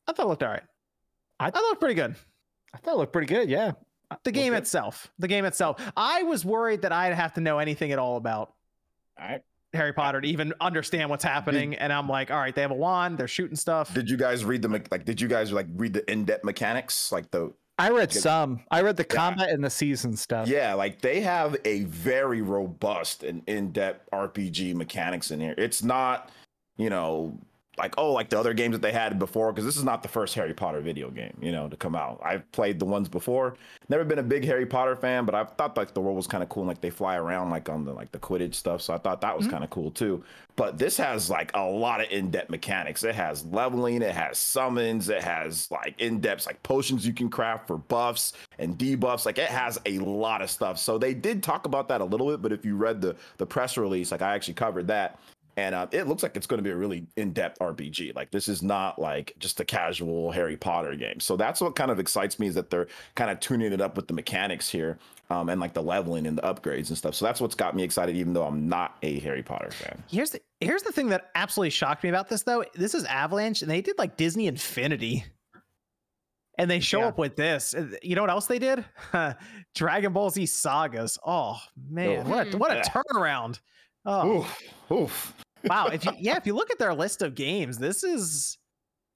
I thought it looked all right. I, I- thought it looked pretty good. I thought it looked pretty good. Yeah. The game good. itself. The game itself. I was worried that I'd have to know anything at all about All right. Harry Potter to even understand what's happening. And I'm like, all right, they have a wand, they're shooting stuff. Did you guys read the me- like? Did you guys like read the in-depth mechanics? Like the I read Good. some. I read the Yeah. combat and the season stuff. yeah, like they have a very robust and in-depth RPG mechanics in here. It's not, you know, like oh, like the other games that they had before. Because this is not the first Harry Potter video game, you know, to come out. I've played the ones before. Never been a big Harry Potter fan, but I thought like the world was kind of cool. And, like they fly around like on the like the Quidditch stuff, so I thought that was mm-hmm. kind of cool too. But this has like a lot of in-depth mechanics. It has leveling, it has summons, it has like in-depth like potions you can craft for buffs and debuffs. Like it has a lot of stuff. So they did talk about that a little bit, but if you read the the press release, like I actually covered that. And uh, it looks like it's going to be a really in-depth RPG. Like this is not like just a casual Harry Potter game. So that's what kind of excites me is that they're kind of tuning it up with the mechanics here, um, and like the leveling and the upgrades and stuff. So that's what's got me excited, even though I'm not a Harry Potter fan. Here's the here's the thing that absolutely shocked me about this though. This is Avalanche, and they did like Disney Infinity. And they show Yeah. up with this. You know what else they did? [laughs] Dragon Ball Z sagas. Oh man, what a, what a turnaround! Oh Oof, oof. wow! If you [laughs] yeah, if you look at their list of games, this is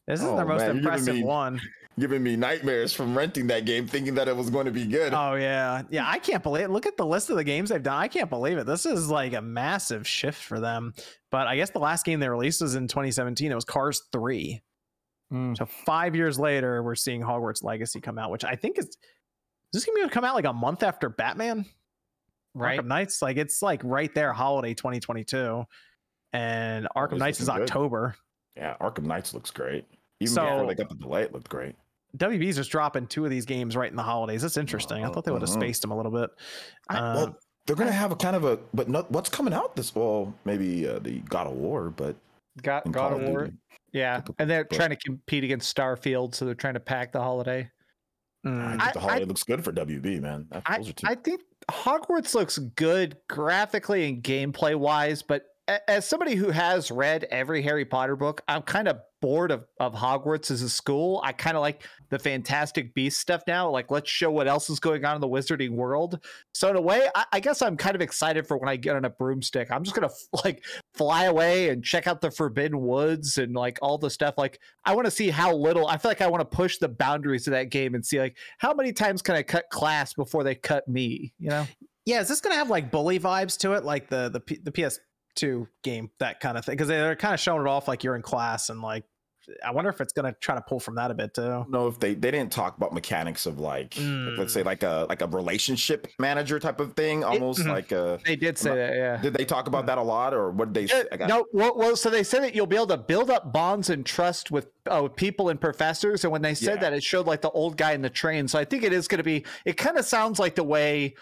this is Oh, their most man, impressive me- one. Giving me nightmares from renting that game, thinking that it was going to be good. Oh yeah, yeah. I can't believe. It. Look at the list of the games they've done. I can't believe it. This is like a massive shift for them. But I guess the last game they released was in 2017. It was Cars Three. Mm. So five years later, we're seeing Hogwarts Legacy come out, which I think is. Is this gonna be- come out like a month after Batman? Right. Arkham Knights, like it's like right there, holiday 2022, and Arkham it's Knights is looking good. October. Yeah, Arkham Knights looks great. Even So- before they got the delay, it looked great. WB's just dropping two of these games right in the holidays. That's interesting. I thought they would have Mhm. spaced them a little bit. I, Uh, well, they're gonna have a kind of a, but not, what's coming out this? Well, maybe uh, the God of War, but Got God of of War. Duty. Yeah. And they're but- trying to compete against Starfield, so they're trying to pack the holiday. Mm. I I- think the holiday looks good for WB, man. That, I, those are two. I think Hogwarts looks good graphically and gameplay wise, but as somebody who has read every Harry Potter book, I'm kind of of, of Hogwarts as a school. I kind of like the Fantastic Beast stuff now. Like, let's show what else is going on in the wizarding world. So, in a way, I, I guess I'm kind of excited for when I get on a broomstick. I'm just going [laughs] to like fly away and check out the Forbidden Woods and like all the stuff. Like, I want to see how little, I feel like I want to push the boundaries of that game and see like how many times can I cut class before they cut me, you know? Yeah, is this gonna have like bully vibes to it, like the the P- the PS2 game, that kind of thing? Because they're kind of showing it off like you're in class, and like I wonder if it's gonna try to pull from that a bit too. don't if they they didn't talk about mechanics of like, like, let's say like a like a relationship manager type of thing, almost mhm. like a. They did say that, yeah. Did they talk about that a lot, or what did they? Uh, say? I got- no, well, well, so they said that you'll be able to build up bonds and trust with uh, with people and professors. And when they said Yeah. that, it showed like the old guy in the train. So I think it is going to be. It kind of sounds like the way.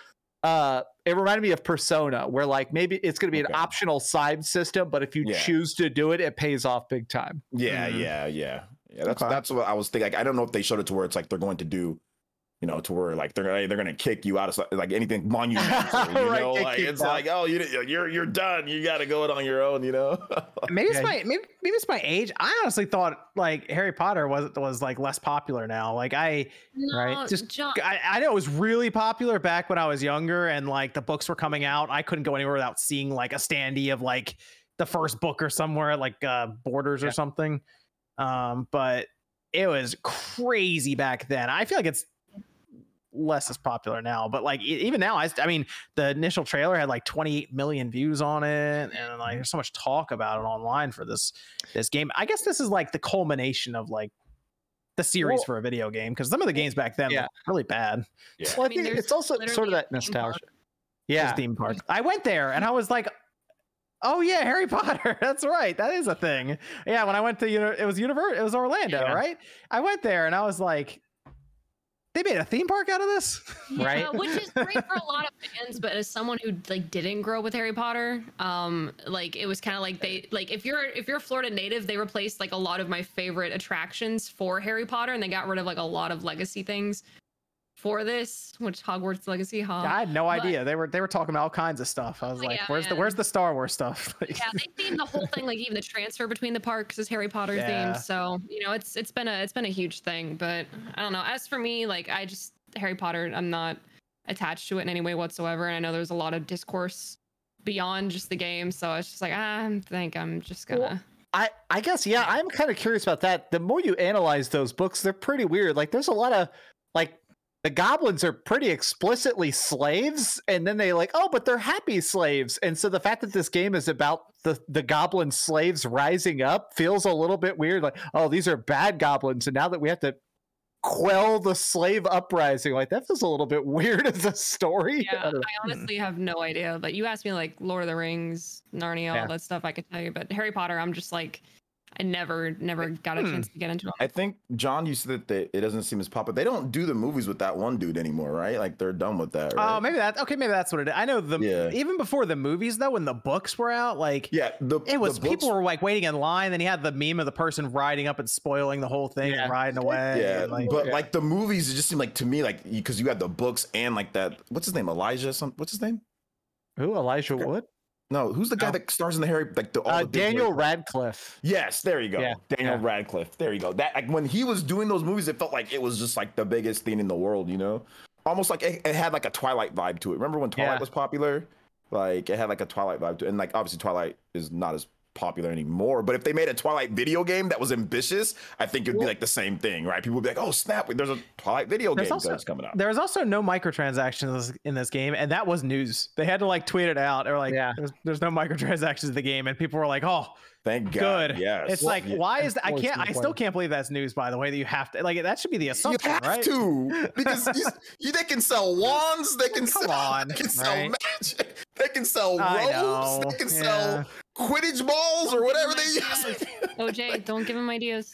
Uh, it reminded me of Persona, where like maybe it's going to be Okay. an optional side system, but if you Yeah. choose to do it, it pays off big time. Yeah, Mhm. yeah, yeah, yeah. That's Okay. that's what I was thinking. Like, I don't know if they showed it to where it's like they're going to do you know, to where like they're gonna they're gonna kick you out of so- like anything monumental. [laughs] You Right, know, like it's out. like oh you you're you're done. You got to go it on your own. You know. [laughs] Maybe it's Yeah. my maybe, maybe it's my age. I honestly thought like Harry Potter was was like less popular now. Like I No, Right, just John, I, I know it was really popular back when I was younger and like the books were coming out. I couldn't go anywhere without seeing like a standee of like the first book or somewhere at like uh Borders or something. Um, but it was crazy back then. I feel like it's less as popular now, but like even now, I, I mean, the initial trailer had like 28 million views on it, and like mm-hmm. there's so much talk about it online for this this game. I guess this is like the culmination of like the series Well- for a video game because some of the games back then Yeah. were really bad. Well, I, I mean, think it's also sort of a that theme park. nostalgia. Yeah, Yeah. theme park. I went there and I was like, "Oh yeah, Harry Potter. [laughs] That's right. That is a thing." Yeah, when I went to you know, it was Univer- it was Orlando, Yeah. right? I went there and I was like, "They made a theme park out of this." [laughs] Right. Yeah, which is great for a lot of fans, but as someone who like didn't grow up with Harry Potter, um, like it was kind of like they like if you're if you're a Florida native, they replaced like a lot of my favorite attractions for Harry Potter, and they got rid of like a lot of legacy things for this, which Hogwarts Legacy, huh? I had no But- idea. They were they were talking about all kinds of stuff. I was Oh, like, yeah, "Where's the where's the Star Wars stuff?" [laughs] Yeah, they themed the whole thing, like even the transfer between the parks is Harry Potter Yeah. themed. So you know, it's it's been a it's been a huge thing. But I don't know. As for me, like I just Harry Potter, I'm not attached to it in any way whatsoever. And I know there's a lot of discourse beyond just the game. So it's just like ah, I think I'm just gonna. Well, I, I guess yeah, I'm kind of curious about that. The more you analyze those books, they're pretty weird. Like there's a lot of like the goblins are pretty explicitly slaves, and then they like, oh, but they're happy slaves. And so the fact that this game is about the the goblin slaves rising up feels a little bit weird. Like, oh, these are bad goblins, and now that we have to quell the slave uprising, like that feels a little bit [laughs] weird as a story. Yeah, don't. I hmm. honestly have no idea. But you asked me like Lord of the Rings, Narnia, Yeah. all that stuff. I could tell you, but Harry Potter, I'm just like, I never, never got a Hmm. chance to get into it. I think John, you said that they, it doesn't seem as popular. They don't do the movies with that one dude anymore, right? Like they're done with that. Right? Oh, maybe that. Okay, maybe that's what it is. I know the Yeah. even before the movies though, when the books were out, like yeah. The it was the people books- were like waiting in line. Then he had the meme of the person riding up and spoiling the whole thing Yeah. and riding away. Yeah, and, like, but Yeah. like the movies, it just seemed like to me like because you had the books and like that. What's his name? Elijah. Some. What's his name? Who Elijah Wood? No, who's the guy No. that stars in the Harry like the all Uh, Daniel? Radcliffe. Yes, there you go. Yeah, Daniel yeah. Radcliffe. There you go. That like when he was doing those movies, it felt like it was just like the biggest thing in the world. You know, almost like it, it had like a Twilight vibe to it. Remember when Twilight Yeah. was popular? Like it had like a Twilight vibe to it, and like obviously Twilight is not as popular anymore. But if they made a Twilight video game that was ambitious, I think it'd be like the same thing, right? People would be like, "Oh snap! There's a Twilight video game also- that's coming out." There was also no microtransactions in this game, and that was news. They had to like tweet it out. Or like, Yeah. there's, there's no microtransactions in the game, and people were like, "Oh, Thank God. good." Yes. It's like, Yeah. why is that? I can't. I still can't believe that's news. By the way, that you have to like that should be the assumption, You assumption, have right? to because [laughs] you, you, they can sell wands, they can Come sell, on, they can sell right? magic, they can sell I robes, they can yeah. sell Quidditch balls or whatever him they ideas. use. OJ, don't give him ideas.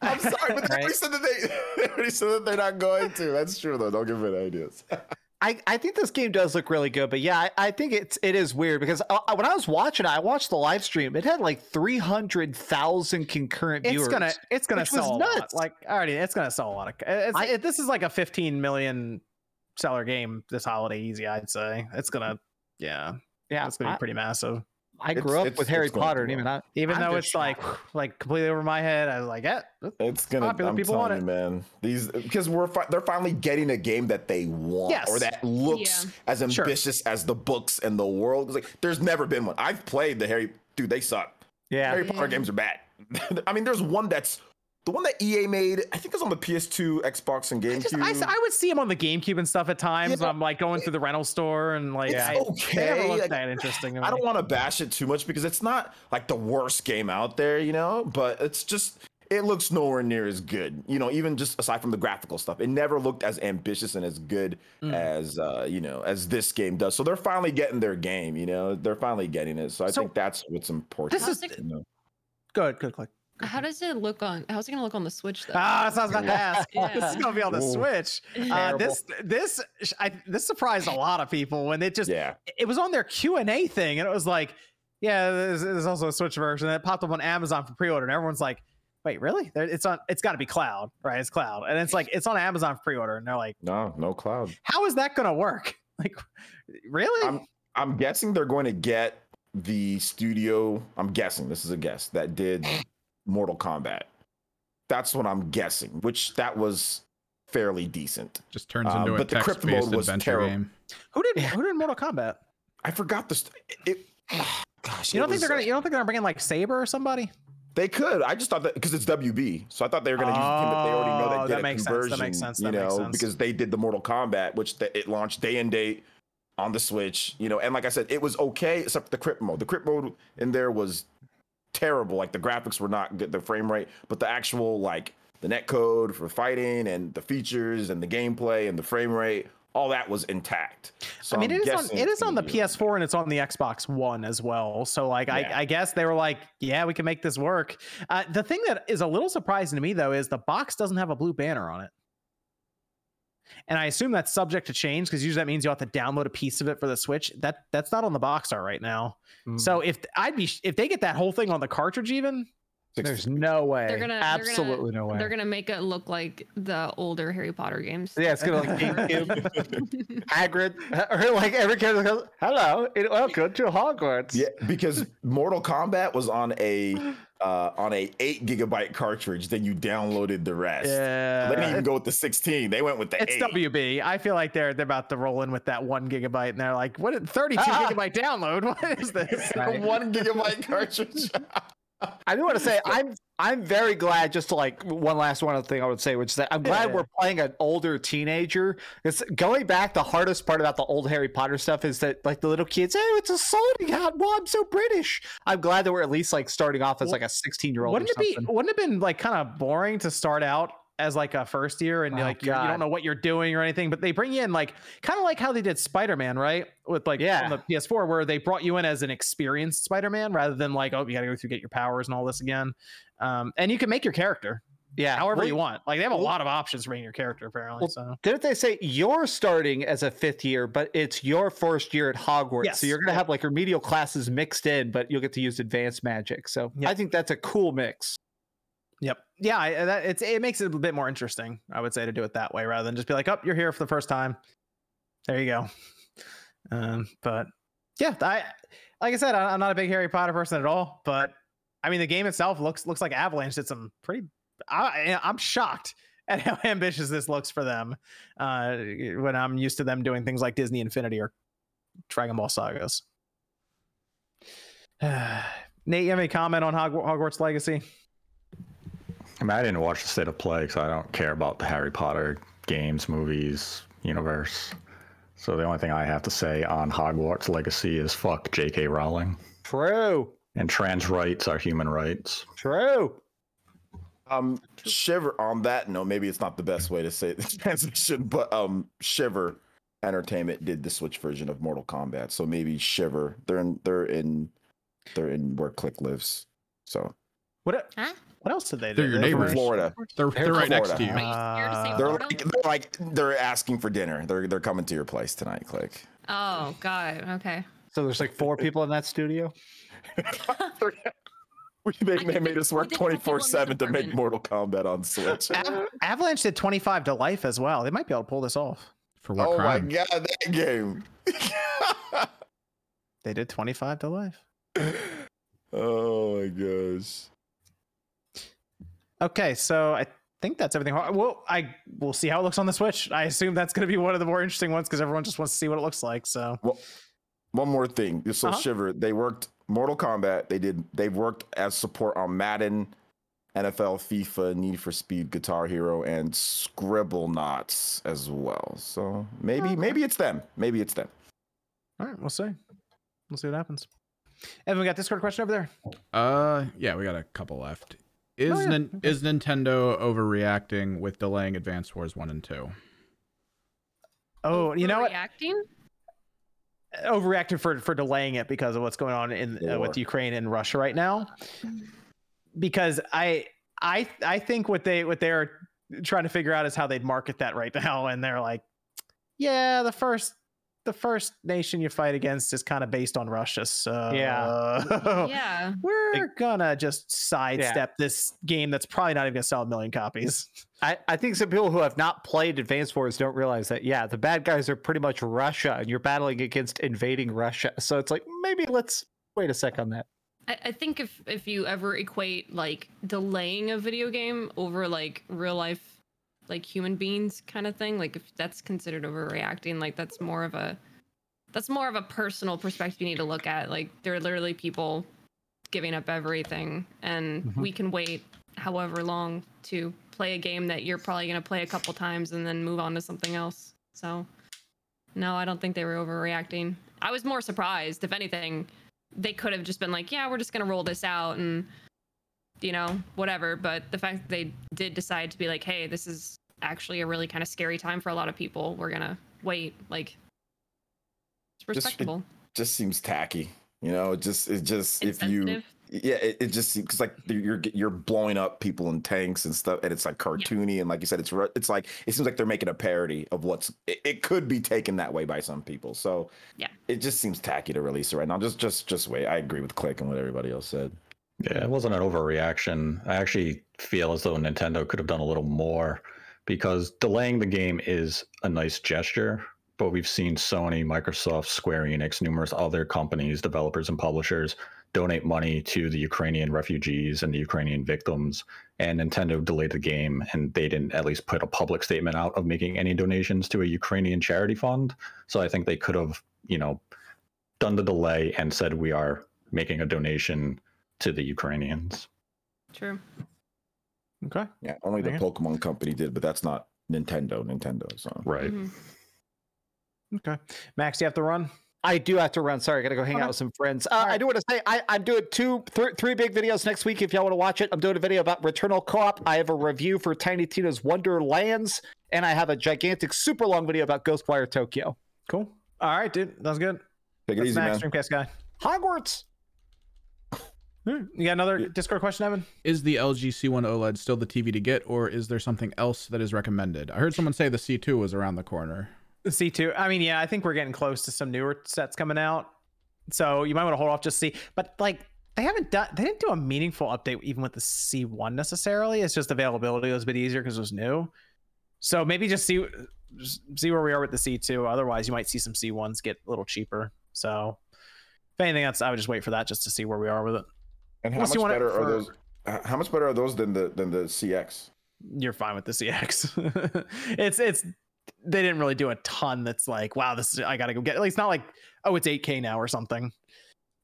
I'm sorry, but [laughs] they Right. already said that they, [laughs] they already said that they're not going to. That's true though. Don't give me ideas. [laughs] I, I think this game does look really good, but yeah, I, I think it's it is weird because uh, when I was watching, it, I watched the live stream. It had like three hundred thousand concurrent viewers. It's gonna it's gonna sell a lot. nuts. Like already, it's gonna sell a lot of. It's, I- it, this is like a 15 million seller game this holiday, easy. I'd say it's gonna. Yeah, yeah, it's gonna be I, pretty massive. I It's- grew up it's- with Harry Potter, and even well. I, Even I'm though just it's like like completely over my head, I was like, yeah, It's gonna. Popular I'm people want telling you, man. These because we're fi- they're finally getting a game that they want Yes. or that looks Yeah. as Sure. ambitious as the books and the world. It's like there's never been one. I've played the Harry. Dude, they suck. yeah, Harry Potter Yeah. games are bad. [laughs] I mean, there's one that's the one that EA made. I think it's on the PS2, Xbox, and I, GameCube. just, I, s- I would see him on the GameCube and stuff at times. Yeah. I'm like going through the rental store and like, It's I, they never okay, looked like, that interesting. I don't want to bash it too much because it's not like the worst game out there, you know. But it's just it looks nowhere near as good, you know. Even just aside from the graphical stuff, it never looked as ambitious and as good Mm. as uh, you know as this game does. So they're finally getting their game, you know. They're finally getting it. So I So, think that's what's important. this is- you know? Good, good, click. How does it look on? How's it gonna look on the Switch though? Ah, that's what I was about to ask. This is gonna be on the Ooh. Switch. Uh, this, this, I, this surprised a lot of people when it just yeah. it was on their Q and A thing, and it was like, yeah, there's, there's also a Switch version that popped up on Amazon for pre-order, and everyone's like, wait, really? It's on. It's got to be cloud, right? It's cloud, and it's like it's on Amazon for pre-order, and they're like, No, no cloud. how is that gonna work? [laughs] Like, really? I'm I'm guessing they're going to get the studio. I'm guessing this is a guess that did Mortal Kombat. That's what I'm guessing. Which that was fairly decent. Just turns Um, into a but the crypt text-based mode was adventure terrible. game. who did who did Mortal Kombat? I forgot this. It, [sighs] gosh, You don't think they're gonna? You don't think they're gonna bring in like Saber or somebody? They could. I just thought that because it's WB, so I thought they were going to use the team that they already know Oh, that did that a makes sense, that makes sense, You that makes know, sense. because they did the Mortal Kombat, which the, it launched day and date on the Switch. You know, and like I said, it was okay except for the crypt mode. The crypt mode in there was terrible. Like the graphics were not good, the frame rate, but the actual like the net code for fighting and the features and the gameplay and the frame rate, all that was intact. So I mean, it is on it is on the PS4 and it's on the Xbox One as well. So like, Yeah. I, I guess they were like, yeah, we can make this work. Uh, the thing that is a little surprising to me though is the box doesn't have a blue banner on it. And I assume that's subject to change because usually that means you have to download a piece of it for the Switch. That that's not on the box art right now. Mm. So if I'd be if they get that whole thing on the cartridge, even There's no way. They're gonna- they're gonna- Absolutely no way. They're gonna make it look like the older Harry Potter games. Yeah, it's gonna like [laughs] Hagrid, or like every character goes, "Hello, and welcome to Hogwarts." Yeah, because Mortal Kombat was on a uh, on a eight gigabyte cartridge. Then you downloaded the rest. yeah, They didn't even go with the 16. They went with the It's eight. WB. I feel like they're they're about to roll in with that one gigabyte, and they're like, "What? Thirty two Ah. gigabyte download? [laughs] What is this?" A [laughs] one gigabyte cartridge. [laughs] I do want to say I'm I'm very glad. Just to like one last one other thing I would say, which is that I'm glad Yeah. we're playing an older teenager. It's going back, the hardest part about the old Harry Potter stuff is that like the little kids, oh, it's a sorting hat. Well, I'm so British. I'm glad that we're at least like starting off as like a 16 year old. Wouldn't it be? Wouldn't it have been like kind of boring to start out as like a first year and Oh, like you, you don't know what you're doing or anything, but they bring you in like kind of like how they did Spider Man, right? With like Yeah. on the PS4, where they brought you in as an experienced Spider Man rather than like, oh, you got to go through get your powers and all this again. Um, and you can make your character Yeah, however Well, you want. Like they have a well- lot of options for making your character apparently. Well, so Didn't they say you're starting as a fifth year, but it's your first year at Hogwarts? Yes, So you're gonna have like remedial classes mixed in, but you'll get to use advanced magic. So Yep. I think that's a cool mix. Yep. Yeah, I, that, it's it makes it a bit more interesting, I would say, to do it that way rather than just be like, "Oh, you're here for the first time." There you go. [laughs] Um, but yeah, I like I said, I'm not a big Harry Potter person at all, but I mean, the game itself looks looks like Avalanche did some pretty. I, I'm shocked [laughs] at how ambitious this looks for them. Uh, when I'm used to them doing things like Disney Infinity or Dragon Ball sagas. [sighs] Nate, you have any comment on Hogwarts Legacy? I mean, I didn't watch the state of play because I don't care about the Harry Potter games, movies, universe. So the only thing I have to say on Hogwarts Legacy is fuck J.K. Rowling. True. And trans rights are human rights. True. Um, Shiver. On that note, maybe it's not the best way to say [laughs] the transition, but um, Shiver Entertainment did the Switch version of Mortal Kombat, so maybe Shiver. They're in. They're in. They're in where Click lives. So What Huh? What else did they do? They're your They're from neighbors. Florida. They're, they're right next to Florida. you. Are you scared to say Uh, They're like they're like they're asking for dinner. They're they're coming to your place tonight. Click. Oh God. Okay. So there's like four people in that studio. [laughs] We- they, they made us work did twenty have people in four this seven to make. Mortal Kombat on Switch. Av- Avalanche did 25 to life as well. They might be able to pull this off. For what oh crime? my god, that game. They did 25 to life. [laughs] oh my gosh. Okay, so I think that's everything. Well, I we'll see how it looks on the Switch. I assume that's going to be one of the more interesting ones because everyone just wants to see what it looks like. So Well, one more thing. So Uh-huh. Shiver, they worked Mortal Kombat. They did. They've worked as support on Madden, NFL, FIFA, Need for Speed, Guitar Hero, and Scribblenauts as well. So maybe Okay. maybe it's them. Maybe it's them. all right, we'll see. We'll see what happens. Evan, we got Discord question over there. Uh, yeah, we got a couple left. Is Oh, yeah, Nin- okay. is Nintendo overreacting with delaying Advance Wars one and two? Oh, you know what? Reacting? Overreacted for for delaying it because of what's going on in uh, with Ukraine and Russia right now. Because I I I think what they what they're trying to figure out is how they'd market that right [laughs] now, and they're like, yeah, the first the first nation you fight against is kind of based on Russia. So Yeah. [laughs] yeah. we're gonna just sidestep this game that's probably not even gonna sell a million copies. I, I think some people who have not played Advanced Wars don't realize that, yeah, the bad guys are pretty much Russia and you're battling against invading Russia. So it's like, maybe let's wait a sec on that. I, I think if if you ever equate like delaying a video game over like real life like human beings kind of thing, like if that's considered overreacting, like that's more of a that's more of a personal perspective you need to look at. Like there are literally people giving up everything and Mhm. we can wait however long to play a game that you're probably going to play a couple times and then move on to something else. So no, I don't think they were overreacting. I was more surprised if anything they could have just been like, yeah, we're just gonna roll this out and you know whatever. But the fact that they did decide to be like, hey, this is actually a really kind of scary time for a lot of people. We're gonna wait. Like, it's Just- respectable. Just seems tacky. You know, it just it just if you yeah, it, it just seems because like you're you're blowing up people in tanks and stuff, and it's like cartoony and like you said, it's it's like it seems like they're making a parody of what's it, it could be taken that way by some people. So Yeah. it just seems tacky to release it right now. Just just just wait. I agree with Click and what everybody else said. Yeah, it wasn't an overreaction. I actually feel as though Nintendo could have done a little more because delaying the game is a nice gesture, but we've seen Sony, Microsoft, Square Enix, numerous other companies, developers, and publishers donate money to the Ukrainian refugees and the Ukrainian victims. And Nintendo delayed the game, and they didn't at least put a public statement out of making any donations to a Ukrainian charity fund. So I think they could have, you know, done the delay and said we are making a donation to the Ukrainians. True. Okay. Yeah, only the Okay. Pokemon company did, but that's not Nintendo. Nintendo. So Right. Mhm. Okay. Max, you have to run. I do have to run. Sorry, I gotta go hang Okay. out with some friends. Uh, All I do want to say I, I'm doing two, th- three big videos next week. If y'all want to watch it, I'm doing a video about Returnal Co-op. I have a review for Tiny Tina's Wonderlands, and I have a gigantic, super long video about Ghostwire Tokyo. Cool. All right, dude. That was good. take it That's easy, Max, man. Dreamcast guy. Hogwarts. Hmm, You got another Discord question, Evan? Is the LG C1 OLED still the TV to get, or is there something else that is recommended? I heard someone say the C2 was around the corner. The C2. I mean, yeah, I think we're getting close to some newer sets coming out. So you might want to hold off just see. But like they haven't done they didn't do a meaningful update even with the C1 necessarily. It's just availability was a bit easier because it was new. So maybe just see just see where we are with the C2. Otherwise, you might see some C1s get a little cheaper. So if anything else, I would just wait for that just to see where we are with it. And how Unless much you want it better are those? How much better are those than the than the CX? you're fine with the CX. [laughs] it's it's they didn't really do a ton that's like, wow, this is I gotta go get at least not like, oh, it's 8K now or something.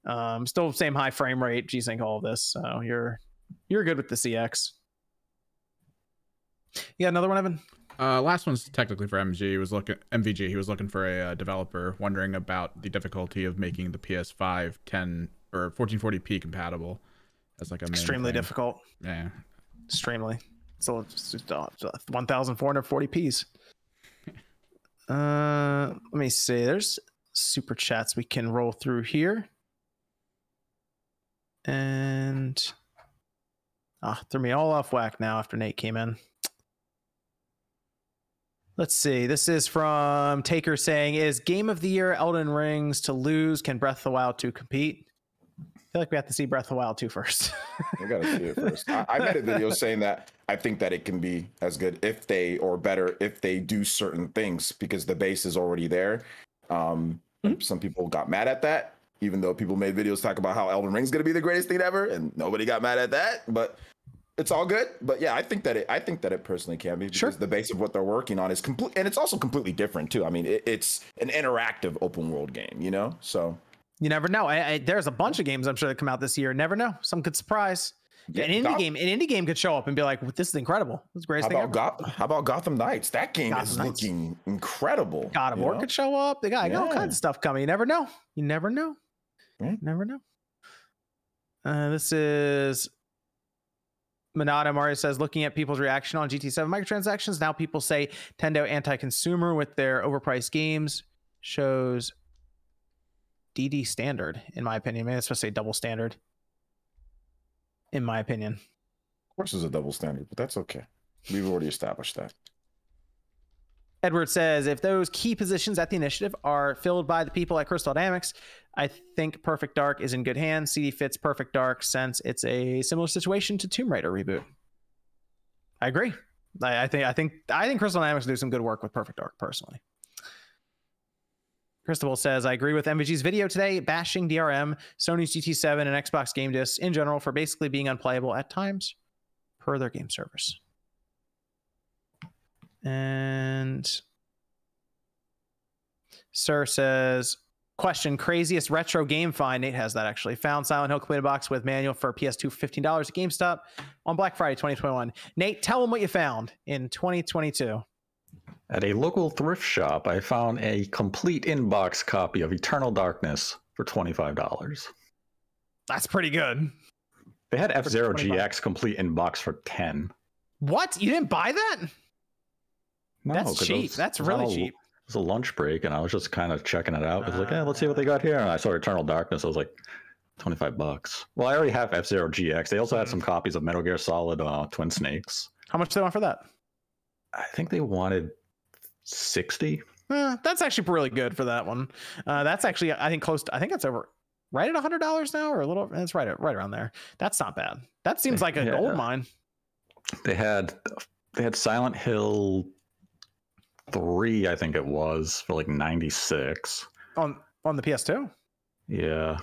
Um still same high frame rate, G Sync, all of this. So you're you're good with the CX. Yeah, another one, Evan. Uh, last one's technically for MG. He was looking MVG. He was looking for a uh, developer, wondering about the difficulty of making the PS5 10 or 1440p compatible as like a Extremely thing. difficult. Yeah, Extremely. So it's just, uh, 1,440 Ps. [laughs] Uh, let me see. There's super chats we can roll through here. And ah, threw me all off whack now after Nate came in. Let's see. This is from Taker saying, "Is Game of the Year Elden Rings to lose? Can Breath of the Wild to compete?" I feel like we have to see Breath of the Wild 2 first. We gotta see it first. I, I made a video [laughs] saying that I think that it can be as good if they or better if they do certain things because the base is already there. Um, Mm-hmm. Some people got mad at that, even though people made videos talk about how Elden Ring's gonna be the greatest thing ever, and nobody got mad at that. But it's all good. But yeah, I think that it. I think that it personally can be because Sure. the base of what they're working on is complete, and it's also completely different too. I mean, it, it's an interactive open world game, you know. So You never know. I, I, there's a bunch of games I'm sure that come out this year. Never know. Some could surprise. Yeah, an indie Goth- game, an indie game could show up and be like, "This is incredible. This is How greatest thing about ever." Goth- How about Gotham Knights? That game Gotham is Knights. looking incredible. God of War know? could show up. They got, they got all kinds of stuff coming. You never know. You never know. Yeah. You never know. Uh, this is Monado Mario says, looking at people's reaction on GT7 microtransactions, now people say Nintendo anti-consumer with their overpriced games shows DD standard, in my opinion. Maybe it's supposed to say double standard. In my opinion. Of course, it's a double standard, but that's okay. We've already established that. Edward says if those key positions at the initiative are filled by the people at Crystal Dynamics, I think Perfect Dark is in good hands. CD fits Perfect Dark since it's a similar situation to Tomb Raider reboot. I agree. I, I think I think I think Crystal Dynamics do some good work with Perfect Dark personally. Cristobal says, I agree with MVG's video today, bashing DRM, Sony's GT7, and Xbox game discs in general for basically being unplayable at times per their game servers. And Sir says, question craziest retro game find. Nate has that actually. Found Silent Hill completed box with manual for PS2 $15 at GameStop on Black Friday 2021. Nate, tell them what you found in 2022. At a local thrift shop, I found a complete inbox copy of Eternal Darkness for $25. That's pretty good. They had F Zero GX complete inbox for 10 What? You didn't buy that? No, That's 'cause it cheap. was- That's it was on really a- cheap. It was a lunch break, and I was just kind of checking it out. I was like, yeah, let's see what they got here. And I saw Eternal Darkness. I was like, 25 bucks. Well, I already have F Zero GX. They also had some copies of Metal Gear Solid uh, Twin Snakes. How much do they want for that? I think they wanted 60. Eh, that's actually really good for that one. Uh, that's actually, I think, close to, I think it's over right at $100 now or a little, it's right, right around there. That's not bad. That seems like a Yeah. gold mine. They had they had Silent Hill 3, I think it was, for like 96. On, on the PS2? Yeah.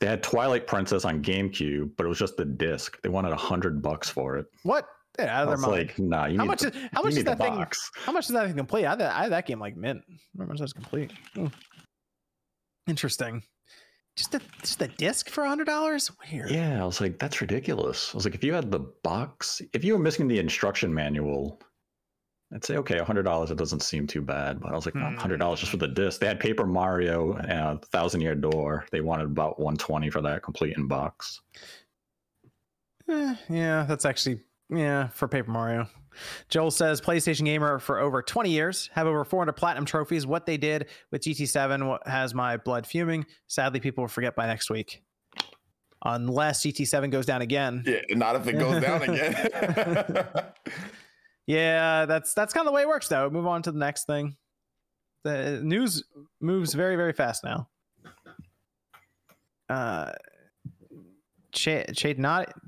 They had Twilight Princess on GameCube, but it was just the disc. They wanted a hundred bucks for it. What? Yeah, out of their mind. like, nah, you how much the, is, how much is that thing? box. How much is that thing complete? I had that, I had that game like mint. Remember when it complete? Ooh. Interesting. Just the just the disc for hundred dollars? Weird. Yeah, I was like, that's ridiculous. I was like, if you had the box, if you were missing the instruction manual, I'd say okay, hundred dollars. It doesn't seem too bad, but I was like, Hmm. hundred dollars just for the disc. They had Paper Mario and Thousand Year Door. They wanted about one twenty for that complete in box. Eh, yeah, that's actually yeah for Paper Mario. Joel says PlayStation gamer for over 20 years, have over 400 platinum trophies. What they did with GT7 has my blood fuming. Sadly, people will forget by next week, unless GT7 goes down again. Yeah, not if it goes down again. [laughs] Yeah, that's that's kind of the way it works. Though, move on to the next thing. The news moves very very fast now. Uh, Ch- Chade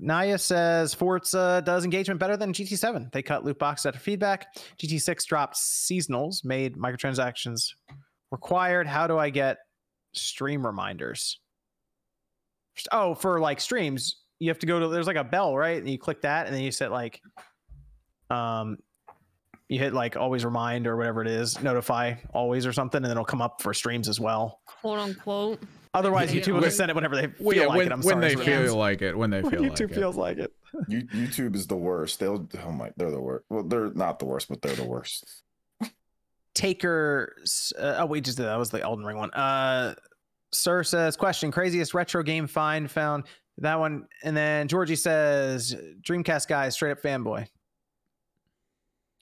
Naya says Forza does engagement better than GT7. They cut loot boxes after feedback. GT6 dropped seasonals, made microtransactions required. How do I get stream reminders? Oh, for like streams, you have to go to there's like a bell, right? And you click that, and then you set like um you hit like always remind or whatever it is notify always or something and then it'll come up for streams as well quote unquote. Otherwise Yeah, youtube will just send it whenever they feel yeah, like when, it i'm sorry. when sorry they it's feel really- like it, when they when feel youtube like it. YouTube feels like it You, YouTube is the worst. They'll oh my, they're the worst. Well, they're not the worst, but they're the worst. taker uh, oh wait just did that That was the elden ring one uh sir says question craziest retro game find found that one and then georgie says dreamcast guy straight up fanboy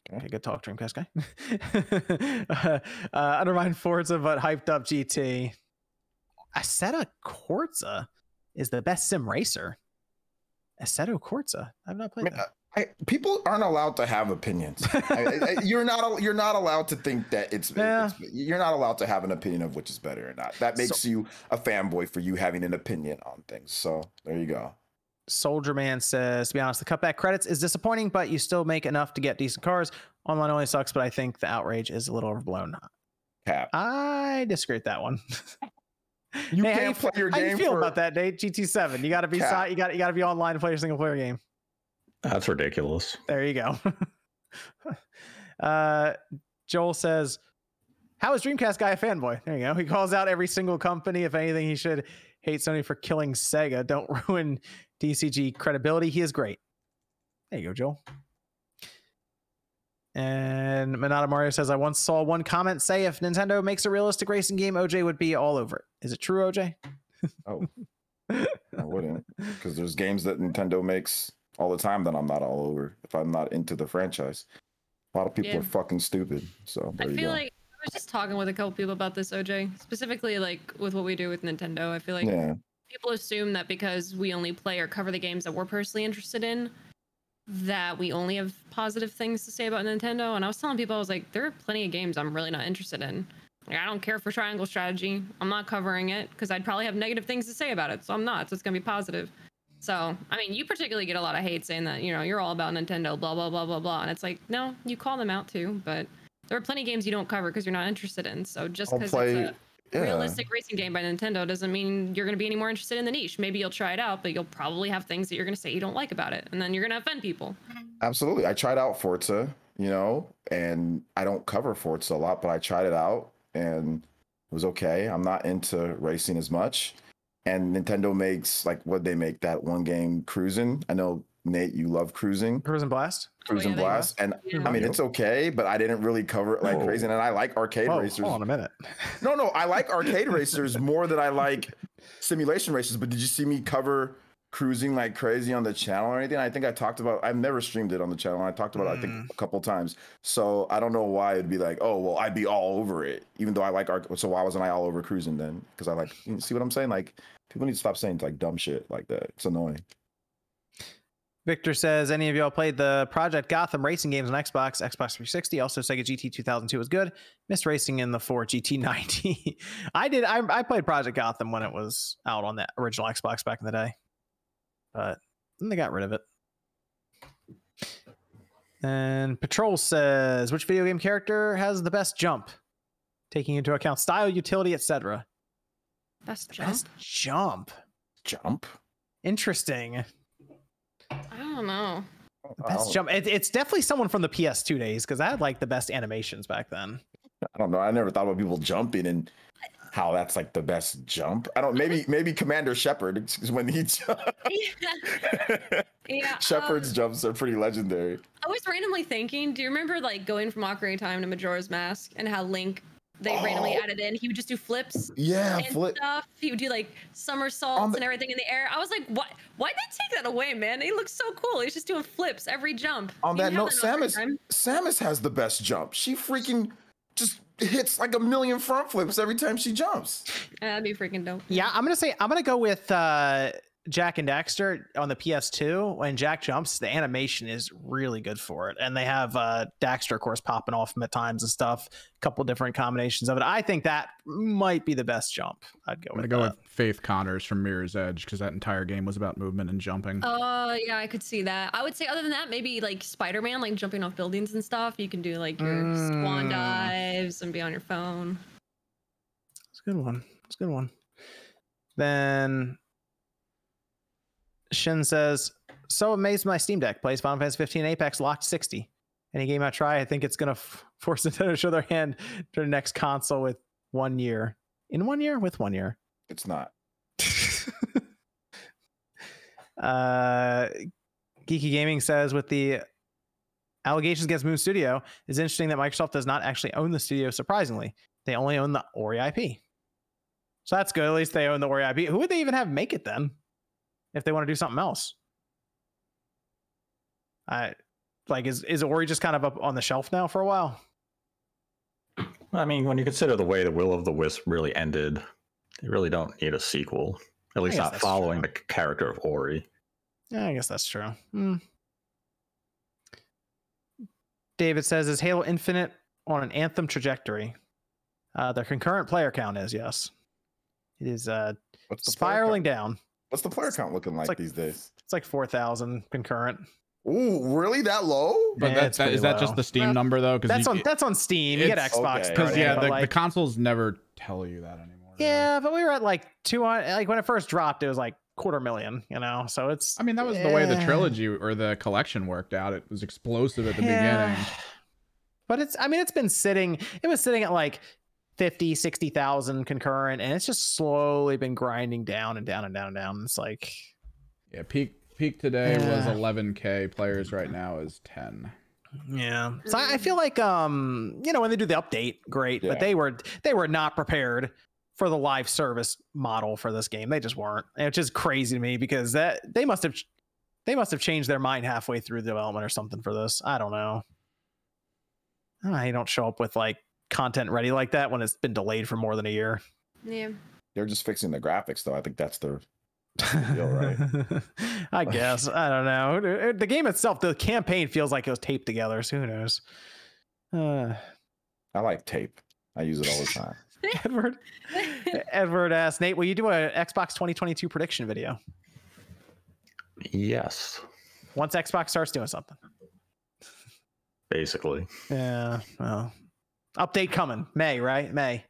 Okay. okay good talk dreamcast guy [laughs] uh, uh undermined forza but hyped up gt assetto corsa is the best sim racer assetto corsa i've not I played mean, I, people aren't allowed to have opinions. I, I, I- [laughs] you're not. You're not allowed to think that it's, Yeah. it's- You're not allowed to have an opinion of which is better or not. That makes you a fanboy for you having an opinion on things. So there you go. Soldier Man says, to be honest, the cutback credits is disappointing, but you still make enough to get decent cars. Online only sucks, but I think the outrage is a little overblown. Cap. I disagree with that one. [laughs] You Nate, how can't fe- play your how you game feel for- about that, Nate? GT7. You got to be Cap. si- you got you got to be online to play your single player game. That's ridiculous. There you go. [laughs] uh, Joel says, "How is Dreamcast guy a fanboy?" There you go. He calls out every single company. If anything, he should hate Sony for killing Sega. Don't [laughs] ruin DCG credibility. He is great. There you go, Joel. And Manata Mario says, "I once saw one comment say if Nintendo makes a realistic racing game, OJ would be all over it. Is it true, OJ?" Oh, [laughs] I wouldn't, because there's games that Nintendo makes all the time that I'm not all over. If I'm not into the franchise, a lot of people Yeah. are fucking stupid. So I you feel go. like I was just talking with a couple people about this, OJ, specifically like with what we do with Nintendo. I feel like yeah, people assume that because we only play or cover the games that we're personally interested in, that we only have positive things to say about Nintendo. And I was telling people, I was like, there are plenty of games I'm really not interested in. Like, I don't care for Triangle Strategy. I'm not covering it because I'd probably have negative things to say about it. So I'm not. So it's gonna be positive. So I mean, you particularly get a lot of hate saying that you know you're all about Nintendo, blah blah blah blah blah. And it's like, no, you call them out too, but there are plenty of games you don't cover because you're not interested in. So just because it's a Yeah. realistic racing game by Nintendo doesn't mean you're going to be any more interested in the niche. Maybe you'll try it out, but you'll probably have things that you're going to say you don't like about it, and then you're going to offend people. Absolutely. I tried out Forza, you know, and I don't cover Forza a lot, but I tried it out and it was okay. I'm not into racing as much. And Nintendo makes like what they make that one game cruising. I know Nate, you love cruising, Cruis'n Blast. Oh, cruising Oh, they- blast, and Yeah. I mean it's okay, but I didn't really cover it like Oh. crazy. And I like arcade Whoa, racers. hold on a minute. No, no, I like [laughs] arcade racers more than I like simulation races. But did you see me cover cruising like crazy on the channel or anything? I think I talked about. I've never streamed it on the channel. I talked about it, I think mm. a couple times. So I don't know why it'd be like, oh well, I'd be all over it, even though I like arc. So why wasn't I all over cruising then? Because I like. You see what I'm saying? Like people need to stop saying like dumb shit like that. It's annoying. Victor says, any of y'all played the Project Gotham racing games on Xbox, Xbox 360? Also, Sega GT 2002 was good. Missed racing in the Ford GT90. [laughs] I did. I, I played Project Gotham when it was out on the original Xbox back in the day, but then they got rid of it. And Patrol says, which video game character has the best jump, taking into account style, utility, etc. Best jump. Best jump. Jump. Interesting. I don't know. Best jump. It, it's definitely someone from the PS2 days because I had like the best animations back then. I don't know. I never thought about people jumping and how that's like the best jump. I don't. Maybe [laughs] maybe Commander Shepard is when he jumped. yeah. yeah. Shepard's um, jumps are pretty legendary. I was randomly thinking, do you remember like going from Ocarina of Time to Majora's Mask and how Link they randomly Oh. added in? He would just do flips Yeah, and flip. stuff. He would do like somersaults the- and everything in the air. I was like, what? Why'd they take that away, man? He looks so cool. He's just doing flips every jump. On You that note, have in Ocarina of Samus Time. Samus has the best jump. She freaking just hits like a million front flips every time she jumps. Yeah, [laughs] that'd be freaking dope. Yeah, I'm gonna say I'm gonna go with uh, Jak and Daxter on the PS2. When Jak jumps, the animation is really good for it, and they have uh, Daxter, of course, popping off him at times and stuff. A couple different combinations of it. I think that might be the best jump. I'd go I'm gonna with go that. with Faith Connors from Mirror's Edge because that entire game was about movement and jumping. Oh yeah, I could see that. I would say other than that, maybe like Spider-Man, like jumping off buildings and stuff. You can do like your swan Mm. dives and be on your phone. It's a good one. It's a good one. Then Shin says, "So amazed my Steam Deck plays Final Fantasy 15 Apex locked 60. Any game I try, I think it's gonna f- [laughs] force Nintendo to show their hand to the next console with one year. In one year, with one year. It's not. [laughs] uh, Geeky Gaming says with the allegations against Moon Studio, it's interesting that Microsoft does not actually own the studio. Surprisingly, they only own the Ori IP. So that's good. At least they own the Ori IP. Who would they even have make it then? If they want to do something else, I like is is Ori just kind of up on the shelf now for a while? I mean, when you consider the way the Will of the Wisp really ended, they really don't need a sequel. At least not following true. the character of Ori. Yeah, I guess that's true. Hmm. David says, "Is Halo Infinite on an Anthem trajectory?" Uh, their concurrent player count is yes. It is uh, What's the player count- spiraling down. What's the player count looking like, like these days? It's like four thousand concurrent. Ooh, really that low? But Yeah, that, it's that, is that low. just the Steam Well, number though? Because That's on that's on Steam. You get Xbox. because thrown in, yeah, but the, the consoles never tell you that anymore. do they? yeah, but we were at like two hundred. Like when it first dropped, it was like quarter million. You know, so it's I mean, that was the way the trilogy or the collection worked out. It was explosive at the Yeah. beginning. But it's I mean it's been sitting it was sitting at like 50 60,000 concurrent and it's just slowly been grinding down and down and down and down. It's like Yeah, peak peak today was 11k. Players right now is 10. yeah. So I I feel like um you know when they do the update great, Yeah. but they were they were not prepared for the live service model for this game. They just weren't. And it's just crazy to me because that they must have they must have changed their mind halfway through the development or something for this. I don't know. I don't show up with like content ready like that when it's been delayed for more than a year. Yeah. They're just fixing the graphics though. I think that's their deal, right? [laughs] I guess [laughs] I don't know. The game itself, the campaign feels like it was taped together. So who knows? Uh, I like tape. I use it all the time. [laughs] Edward, Edward asked Nate, "Will you do an Xbox 2022 prediction video Yes, once Xbox starts doing something?" basically. Yeah. Well, update coming May, right? May.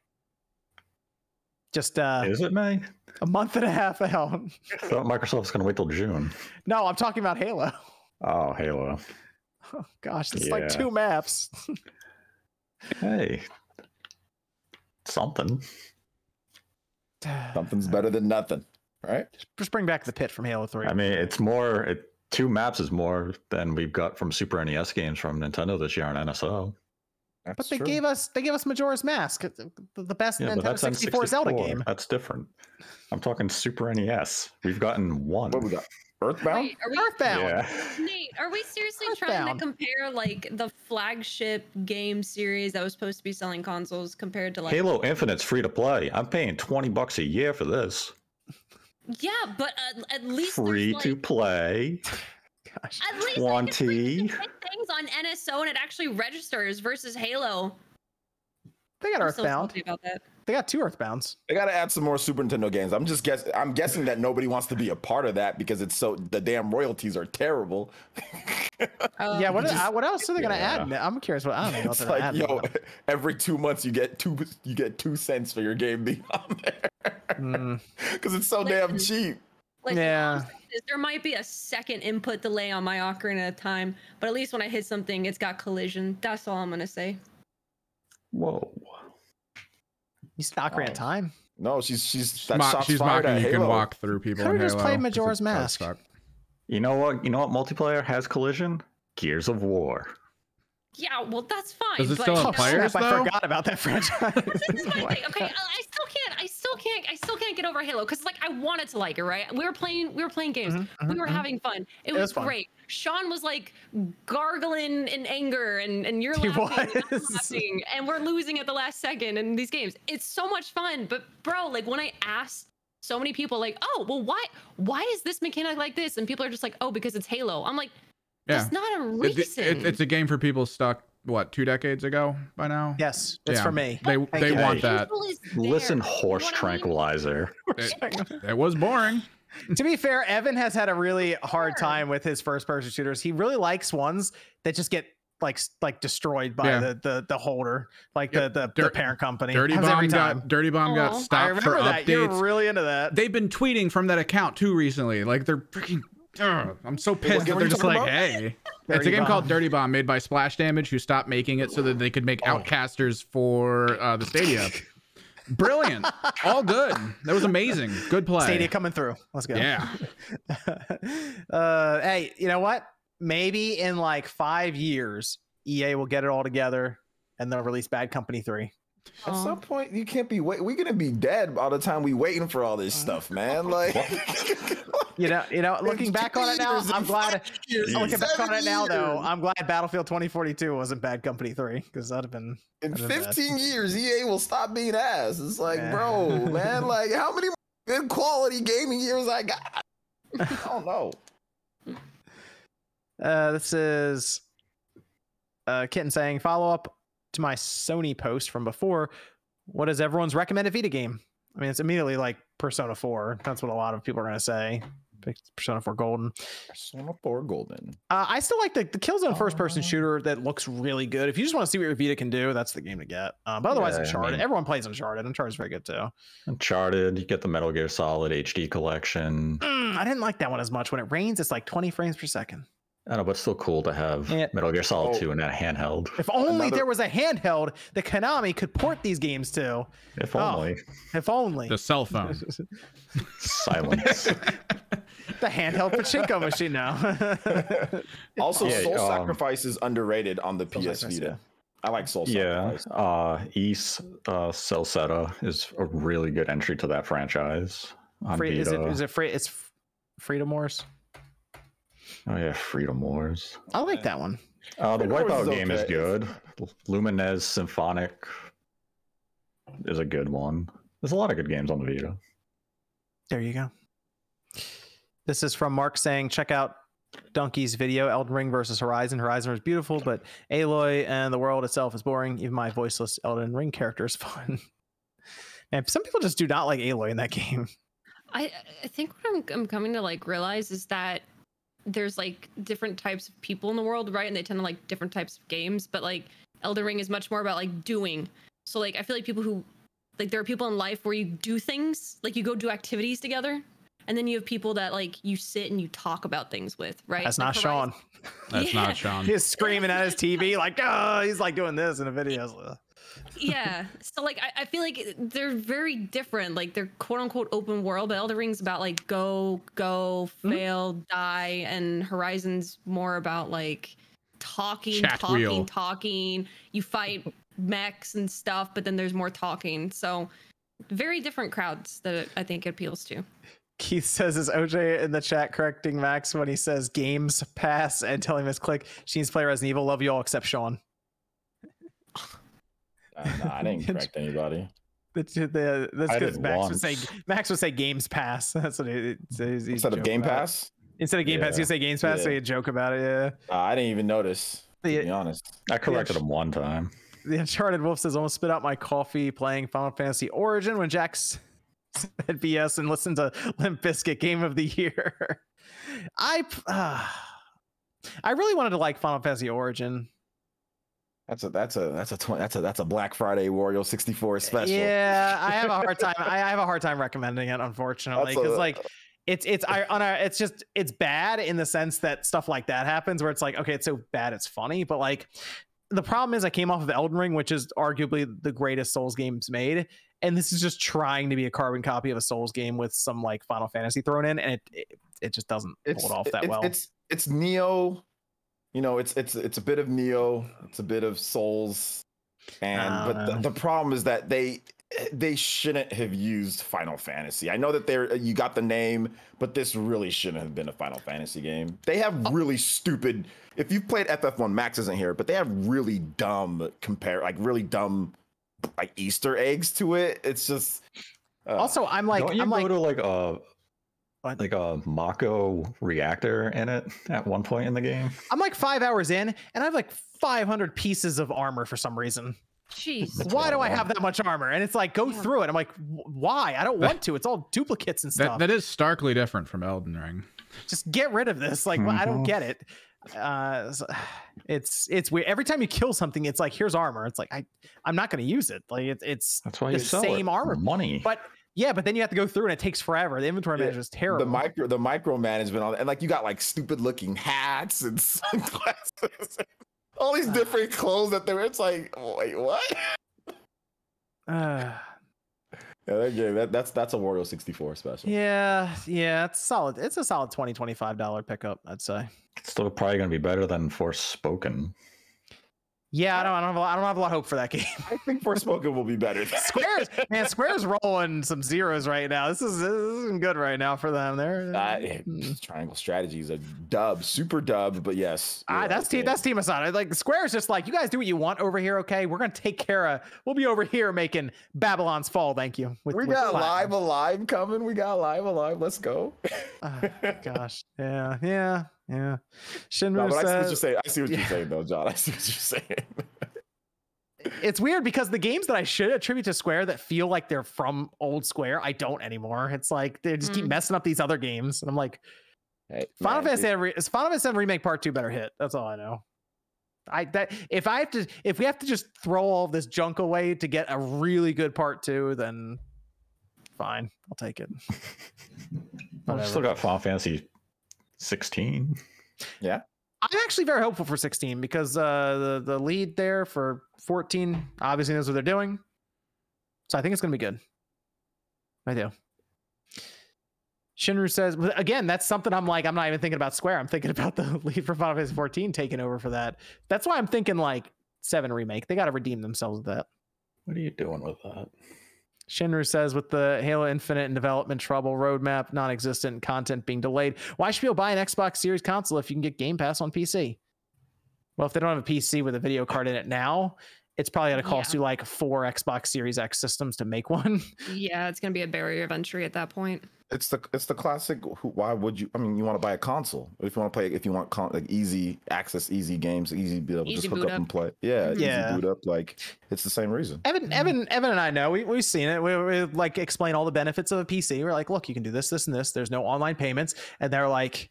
Just uh, Is it May? a month and a half out. I thought Microsoft's going to wait till June. No, I'm talking about Halo. Oh, Halo. Oh, gosh, it's like two maps. Hey, something. Something's better than nothing, right? Just bring back the pit from Halo 3. I mean, it's more. It, two maps is more than we've got from Super NES games from Nintendo this year on NSO. That's but they true. gave us they gave us Majora's Mask, uh, the, the best Yeah, Nintendo that's 64 Zelda game. That's different. I'm talking Super NES. We've gotten one. What we got? Earthbound. Wait, are we Earthbound. Yeah. Nate, are we seriously trying to compare like the flagship game series that was supposed to be selling consoles compared to like Halo Infinite's free to play. I'm paying 20 bucks a year for this. Yeah, but uh, at least there's, Free to play. Gosh. At least like, it's 20. can things on NSO and it actually registers versus Halo. They got I'm Earthbound. salty about that. They got two Earthbounds. They gotta add some more Super Nintendo games. I'm just guess. I'm guessing that nobody wants to be a part of that because it's so the damn royalties are terrible. [laughs] Um, yeah, what, just- what else are they gonna Yeah. add? I'm curious. What I don't know it's they're like, add. yo, now. [laughs] every two months you get two you get two cents for your game being on there [laughs] Mm, because it's so damn cheap. Like, Yeah. All I'm saying is there might be a second input delay on my ocarina of time, but at least when I hit something, it's got collision. That's all I'm gonna say. Whoa. you said Ocarina of Oh. Time. No, she's she's She's, that mo- she's mocking at you can walk through people Could've in just Halo. played 'cause Majora's Mask. You know what? You know what multiplayer has collision? Gears of War. Yeah, well, that's fine. Does it but, still you have players? snap, I though? forgot about that franchise. this is my thing. [laughs] Okay, I I still can't. I still can't. I still can't get over Halo because like I wanted to like it, right? We were playing. We were playing games. Mhm, we mhm, were mhm. having fun. It, was was, fun. great. Sean was like gargling in anger, and and you're He laughing, and I'm [laughs] laughing, and we're losing at the last second in these games. It's so much fun. But bro, like when I asked so many people, like, oh, well, why why is this mechanic like this? And people are just like, oh, because it's Halo. I'm like, Yeah. that's not a It- reason. it- it's a game for people stuck what two decades ago by now. yes, it's Yeah. for me. They Thank they you. want Hey. that. Listen, there, you know horse what I mean? tranquilizer. [laughs] It, it was boring. to be fair, Evan has had a really hard time with his first person shooters. He really likes ones that just get like like destroyed by Yeah. the, the the holder, like Yep. the the, the parent company. Dirty Happens every Bomb time. got Dirty Bomb got Aw. I I stopped for remember that. You're updates. really into that. They've been tweeting from that account too recently. Like they're freaking. Ugh, I'm so pissed that they're just like, about? hey. it's a game Bomb. called Dirty Bomb made by Splash Damage, who stopped making it so that they could make Oh. Outcasters for uh, the Stadia. Brilliant. [laughs] All good. That was amazing. Good play. Stadia coming through. Let's go. Yeah. [laughs] uh, hey, you know what? Maybe in like five years, EA will get it all together and they'll release Bad Company 3. At Aw. some point, you can't be wait. We're gonna be dead by the time we waiting for all this stuff, man. [laughs] Like, [laughs] You know, you know, looking back on it now, I'm glad. years, Looking back on it now, though, I'm glad Battlefield 2042 wasn't Bad Company 3 because that'd have been. in that'd have been bad. 15 years, EA will stop being ass. It's like, Yeah. bro, man, [laughs] like how many good quality gaming years I got? I don't know. Uh, this is uh, Kitten saying follow up to my Sony post from before. What is everyone's recommended Vita game? I mean, it's immediately like Persona 4. That's what a lot of people are going to say. Persona 4 Golden. Persona 4 Golden. Uh, I still like the, the Killzone first person Oh. shooter that looks really good. If you just want to see what your Vita can do, that's the game to get. Uh, but otherwise, Yeah, I Uncharted. mean- Everyone plays Uncharted. Uncharted's very good too. Uncharted, you get the Metal Gear Solid HD collection. Mm, I didn't like that one as much. When it rains, it's like 20 frames per second. I don't know, but it's still cool to have Yeah. Metal Gear Solid Oh. 2 in that handheld. If only Another- there was a handheld that Konami could port these games to. If only. Oh. only. If only. The cell phone. [laughs] Silence. [laughs] the handheld pachinko machine now. [laughs] Also, Yeah, Soul um, Sacrifice is underrated on the Soul PS Vita. yeah. I like Soul yeah. Sacrifice. Uh Ys uh Celceta is a really good entry to that franchise. On free, is it Vita. is it free? It's Freedom Wars. Oh yeah, Freedom Wars. I like that one. Uh, the Freedom Wipeout is game is good. Lumines Symphonic is a good one. There's a lot of good games on the Vita. There you go. This is from Mark saying, check out Donkey's video, Elden Ring versus Horizon. Horizon is beautiful, but Aloy and the world itself is boring. Even my voiceless Elden Ring character is [laughs] fun. and some people just do not like Aloy in that [laughs] game. I I think what I'm I'm coming to like realize is that there's like different types of people in the world, right? And they tend to like different types of games, but like Elden Ring is much more about like doing. So like I feel like people who like there are people in life where you do things, like you go do activities together, and then you have people that like you sit and you talk about things with, right? That's Like not Sean. That's [laughs] Yeah. not Sean. He's screaming at his TV like, oh, he's like doing this in a video. Yeah. So like I, I feel like they're very different. Like they're quote unquote open world, but Elden Ring's about like go, go, Hmm? fail, die, and Horizon's more about like talking, Chat talking, wheel. talking. You fight mechs and stuff, but then there's more talking. So very different crowds that I think it appeals to. Keith says, "Is OJ in the chat correcting Max when he says games pass and telling him his click? She needs to play Resident Evil. Love you all except Sean." [laughs] Uh, nah, I didn't [laughs] correct anybody. The, the, that's I because did Max would say. Max would say games pass. [laughs] That's what he, he's, he's Instead of Game about it. Pass, Instead of Game Pass, Yeah. you say games pass. So Yeah. you joke about it. Yeah. uh, I didn't even notice. To The- be honest. I corrected sh- him one time. The Uncharted Wolf says, almost spit out my coffee playing Final Fantasy Origin when Jax [laughs] said BS and listened to Limp Bizkit Game of the Year. I uh, [sighs] I really wanted to like Final Fantasy Origin. That's a that's a that's a tw- that's a that's a Black Friday Wario 64 special. Yeah, I have a hard time. [laughs] I I have a hard time recommending it, unfortunately, because like it's it's I on a, it's just it's bad in the sense that stuff like that happens where it's like okay, it's so bad it's funny, but like the problem is I came off of Elden Ring, which is arguably the greatest Souls games made, and this is just trying to be a carbon copy of a Souls game with some like Final Fantasy thrown in, and it it, it just doesn't it's it off that it's, well. It's it's Nioh, you know, it's it's it's a bit of Nioh, it's a bit of Souls, and I but the, the problem is that they they shouldn't have used Final Fantasy. I know that they're you got the name, but this really shouldn't have been a Final Fantasy game. They have Oh. really stupid. If you've played FF1, Max isn't here, but they have really dumb compare, like really dumb, like Easter eggs to it. It's just. uh, also, I'm like Don't you I'm go like to like a What? like a Mako reactor in it at one point in the game? I'm like five hours in, and I have like 500 pieces of armor for some reason. Jeez. That's why do I I have that much armor? And it's like, go Yeah. through it. I'm like, why? I don't want to. It's all duplicates and That, stuff. that is starkly different from Elden Ring. Just get rid of this. Like, I don't Mhm. get it. Uh, it's it's weird. Every time you kill something, it's like, here's armor. It's like I I'm not going to use it. Like it's it's That's why the you sell same it. armor. Money. But yeah, but then you have to go through and it takes forever. The inventory Yeah, management is terrible. the micro the micromanagement on and like you got like stupid looking hats and [laughs] sunglasses all these different clothes that they're it's like wait what Uh, [sighs] yeah that game that, that's that's a wario 64 special yeah, yeah, it's solid. It's a solid 20 25 dollar pickup, I'd say. It's still probably going to be better than Forspoken. Yeah, I don't, I don't have a lot, I don't have a lot of hope for that game. [laughs] i think forspoken will be better Squares, [laughs] man, Square's rolling some zeros right now. This is this isn't good right now for them. They're uh, mm. triangle strategies a dub super dub but yes Ah, you're that's team. That's team Asano. Like Square's just like you guys do what you want over here. Okay, we're gonna take care of. We'll be over here making Babylon's fall. Thank you. With, we with got Live A Live coming we got Live A Live let's go Ah, [laughs] gosh, yeah, yeah, yeah. Shinru no, but I see what you're saying. I see what Yeah. you're saying, though, John. I see what you're saying. it's weird because the games that I should attribute to Square that feel like they're from old Square, I don't anymore. It's like they just keep Mm. messing up these other games, and I'm like, Hey, Final man, Fantasy Re- is Final Fantasy VII Remake Part Two better hit. That's all I know. I that if I have to if we have to just throw all this junk away to get a really good Part Two, then fine, I'll take it. [laughs] I've still got Final Fantasy 16. Yeah. I'm actually very hopeful for 16 because uh, the the lead there for 14 obviously knows what they're doing, so I think it's gonna be good. I do. Shinru says again, that's something I'm like, I'm not even thinking about Square. I'm thinking [laughs] about the lead for Final Fantasy 14 taking over for that. That's why I'm thinking like seven remake. They got to redeem themselves with that. What are you doing with that? Shinru says with the Halo Infinite in development trouble, roadmap non-existent, content being delayed. Why should people buy an Xbox Series console if you can get Game Pass on PC? Well, if they don't have a PC with a video card in it now, it's probably going to cost Yeah. you like four Xbox Series X systems to make one. [laughs] Yeah, it's gonna be a barrier of entry at that point. It's the it's the classic. Why would you? I mean, you want to buy a console if you want to play. If you want con, like easy access, easy games, easy be able to just hook boot up, and play. Yeah, Mhm. Yeah. easy boot up. Like it's the same reason. Evan, Evan, Evan, and I know we we've seen it. We, we like explain all the benefits of a PC. We're like, look, you can do this, this, and this. There's no online payments, and they're like,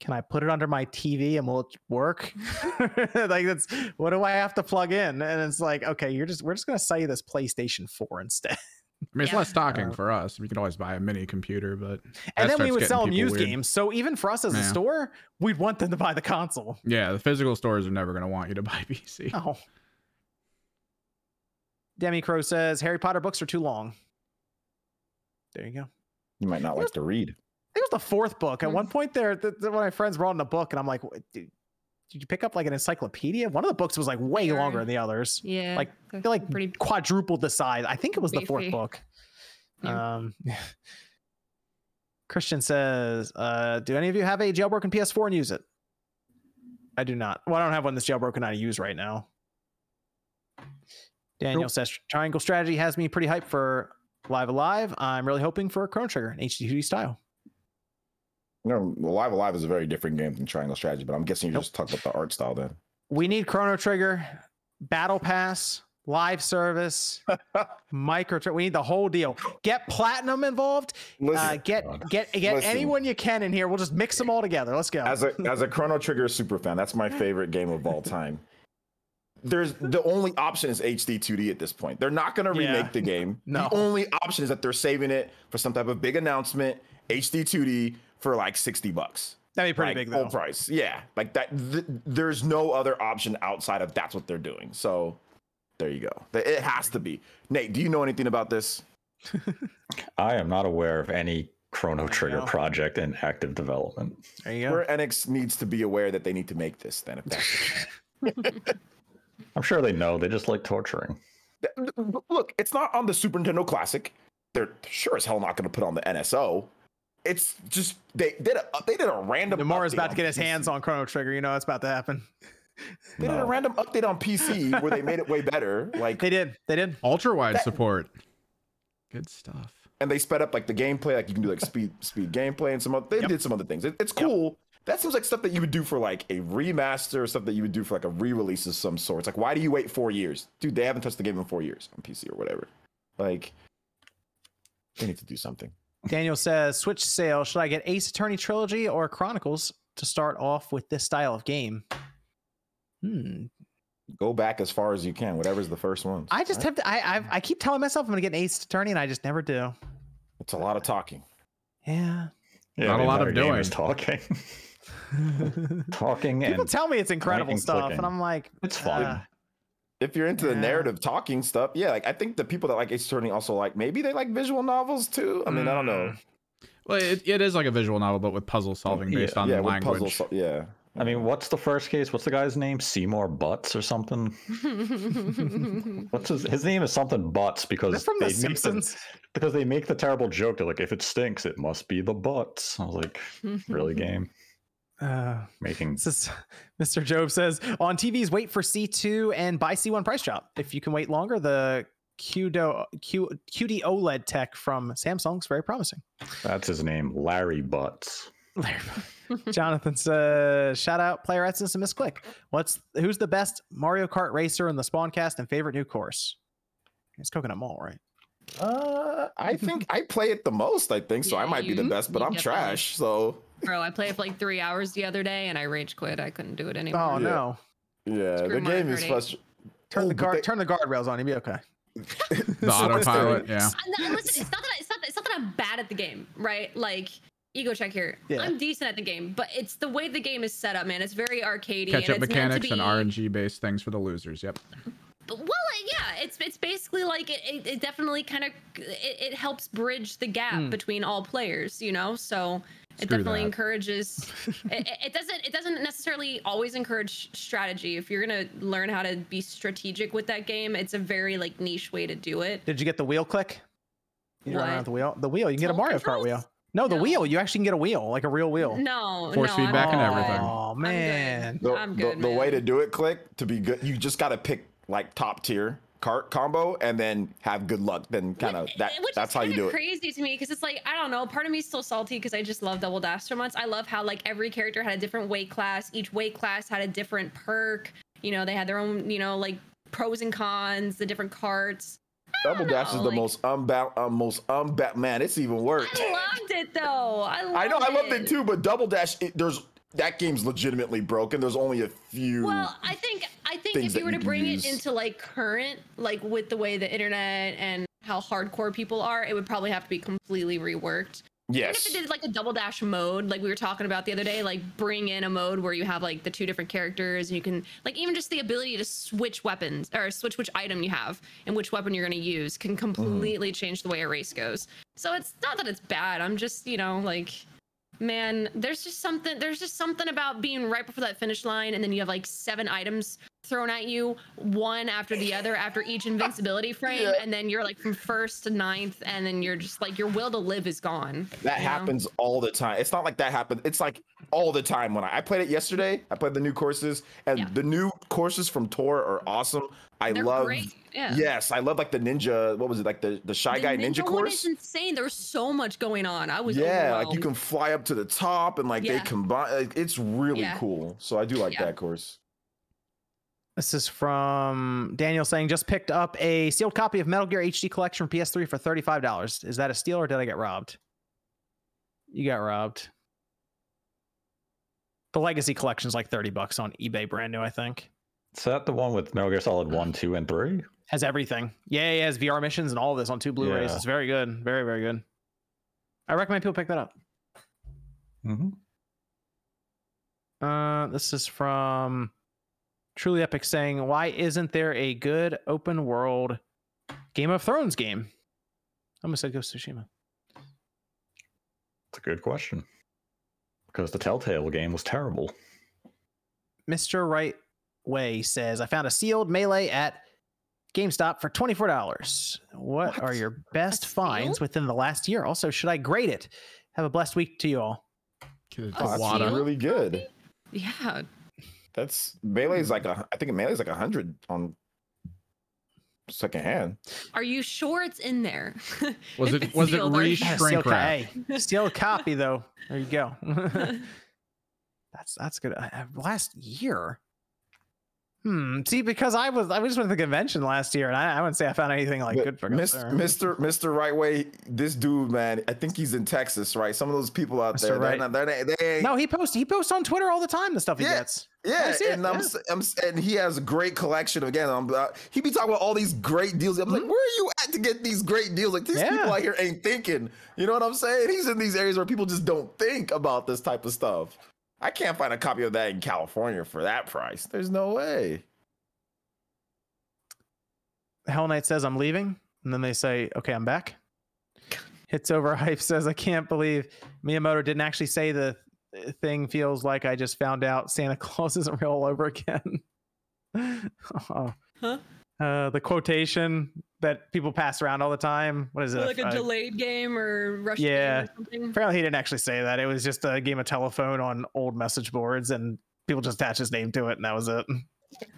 can I put it under my TV and will it work? [laughs] like that's what do I have to plug in? And it's like, okay, you're just we're just gonna sell you this PlayStation Four instead. I mean, it's Yeah. less stocking Uh, for us. We could always buy a mini computer, but and then we would sell them people used weird. games. So even for us as a store, we'd want them to buy the console. Yeah, the physical stores are never going to want you to [laughs] buy PC. Oh. Demi Crow says Harry Potter books are too long. There you go. You might not like to read. I think it was the fourth book. At Hmm. one point, there, the, the, one of my friends brought in a book, and I'm like, dude, "Did you pick up like an encyclopedia?" One of the books was like way Sure. longer than the others, Yeah. Like, they're They're, like pretty quadrupled the size. I think it was the fourth book. Yeah. Um, [laughs] Christian says, uh, "Do any of you have a jailbroken PS4 and use it?" I do not. Well, I don't have one that's jailbroken I use right now. Daniel Nope. says, "Triangle Strategy has me pretty hyped for Live A Live. I'm really hoping for a Chrono Trigger in HD2D style." You know, Live A Live is a very different game than Triangle Strategy, but I'm guessing you're Nope. just talking about the art style then. we need Chrono Trigger, Battle Pass, live service, [laughs] micro. We need the whole deal. Get platinum involved. Uh, get get get Listen. anyone you can in here. We'll just mix them all together. Let's go. as a [laughs] as a Chrono Trigger super fan, that's my favorite game of all time. There's the only option is HD 2D at this point. They're not going to Yeah. remake the game. No. The only option is that they're saving it for some type of big announcement, HD 2D for like 60 bucks. That'd be pretty like, big full though. price. Yeah, like that. Th- there's no other option outside of that's what they're doing. So there you go. It has to be. Nate, do you know anything about this? [laughs] I am not aware of any Chrono Trigger project in active development. There you go. Square Enix needs to be aware that they need to make this. Then, if that's [laughs] [laughs] I'm sure they know. They just like torturing. Look, it's not on the Super Nintendo Classic. They're sure as hell not going to put on the NSO. It's just they did a they did a random. Nomura's update about to get his PC. hands on Chrono Trigger. You know it's about to happen. They did a random update on PC where they made it way better. [laughs] Like They did. They did. Ultra wide That- support. Good stuff. and they sped up like the gameplay. Like you can do like speed speed gameplay and some. Other, they Yep. did some other things. It, it's Yep. cool. That seems like stuff that you would do for like a remaster or stuff that you would do for like a re-release of some sort. It's like why do you wait four years, dude? They haven't touched the game in four years on PC or whatever. Like they need to do something. Daniel says, Switch sale. Should I get Ace Attorney Trilogy or Chronicles to start off with this style of game? Hmm. Go back as far as you can. Whatever's the first one. I just have to. I I've, I keep telling myself I'm gonna get an Ace Attorney, and I just never do. It's a lot of talking. Yeah. Yeah, Not a lot of doing. is talking, [laughs] talking, People and tell me it's incredible and stuff, clicking. and I'm like, it's fun. uh, If you're into the narrative talking stuff, yeah, like I think the people that like Ace Attorney also like maybe they like visual novels too. I mean, I don't know. Mm-hmm. Well, it, it is like a visual novel, but with puzzle solving yeah, based on yeah, the with language. puzzle, so- yeah. I mean, what's the first case? What's the guy's name? Seymour Butts or something? [laughs] What's his his name is something Butts because Is that The they make Simpsons? because they make the terrible joke. They're like, if it stinks, it must be the butts. I was like, really [laughs] game Uh, making. this is, Mr. Job says on TVs, wait for C2 and buy C1 price drop. If you can wait longer, the QD, Q, QD OLED tech from Samsung's very promising. That's his name, Larry Butts. Larry. [laughs] Jonathan says, shout out Player Essence and Miss Click. What's who's the best Mario Kart racer in the Spawncast and favorite new course? It's Coconut Mall, right? Uh, I [laughs] think I play it the most. I think so. I Yeah, might be the best, but I'm definitely- trash. So Bro, I played for like three hours the other day and I rage quit. I couldn't do it anymore. Oh Yeah. no! yeah, Screw the Mario game is Kart frustrating. Turn Oh, the guard, they- turn the guardrails on. You'll be okay. [laughs] The [laughs] autopilot, yeah. Uh, no, listen, it's not that I, it's not that, it's not that I'm bad at the game, right? Like ego check here. Yeah. I'm decent at the game, but it's the way the game is set up, man. It's very arcadey. Catch and up it's mechanics and meant to be, RNG based things for the losers. Yep. Well, uh, yeah, it's it's basically like it, it, it definitely kind of it, it helps bridge the gap Hmm. between all players, you know. So it Screw definitely that. encourages. [laughs] it, it- it doesn't it doesn't necessarily always encourage strategy. If you're gonna learn how to be strategic with that game, it's a very like niche way to do it. Did you get the wheel click? You run around What? the wheel. The wheel. You can get a Full Mario Kart wheel. No, the No. wheel. You actually can get a wheel, like a real wheel. No, Force no, feedback I'm and good. everything. Oh I'm good. man. The, I'm the- good, the way to do it, click to be good. You just got to pick like top tier. Cart combo and then have good luck. Then kind of that which that's how you do it. Crazy to me because it's like I don't know. Part of me is still salty because I just love Double Dash so much. I love how like every character had a different weight class. Each weight class had a different perk. You know, they had their own you know like pros and cons, the different carts. Double dash is the like- most unbound, uh, most unbat. Man, it's even worse. I loved it though. I loved I know, I loved it too, but double dash, it, there's that game's legitimately broken. There's only a few. Well, I think I think if you were to bring use. it into like current, like with the way the internet and how hardcore people are, it would probably have to be completely reworked. Yes. Even if it did like a double dash mode, like we were talking about the other day, like bring in a mode where you have like the two different characters and you can like even just the ability to switch weapons or switch which item you have and which weapon you're going to use can mm-hmm. completely change the way a race goes. So it's not that it's bad. I'm just, you know, like man, there's just something there's just something about being right before that finish line and then you have like seven items thrown at you one after the other after each invincibility frame Yeah. and then you're like from first to ninth and then you're just like your will to live is gone that you know? happens all the time. It's not like that happened. It's like all the time. When I, I played it yesterday, I played the new courses, and Yeah. the new courses from Tour are awesome. I They're love. great, yeah. Yes, I love like the ninja. What was it like the the shy The guy ninja, one course? is insane. There's so much going on. I was yeah, like you can fly up to the top and like they combine. Like, it's really Yeah. cool. So I do like Yeah. that course. This is from Daniel saying just picked up a sealed copy of Metal Gear HD Collection from PS3 for thirty-five dollars. Is that a steal or did I get robbed? You got robbed. The Legacy Collection is like thirty bucks on eBay, brand new. I think Is that the one with Metal Gear Solid 1, 2, and 3? Has everything. Yeah, it has VR missions and all of this on two Blu-rays. Yeah. It's very good, very very good. I recommend people pick that up. Mm-hmm. Uh, this is from Truly Epic saying, "Why isn't there a good open world Game of Thrones game?" I almost said Ghost of Tsushima. It's a good question. Because the Telltale game was terrible. Mr. Right Way says, "I found a sealed melee at GameStop for twenty four dollars. What, are your best A finds sealed? within the last year? Also, should I grade it? Have a blessed week to you all." Kid, Oh, that's really good. yeah. That's melee's like a. I think melee's like a hundred on secondhand. Are you sure it's in there? [laughs] Was it was it sealed, are you re shrink steel, co- wrap? hey, steel copy though. There you go. [laughs] [laughs] that's that's good. Uh, uh, last year. Hmm. See, because I was I just went to the convention last year, and I, I wouldn't say I found anything like But good for Mis- there. Mr. Mr. Right Way, this dude, man, I think he's in Texas, right? Some of those people out Mr. there, they're Right. not, they're, they ain't, No, he posts he posts on Twitter all the time the stuff he Yeah. gets. yeah, and I'm, yeah. s- I'm and he has a great collection. Again, I'm, uh, he be talking about all these great deals. I'm like, where are you at to get these great deals? Like these people Mm-hmm. Out here ain't thinking. You know what I'm saying? He's in these areas where people just don't think about this type of stuff. I can't find a copy of that in California for that price. There's no way. Hell Knight says I'm leaving, and then they say, "Okay, I'm back." Hits over hype [laughs] says, "I can't believe Miyamoto didn't actually say the thing. Feels like I just found out Santa [laughs] Claus isn't real all over again." [laughs] oh. Huh? Uh, the quotation that people pass around all the time. What is it? like a Uh, delayed game or rushed Yeah. game or something. Apparently, he didn't actually say that. It was just a game of telephone on old message boards, and people just attached his name to it, and that was it.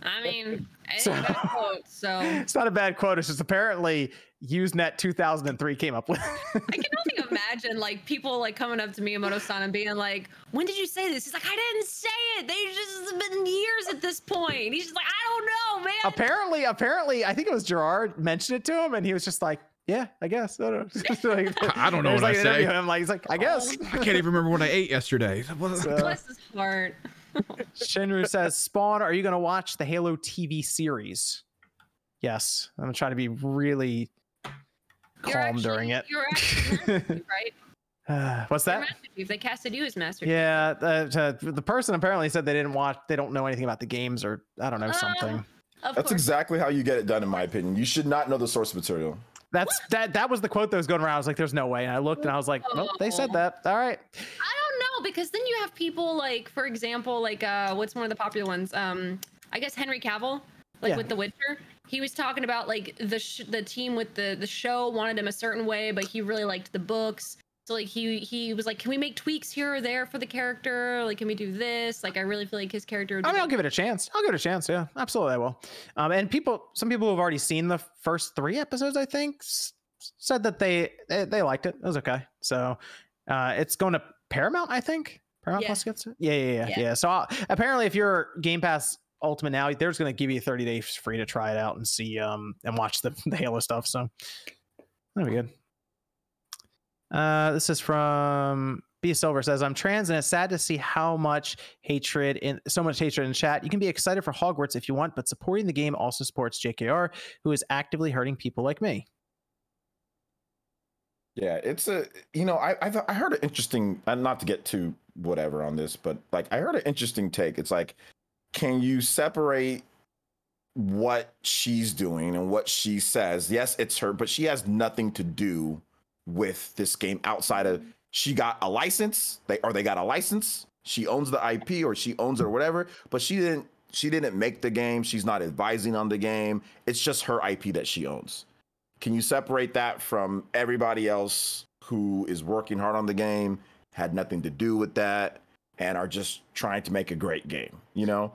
I mean, I So- a quote, so [laughs] It's not a bad quote. It's just apparently Usenet 2003 came up with. I can only [laughs] imagine like people like coming up to Miyamoto-san and being like, "When did you say this?" He's like, "I didn't say it. They just have been years at this point." He's just like, "I don't know, man." apparently, apparently, I think it was Gerard mentioned it to him, and he was just like, "Yeah, I guess." I don't know. Like, I don't know there's, what like, I say. of Him, like he's like, "I guess." Oh. I can't even remember what I ate yesterday. What- [laughs] So- Bless his heart. Shinru says, "Spawn, are you going to watch the Halo TV series?" Yes, I'm trying to be really You're calm during it. You're actually Chief, [laughs] right? Uh, [sighs] what's You're that? Chief. They casted you as Master Chief. Yeah, the, the person apparently said they didn't watch, they don't know anything about the games, or I don't know Uh, something. Of That's course. exactly how you get it done, in my opinion. You should not know the source material. That's that. That was the quote that was going around. I was like, "There's no way," and I looked and I was like, "Nope, they said that." All right. I don't know because then you have people like, for example, like uh, what's one of the popular ones? Um, I guess Henry Cavill, like Yeah. with The Witcher. He was talking about like the sh- the team with the the show wanted him a certain way, but he really liked the books. So like he he was like, can we make tweaks here or there for the character? Like, can we do this? Like, I really feel like his character. Would I mean, I'll give it a chance. I'll give it a chance. Yeah, absolutely, I will. Um, and people, some people who have already seen the first three episodes, I think, s- said that they they, they liked it. It was okay. So, uh, it's going to Paramount, I think. Paramount Yeah. Plus gets it. Yeah, yeah, yeah, yeah. Yeah. So uh, apparently, if you're Game Pass Ultimate now, there's going to give you 30 days free to try it out and see um and watch the [laughs] the Halo stuff. So that'll be good. Uh, this is from B Silver says, "I'm trans and it's sad to see how much hatred in so much hatred in chat. You can be excited for Hogwarts if you want, but supporting the game also supports JKR, who is actively hurting people like me." Yeah, it's a you know I I, thought, I heard an interesting and not to get too whatever on this, but like I heard an interesting take. It's like, can you separate what she's doing and what she says? Yes, it's her, but she has nothing to do with this game outside of she got a license. They or they got a license. She owns the IP or she owns it or whatever, but she didn't she didn't make the game. She's not advising on the game. It's just her IP that she owns. Can you separate that from everybody else who is working hard on the game, had nothing to do with that, and are just trying to make a great game? You know,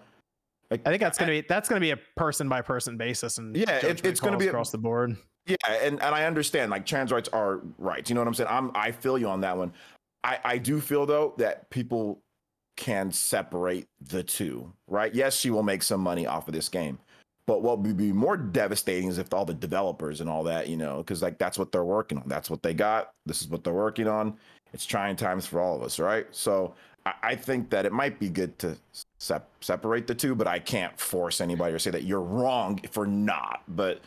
like, I think that's gonna be that's gonna be a person by person basis, and Yeah, it- it's gonna be a- across the board. Yeah, and, and I understand like trans rights are rights. You know what I'm saying? I'm I feel you on that one. I, I do feel though that people can separate the two, right? Yes, she will make some money off of this game. But what would be more devastating is if all the developers and all that, you know, because like that's what they're working on. That's what they got. This is what they're working on. It's trying times for all of us, right? So I, I think that it might be good to sep- separate the two, but I can't force anybody or say that you're wrong for not. But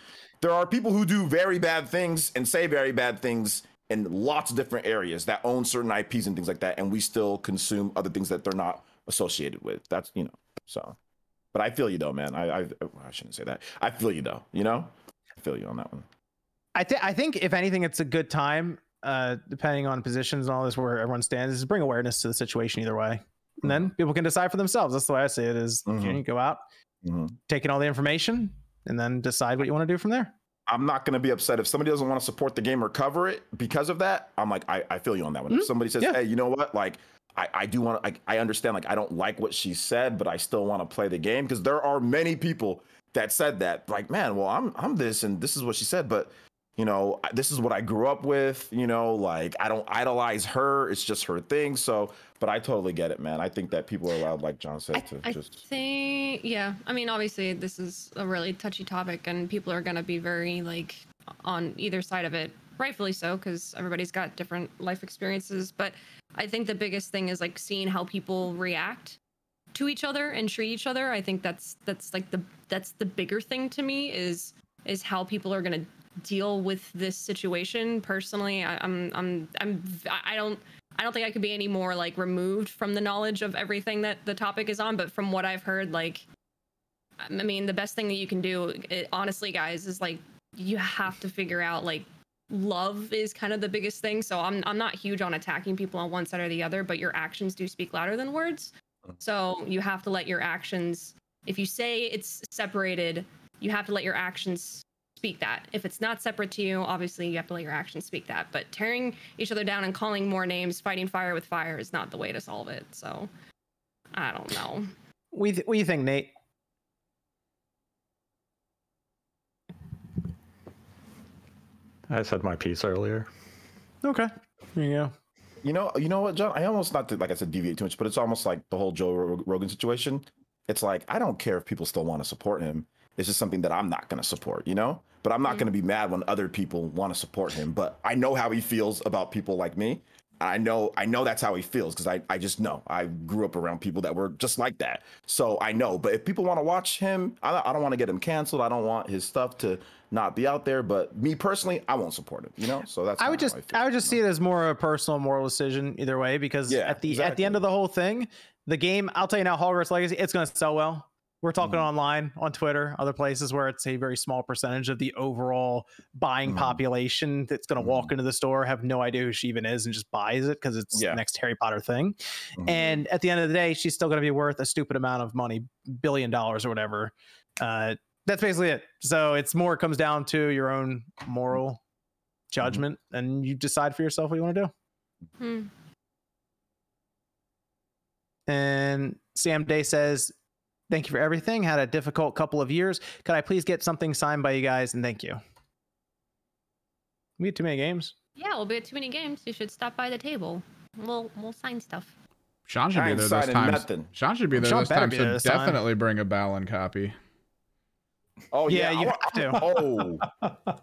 there are people who do very bad things and say very bad things in lots of different areas that own certain IPs and things like that, and we still consume other things that they're not associated with. That's you know, so. But I feel you though, man. I I, I shouldn't say that. I feel you though. You know, I feel you on that one. I think I think if anything, it's a good time, uh, depending on positions and all this, where everyone stands, is bring awareness to the situation either way, and then people can decide for themselves. That's the way I see it. Is you, know, Mhm. you go out, Mhm. take in all the information, and then decide what you want to do from there. I'm not gonna be upset if somebody doesn't want to support the game or cover it because of that. I'm like, I, I feel you on that one. If Mhm. somebody says, Yeah. hey, you know what, like. I, I do want to like I understand like I don't like what she said, but I still want to play the game because there are many people that said that like man, well I'm I'm this and this is what she said, but you know this is what I grew up with. You know like I don't idolize her; it's just her thing. So, but I totally get it, man. I think that people are allowed, like John said, I, to I just think, yeah. I mean, obviously, this is a really touchy topic, and people are going to be very, like, on either side of it. Rightfully so, because everybody's got different life experiences. But I think the biggest thing is, like, seeing how people react to each other and treat each other. I think that's, that's like, the, that's the bigger thing to me is, is how people are going to deal with this situation. Personally, I, I'm, I'm, I'm, I don't, I don't think I could be any more like removed from the knowledge of everything that the topic is on. But from what I've heard, like, I mean, the best thing that you can do, it, honestly, guys, is like you have to figure out like love is kind of the biggest thing. So I'm I'm not huge on attacking people on one side or the other, but your actions do speak louder than words. So you have to let your actions. If you say it's separated, you have to let your actions speak that. If it's not separate to you, obviously you have to let your actions speak that. But tearing each other down and calling more names, fighting fire with fire is not the way to solve it. So I don't know. We th- what do you think, Nate? I said my piece earlier. Okay, there you go. You know, you know what, John? I almost not to like I said deviate too much, but it's almost like the whole Joe Rog- Rogan situation. It's like I don't care if people still want to support him. It's just something that I'm not going to support, you know. But I'm not Mhm. going to be mad when other people want to support him. But I know how he feels about people like me. I know, I know that's how he feels because I, I just know. I grew up around people that were just like that, so I know. But if people want to watch him, I, I don't want to get him canceled. I don't want his stuff to not be out there. But me personally, I won't support him. You know, so that's I would kinda just I would just see you know? it as more of a personal moral decision either way because Yeah, at the at the end of the whole thing, the game I'll tell you now, Hogwarts Legacy, it's gonna sell well. We're talking Mhm. online, on Twitter, other places where it's a very small percentage of the overall buying Mhm. population that's gonna walk into the store, have no idea who she even is, and just buys it because it's Yeah. the next Harry Potter thing. Mhm. And at the end of the day, she's still gonna be worth a stupid amount of money, billion dollars or whatever. Uh, that's basically it. So it's more comes down to your own moral judgment, and you decide for yourself what you want to do. Hmm. And Sam Day says, Thank you for everything. Had a difficult couple of years. Could I please get something signed by you guys? And thank you. We had too many games. Yeah, we'll be at too many games. You should stop by the table. We'll we'll sign stuff. Sean should I be there this signing time. nothing. Sean should be there Sean this better time. So there this time. definitely bring a Balan copy. Oh Yeah, yeah, you I have want- Oh,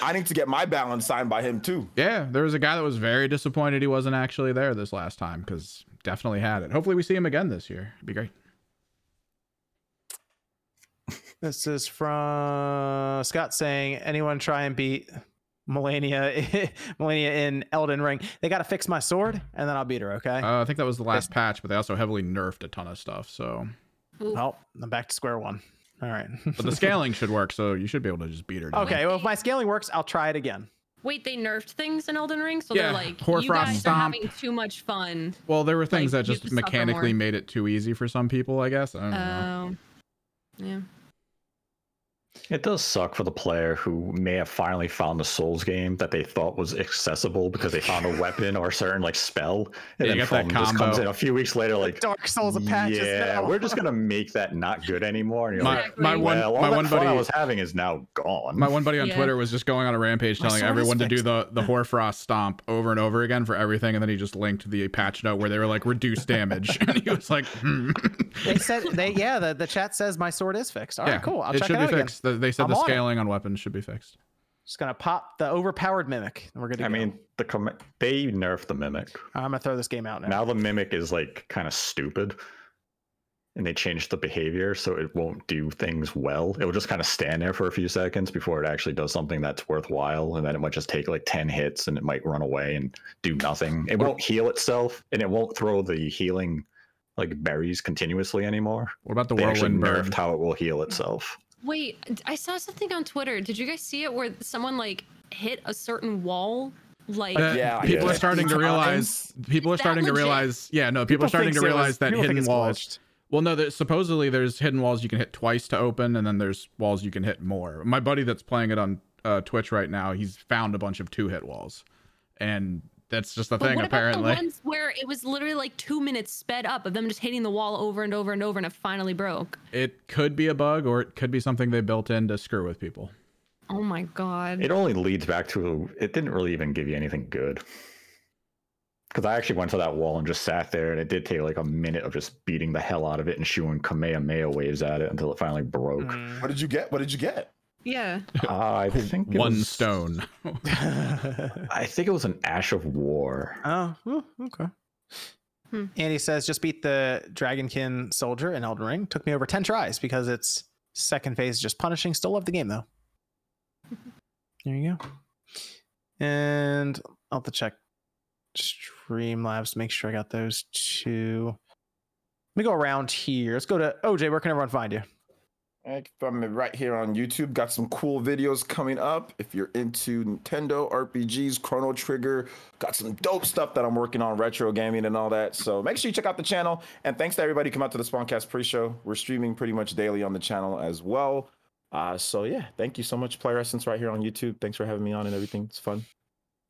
I need to get my balance signed by him too. Yeah, there was a guy that was very disappointed he wasn't actually there this last time because definitely had it. Hopefully we see him again this year. It'd be great. This is from Scott saying, anyone try and beat Malenia [laughs] Malenia in Elden Ring. They gotta fix my sword and then I'll beat her, okay? Uh, I think that was the last patch, but they also heavily nerfed a ton of stuff. So, Ooh. well, I'm back to square one. All right. but the [laughs] scaling should work, so you should be able to just beat her. down. okay, well if my scaling works, I'll try it again. Wait, they nerfed things in Elden Ring, so Yeah, they're like, Hoarfrost you guys Stomp. are having too much fun. Well, there were things Like, that just mechanically made it too easy for some people. I guess. I don't know. Oh, yeah. It does suck for the player who may have finally found the Souls game that they thought was accessible because they found a [laughs] weapon or a certain like spell, and Yeah, then that from just comes in a few weeks later like. Dark Souls of patches. Yeah, no. we're just gonna make that not good anymore. And you're My, like, Exactly. my one well, all my that one fun I buddy was having is now gone. My one buddy on Yeah. Twitter was just going on a rampage telling everyone to do the the [laughs] Hoarfrost stomp over and over again for everything, and then he just linked the patch note where they were like reduce damage, [laughs] and he was like, hmm. They said they yeah, the, the chat says my sword is fixed. All right, yeah, cool. I'll it check should it be out again. Fixed. The- They said I'm the on it. scaling on weapons should be fixed. Just gonna pop the overpowered mimic. and We're gonna. I mean, the com- they nerfed the mimic. I'm gonna throw this game out now. Now the mimic is like kind of stupid. And they changed the behavior so it won't do things well. It will just kind of stand there for a few seconds before it actually does something that's worthwhile. And then it might just take like 10 hits and it might run away and do nothing. It won't heal itself and it won't throw the healing like berries continuously anymore. What about the They actually whirlwind bird? nerfed how it will heal itself. Wait, I saw something on Twitter. Did you guys see it where someone like hit a certain wall? Like, Uh, Yeah, people are starting to realize. People are Is that starting to realize. Yeah, no, people, are starting to thinks it was- realize that hidden walls. glitched. Well, no, there's, supposedly there's hidden walls you can hit twice to open, and then there's walls you can hit more. My buddy that's playing it on uh, Twitch right now, he's found a bunch of two hit walls, and that's just the but thing. what Apparently, about the ones where it was literally like two minutes sped up of them just hitting the wall over and over and over, and it finally broke? it could be a bug, or it could be something they built in to screw with people. Oh my god! It only leads back to it didn't really even give you anything good. Because I actually went to that wall and just sat there, and it did take like a minute of just beating the hell out of it and shooting Kamehameha waves at it until it finally broke. Mm. What did you get? What did you get? Yeah. Uh, I think it One was- stone. [laughs] I think it was an Ash of War. oh, oh, okay. Hmm. Andy says just beat the Dragonkin soldier in Elden Ring. Took me over ten tries because it's second phase is just punishing. Still love the game though. [laughs] There you go. And I'll have to check Streamlabs to make sure I got those two. Let me go around here. Let's go to OJ. Where can everyone find you? Right here on YouTube. Got some cool videos coming up. If you're into Nintendo RPGs, Chrono Trigger, got some dope stuff that I'm working on, retro gaming and all that. So make sure you check out the channel. And thanks to everybody come out to the Spawncast pre-show. We're streaming pretty much daily on the channel as well. Uh, so yeah, thank you so much, Player Essence, right here on YouTube. Thanks for having me on and everything. It's fun.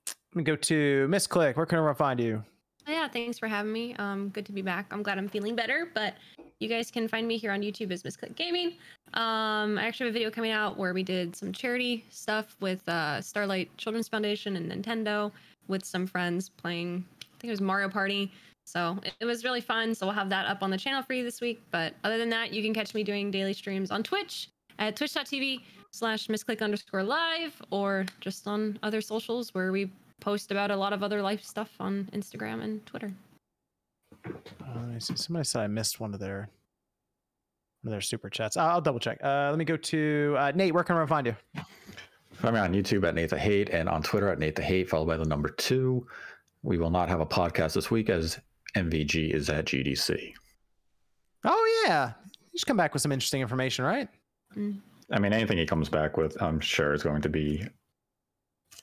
Let me go to Miss Click. Where can everyone find you? Yeah, thanks for having me. Um, good to be back. I'm glad I'm feeling better. But you guys can find me here on YouTube as Miss Click Gaming. Um, I actually have a video coming out where we did some charity stuff with uh, Starlight Children's Foundation and Nintendo with some friends playing. I think it was Mario Party. So it, it was really fun. So we'll have that up on the channel for you this week. But other than that, you can catch me doing daily streams on Twitch at twitch.tv slash misclick underscore live or just on other socials where we post about a lot of other life stuff on Instagram and Twitter. Uh, let me see. Somebody said I missed one of their one of their super chats. I'll, I'll double check. Uh, let me go to uh, Nate. Where can I find you? Find me on YouTube at Nate the Hate and on Twitter at Nate the Hate, followed by the number two. We will not have a podcast this week as MVG is at GDC. Oh yeah, you just come back with some interesting information, right? I mean, anything he comes back with, I'm sure is going to be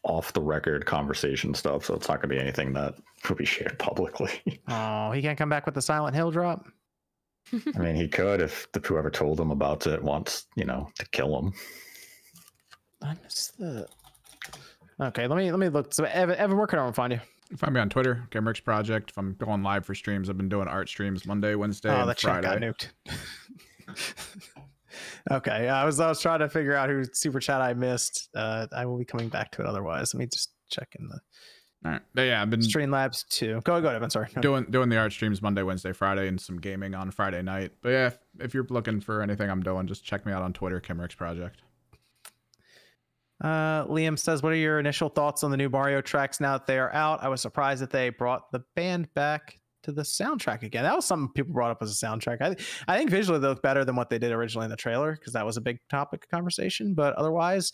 off the record conversation stuff. So it's not going to be anything that will be shared publicly. [laughs] Oh, he can't come back with the Silent Hill drop. [laughs] I mean, he could if the whoever told him about it wants, you know, to kill him. I missed the. Okay, let me let me look. So Evan, Evan where can everyone find you? Find me on Twitter, Gamerix Project. If I'm going live for streams, I've been doing art streams Monday, Wednesday, Oh, and the chat got nuked. [laughs] okay, I was I was trying to figure out who super chat I missed. Uh, I will be coming back to it otherwise. Let me just check in the All right. But yeah, I've been Streamlabs two. Go go ahead. I'm sorry. No. doing doing the art streams Monday, Wednesday, Friday, and some gaming on Friday night. But yeah, if, if you're looking for anything I'm doing, just check me out on Twitter, Kimrix Project. Uh, Liam says, "What are your initial thoughts on the new Mario tracks now that they are out? I was surprised that they brought the band back to the soundtrack again. That was something people brought up as a soundtrack. I, I think visually they look better than what they did originally in the trailer because that was a big topic of conversation. But otherwise,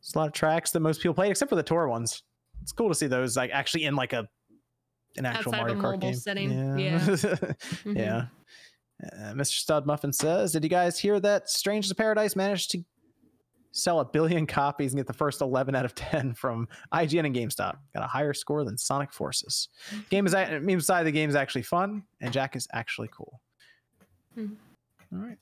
it's a lot of tracks that most people played, except for the tour ones. It's cool to see those like actually in like a an actual Outside Mario Kart game. setting. Yeah. Mhm. Yeah. [laughs] Uh, Mr. Stud Muffin says, "Did you guys hear that Stranger of Paradise managed to sell a billion [laughs] copies and get the first 11 out of 10 from IGN and GameSpot? Got a higher score than Sonic Forces. [laughs] Game is meme side. The game is actually fun, and Jack is actually cool. Hmm. All right."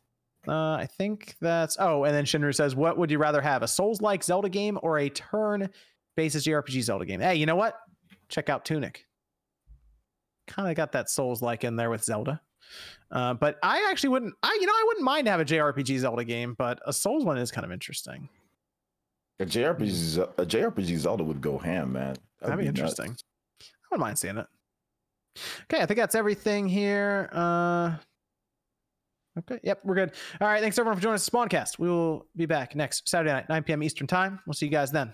Uh, I think that's. Oh, and then Shinru says, "What would you rather have, a Souls-like Zelda game or a turn-based JRPG Zelda game?" Hey, you know what? Check out Tunic. Kind of got that Souls-like in there with Zelda. Uh, but I actually wouldn't. I you know I wouldn't mind to have a JRPG Zelda game, but a Souls one is kind of interesting. A JRPG, a JRPG Zelda would go ham, man. That'd be nuts. interesting. I wouldn't mind seeing it. Okay, I think that's everything here. Uh, okay, yep, we're good. All right, thanks everyone for joining us. Spawncast. We will be back next Saturday night, 9 p.m. Eastern time. We'll see you guys then.